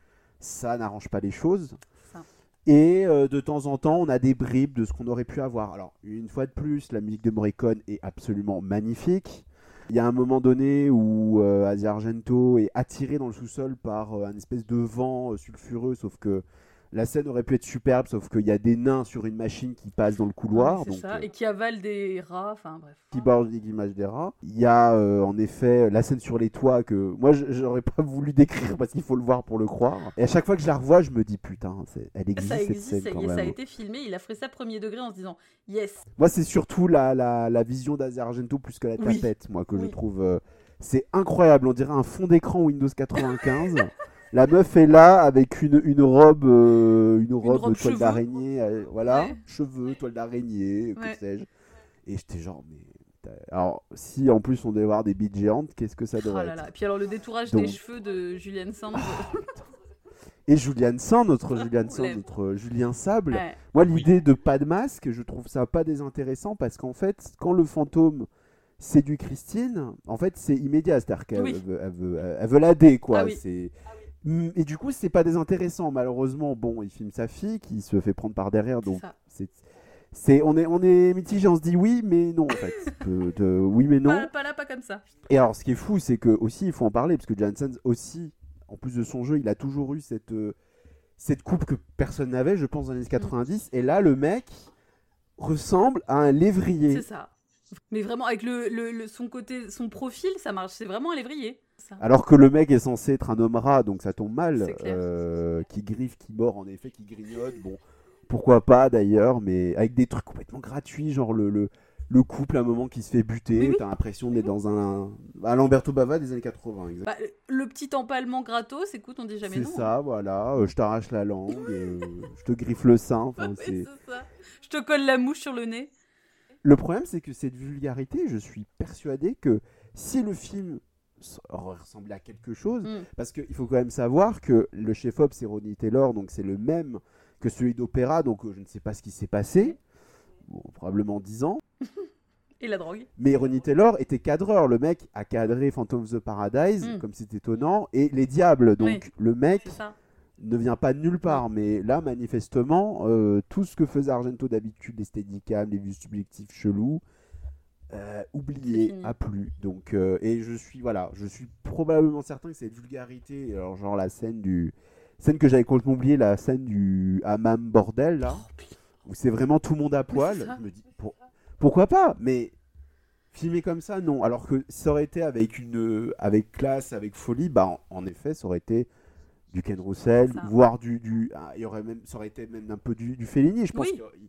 B: ça n'arrange pas les choses.
C: Ça.
B: Et euh, de temps en temps, on a des bribes de ce qu'on aurait pu avoir. Alors, une fois de plus, la musique de Morricone est absolument magnifique. Il y a un moment donné où euh, Asia Argento est attiré dans le sous-sol par euh, un espèce de vent euh, sulfureux, sauf que la scène aurait pu être superbe, sauf qu'il y a des nains sur une machine qui passent dans le couloir.
C: Ouais, c'est
B: donc,
C: ça.
B: euh,
C: Et qui avale des rats, enfin bref.
B: qui borde l'image des rats. Il y a euh, en effet la scène sur les toits que moi je- j'aurais pas voulu décrire parce qu'il faut le voir pour le croire. Et à chaque fois que je la revois, je me dis putain, elle existe
C: Ça
B: cette
C: existe,
B: scène
C: ça,
B: quand
C: est, ça a
B: même.
C: été filmé, il a fait ça premier degré en se disant yes.
B: Moi, c'est surtout la, la, la vision d'Asia Argento plus que la
C: Oui.
B: tapette, moi, que je trouve. euh, c'est incroyable, on dirait un fond d'écran Windows 95. (laughs) la meuf est là avec une, une robe, euh, une robe,
C: robe
B: toile d'araignée, euh, voilà,
C: Ouais.
B: cheveux, toile d'araignée,
C: Ouais.
B: que sais-je. Et j'étais genre, mais Alors, si en plus on devait avoir des bites géantes, qu'est-ce que ça
C: Oh
B: devrait
C: là
B: être?
C: Là. Puis alors le détourage
B: Donc-
C: des cheveux de Julian Sands. (laughs)
B: Et Julian Sand, notre (laughs) Julian Sand, notre Julien Sable.
C: Ouais.
B: Moi, l'idée de pas de masque, je trouve ça pas désintéressant parce qu'en fait, quand le fantôme séduit Christine, en fait, c'est immédiat. C'est-à-dire qu'elle
C: Oui.
B: veut, elle veut, elle veut l'aider, quoi.
C: Ah oui.
B: C'est... Mm, Et du coup, c'est pas désintéressant. Malheureusement, bon, il filme sa fille qui se fait prendre par derrière, donc c'est. C'est, on, est, on est mitigé, on se dit oui, mais non, en fait. (laughs) De- de- oui, mais non.
C: Pas, pas là, pas comme ça.
B: Et alors, ce qui est fou, c'est que aussi, il faut en parler, parce que Janssen aussi, en plus de son jeu, il a toujours eu cette, euh, cette coupe que personne n'avait, je pense, dans les années 90. Et là, le mec ressemble à un lévrier.
C: C'est ça. Mais vraiment, avec le, le- le- son côté, son profil, ça marche. C'est vraiment un lévrier. Ça.
B: Alors que le mec est censé être un homme rat, donc ça tombe mal.
C: C'est
B: euh, qui griffe, qui mord, en effet, qui grignote. Bon, pourquoi pas d'ailleurs, mais avec des trucs complètement gratuits, genre le, le, le couple à un moment qui se fait buter.
C: Oui, oui.
B: T'as l'impression d'être dans un. À Lamberto Bava des années 80, exactement.
C: Bah, le petit empalement gratos, écoute, on dit jamais
B: C'est
C: non. hein.
B: ça, voilà. euh, je t'arrache la langue, euh, je te griffe le sein. enfin, (laughs) c'est-
C: c'est ça. Je te colle la mouche sur le nez.
B: Le problème, c'est que cette vulgarité, je suis persuadé que si le film s- ressemblait à quelque chose,
C: Mm.
B: parce qu'il faut quand même savoir que le chef-op, c'est Ronnie Taylor, donc c'est le même que celui d'Opéra, donc euh, je ne sais pas ce qui s'est passé. Bon, probablement 10 ans. (laughs)
C: Et la drogue.
B: Mais Ronnie Taylor était cadreur. Le mec a cadré Phantom of the Paradise,
C: Mm.
B: comme c'est étonnant, et Les Diables. Donc
C: Oui.
B: le mec ne vient pas de nulle part. Mais là, manifestement, euh, tout ce que faisait Argento d'habitude, les steadicams, les vues subjectives chelous, euh, oublié, a plus. Donc, euh, et je suis, voilà, je suis probablement certain que cette vulgarité, alors genre la scène du, scène que j'avais complètement oublié, la scène du hammam bordel là, où c'est vraiment tout le monde à poil.
C: c'est ça.
B: je me dis, pour- pourquoi pas? Mais filmer comme ça, non. Alors que ça aurait été avec une, avec classe, avec folie, bah en, en effet, ça aurait été du Ken Russell,
C: Ça.
B: voire du, du, ah, il y aurait même, ça aurait été même un peu du, du Fellini, je pense.
C: Oui.
B: qu'il-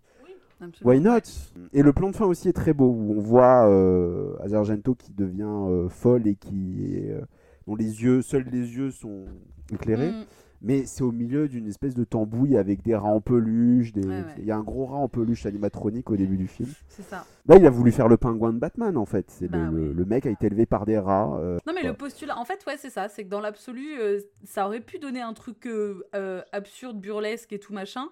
C: Absolument.
B: Why not Et le plan de fin aussi est très beau, où on voit euh, Azargento qui devient euh, folle et qui, est, euh, dont les yeux, seuls les yeux sont éclairés.
C: Mm.
B: Mais c'est au milieu d'une espèce de tambouille avec des rats en peluche. Des...
C: Ouais, ouais.
B: Il y a un gros rat en peluche animatronique au début du film.
C: C'est ça.
B: Là, il a voulu faire le pingouin de Batman, en fait. C'est
C: Bah
B: le, le-
C: oui.
B: le mec a été élevé par des rats. euh,
C: Non mais le postulat, en fait ouais c'est ça, c'est que dans l'absolu, ça aurait pu donner un truc absurde, burlesque et tout machin,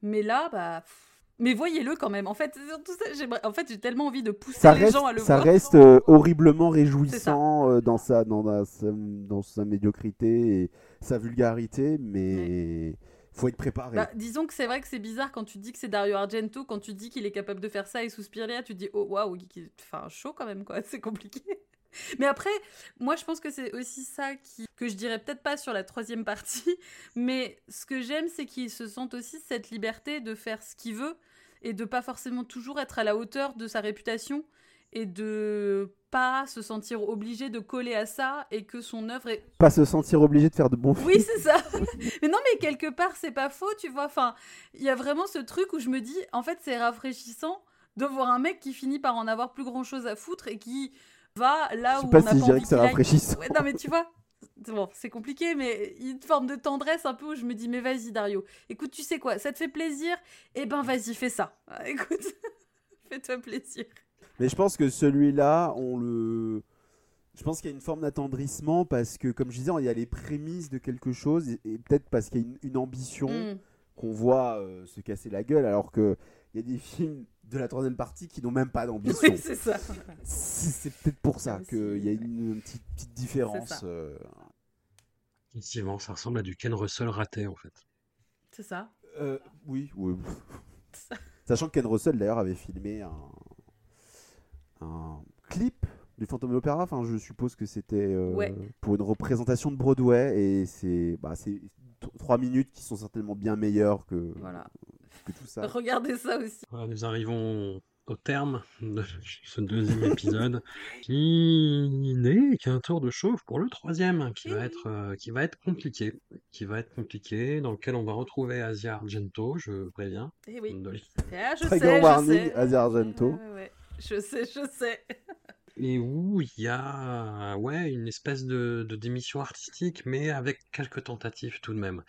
C: mais là bah, pff, mais voyez-le quand même. En fait, surtout ça, j'aimerais- en fait j'ai tellement envie de pousser
B: ça
C: les
B: reste,
C: gens à le
B: ça
C: voir.
B: reste euh, horriblement réjouissant euh, dans, sa, dans, la- sa, dans sa médiocrité et sa vulgarité, mais faut être préparé.
C: Bah, disons que c'est vrai que c'est bizarre quand tu dis que c'est Dario Argento, quand tu dis qu'il est capable de faire ça et Suspiria, tu te dis oh waouh, enfin chaud quand même quoi, (laughs) c'est compliqué. Mais après, moi je pense que c'est aussi ça qui, que je dirais peut-être pas sur la troisième partie, (laughs) mais ce que j'aime c'est qu'il se sente aussi cette liberté de faire ce qu'il veut et de pas forcément toujours être à la hauteur de sa réputation et de pas se sentir obligé de coller à ça et que son œuvre est
B: Pas se sentir obligé de faire de bons films.
C: oui, c'est ça. (laughs) mais non, mais quelque part, c'est pas faux, tu vois. Enfin, il y a vraiment ce truc où je me dis, en fait, c'est rafraîchissant de voir un mec qui finit par en avoir plus grand chose à foutre et qui va là
B: Je sais
C: où
B: pas
C: on
B: si je
C: pas
B: dirais
C: envie
B: que rafraîchissant.
C: Ouais, non, mais tu vois. Bon, c'est compliqué, mais il y a une forme de tendresse un peu où je me dis, mais vas-y, Dario. Écoute, tu sais quoi, ça te fait plaisir? Eh ben, vas-y, fais ça. Ah, (laughs) écoute, (laughs) fais-toi plaisir.
B: Mais je pense que celui-là, on le. Je pense qu'il y a une forme d'attendrissement parce que, comme je disais, il y a les prémices de quelque chose et, et peut-être parce qu'il y a une, une ambition
C: Mm.
B: qu'on voit euh, se casser la gueule, alors que il y a des films de la troisième partie qui n'ont même pas d'ambition.
C: Oui, c'est ça.
B: C'est peut-être pour ça qu'il y a une, petite, petite différence. euh.
A: Effectivement, ça ressemble à du Ken Russell raté en fait.
C: C'est ça.
B: Euh, oui, oui. (laughs)
C: Ça.
B: Sachant que Ken Russell d'ailleurs avait filmé un, un clip du Phantom de l'Opéra. Enfin, je suppose que c'était euh,
C: Ouais.
B: pour une représentation de Broadway et c'est bah, trois minutes qui sont certainement bien meilleures que,
C: Voilà.
B: que tout ça.
C: Regardez ça aussi.
A: Voilà, nous arrivons au terme de ce deuxième épisode qui n'est qu'un tour de chauffe pour le troisième qui va être euh, qui va être compliqué qui va être compliqué dans lequel on va retrouver Asia Argento je préviens
C: Eh oui. Ah, je
B: Trigger
C: sais, je
B: warning,
C: sais.
B: Asia Argento.
C: Ouais, ouais, ouais. Je sais, je sais.
A: Et où il y a ouais, une espèce de, de démission artistique, mais avec quelques tentatives tout de même.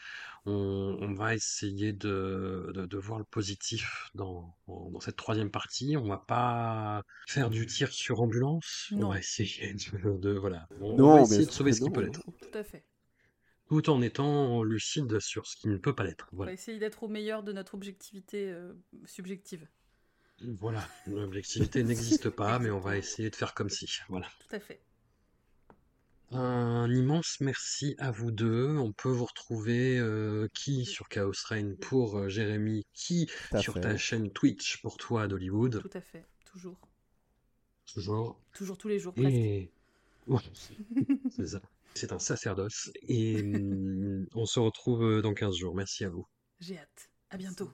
A: On, on va essayer de, de, de voir le positif dans, dans cette troisième partie. On va pas faire du tir sur ambulance. On
E: Non.
A: va essayer de, de- voilà. On,
B: Non,
A: on va
B: mais
A: essayer de sauver
B: c'est
A: ce qui
B: non,
A: peut l'être,
E: Tout à fait.
A: tout en étant lucide sur ce qui ne peut pas l'être.
E: On
A: Voilà.
E: va essayer d'être au meilleur de notre objectivité euh, subjective.
A: Voilà. L'objectivité n'existe pas, mais on va essayer de faire comme si. Voilà.
E: Tout à fait.
A: Un immense merci à vous deux. On peut vous retrouver euh, qui sur Chaos Reign pour euh, Jérémy, qui sur
B: fait.
A: ta chaîne Twitch pour toi d'Hollywood.
E: Tout à fait. Toujours.
A: Toujours.
E: Toujours tous les jours, presque.
A: Et ouais, (laughs) c'est ça. C'est un sacerdoce. Et hum, on se retrouve euh, dans 15 jours. Merci à vous.
E: J'ai hâte. À bientôt.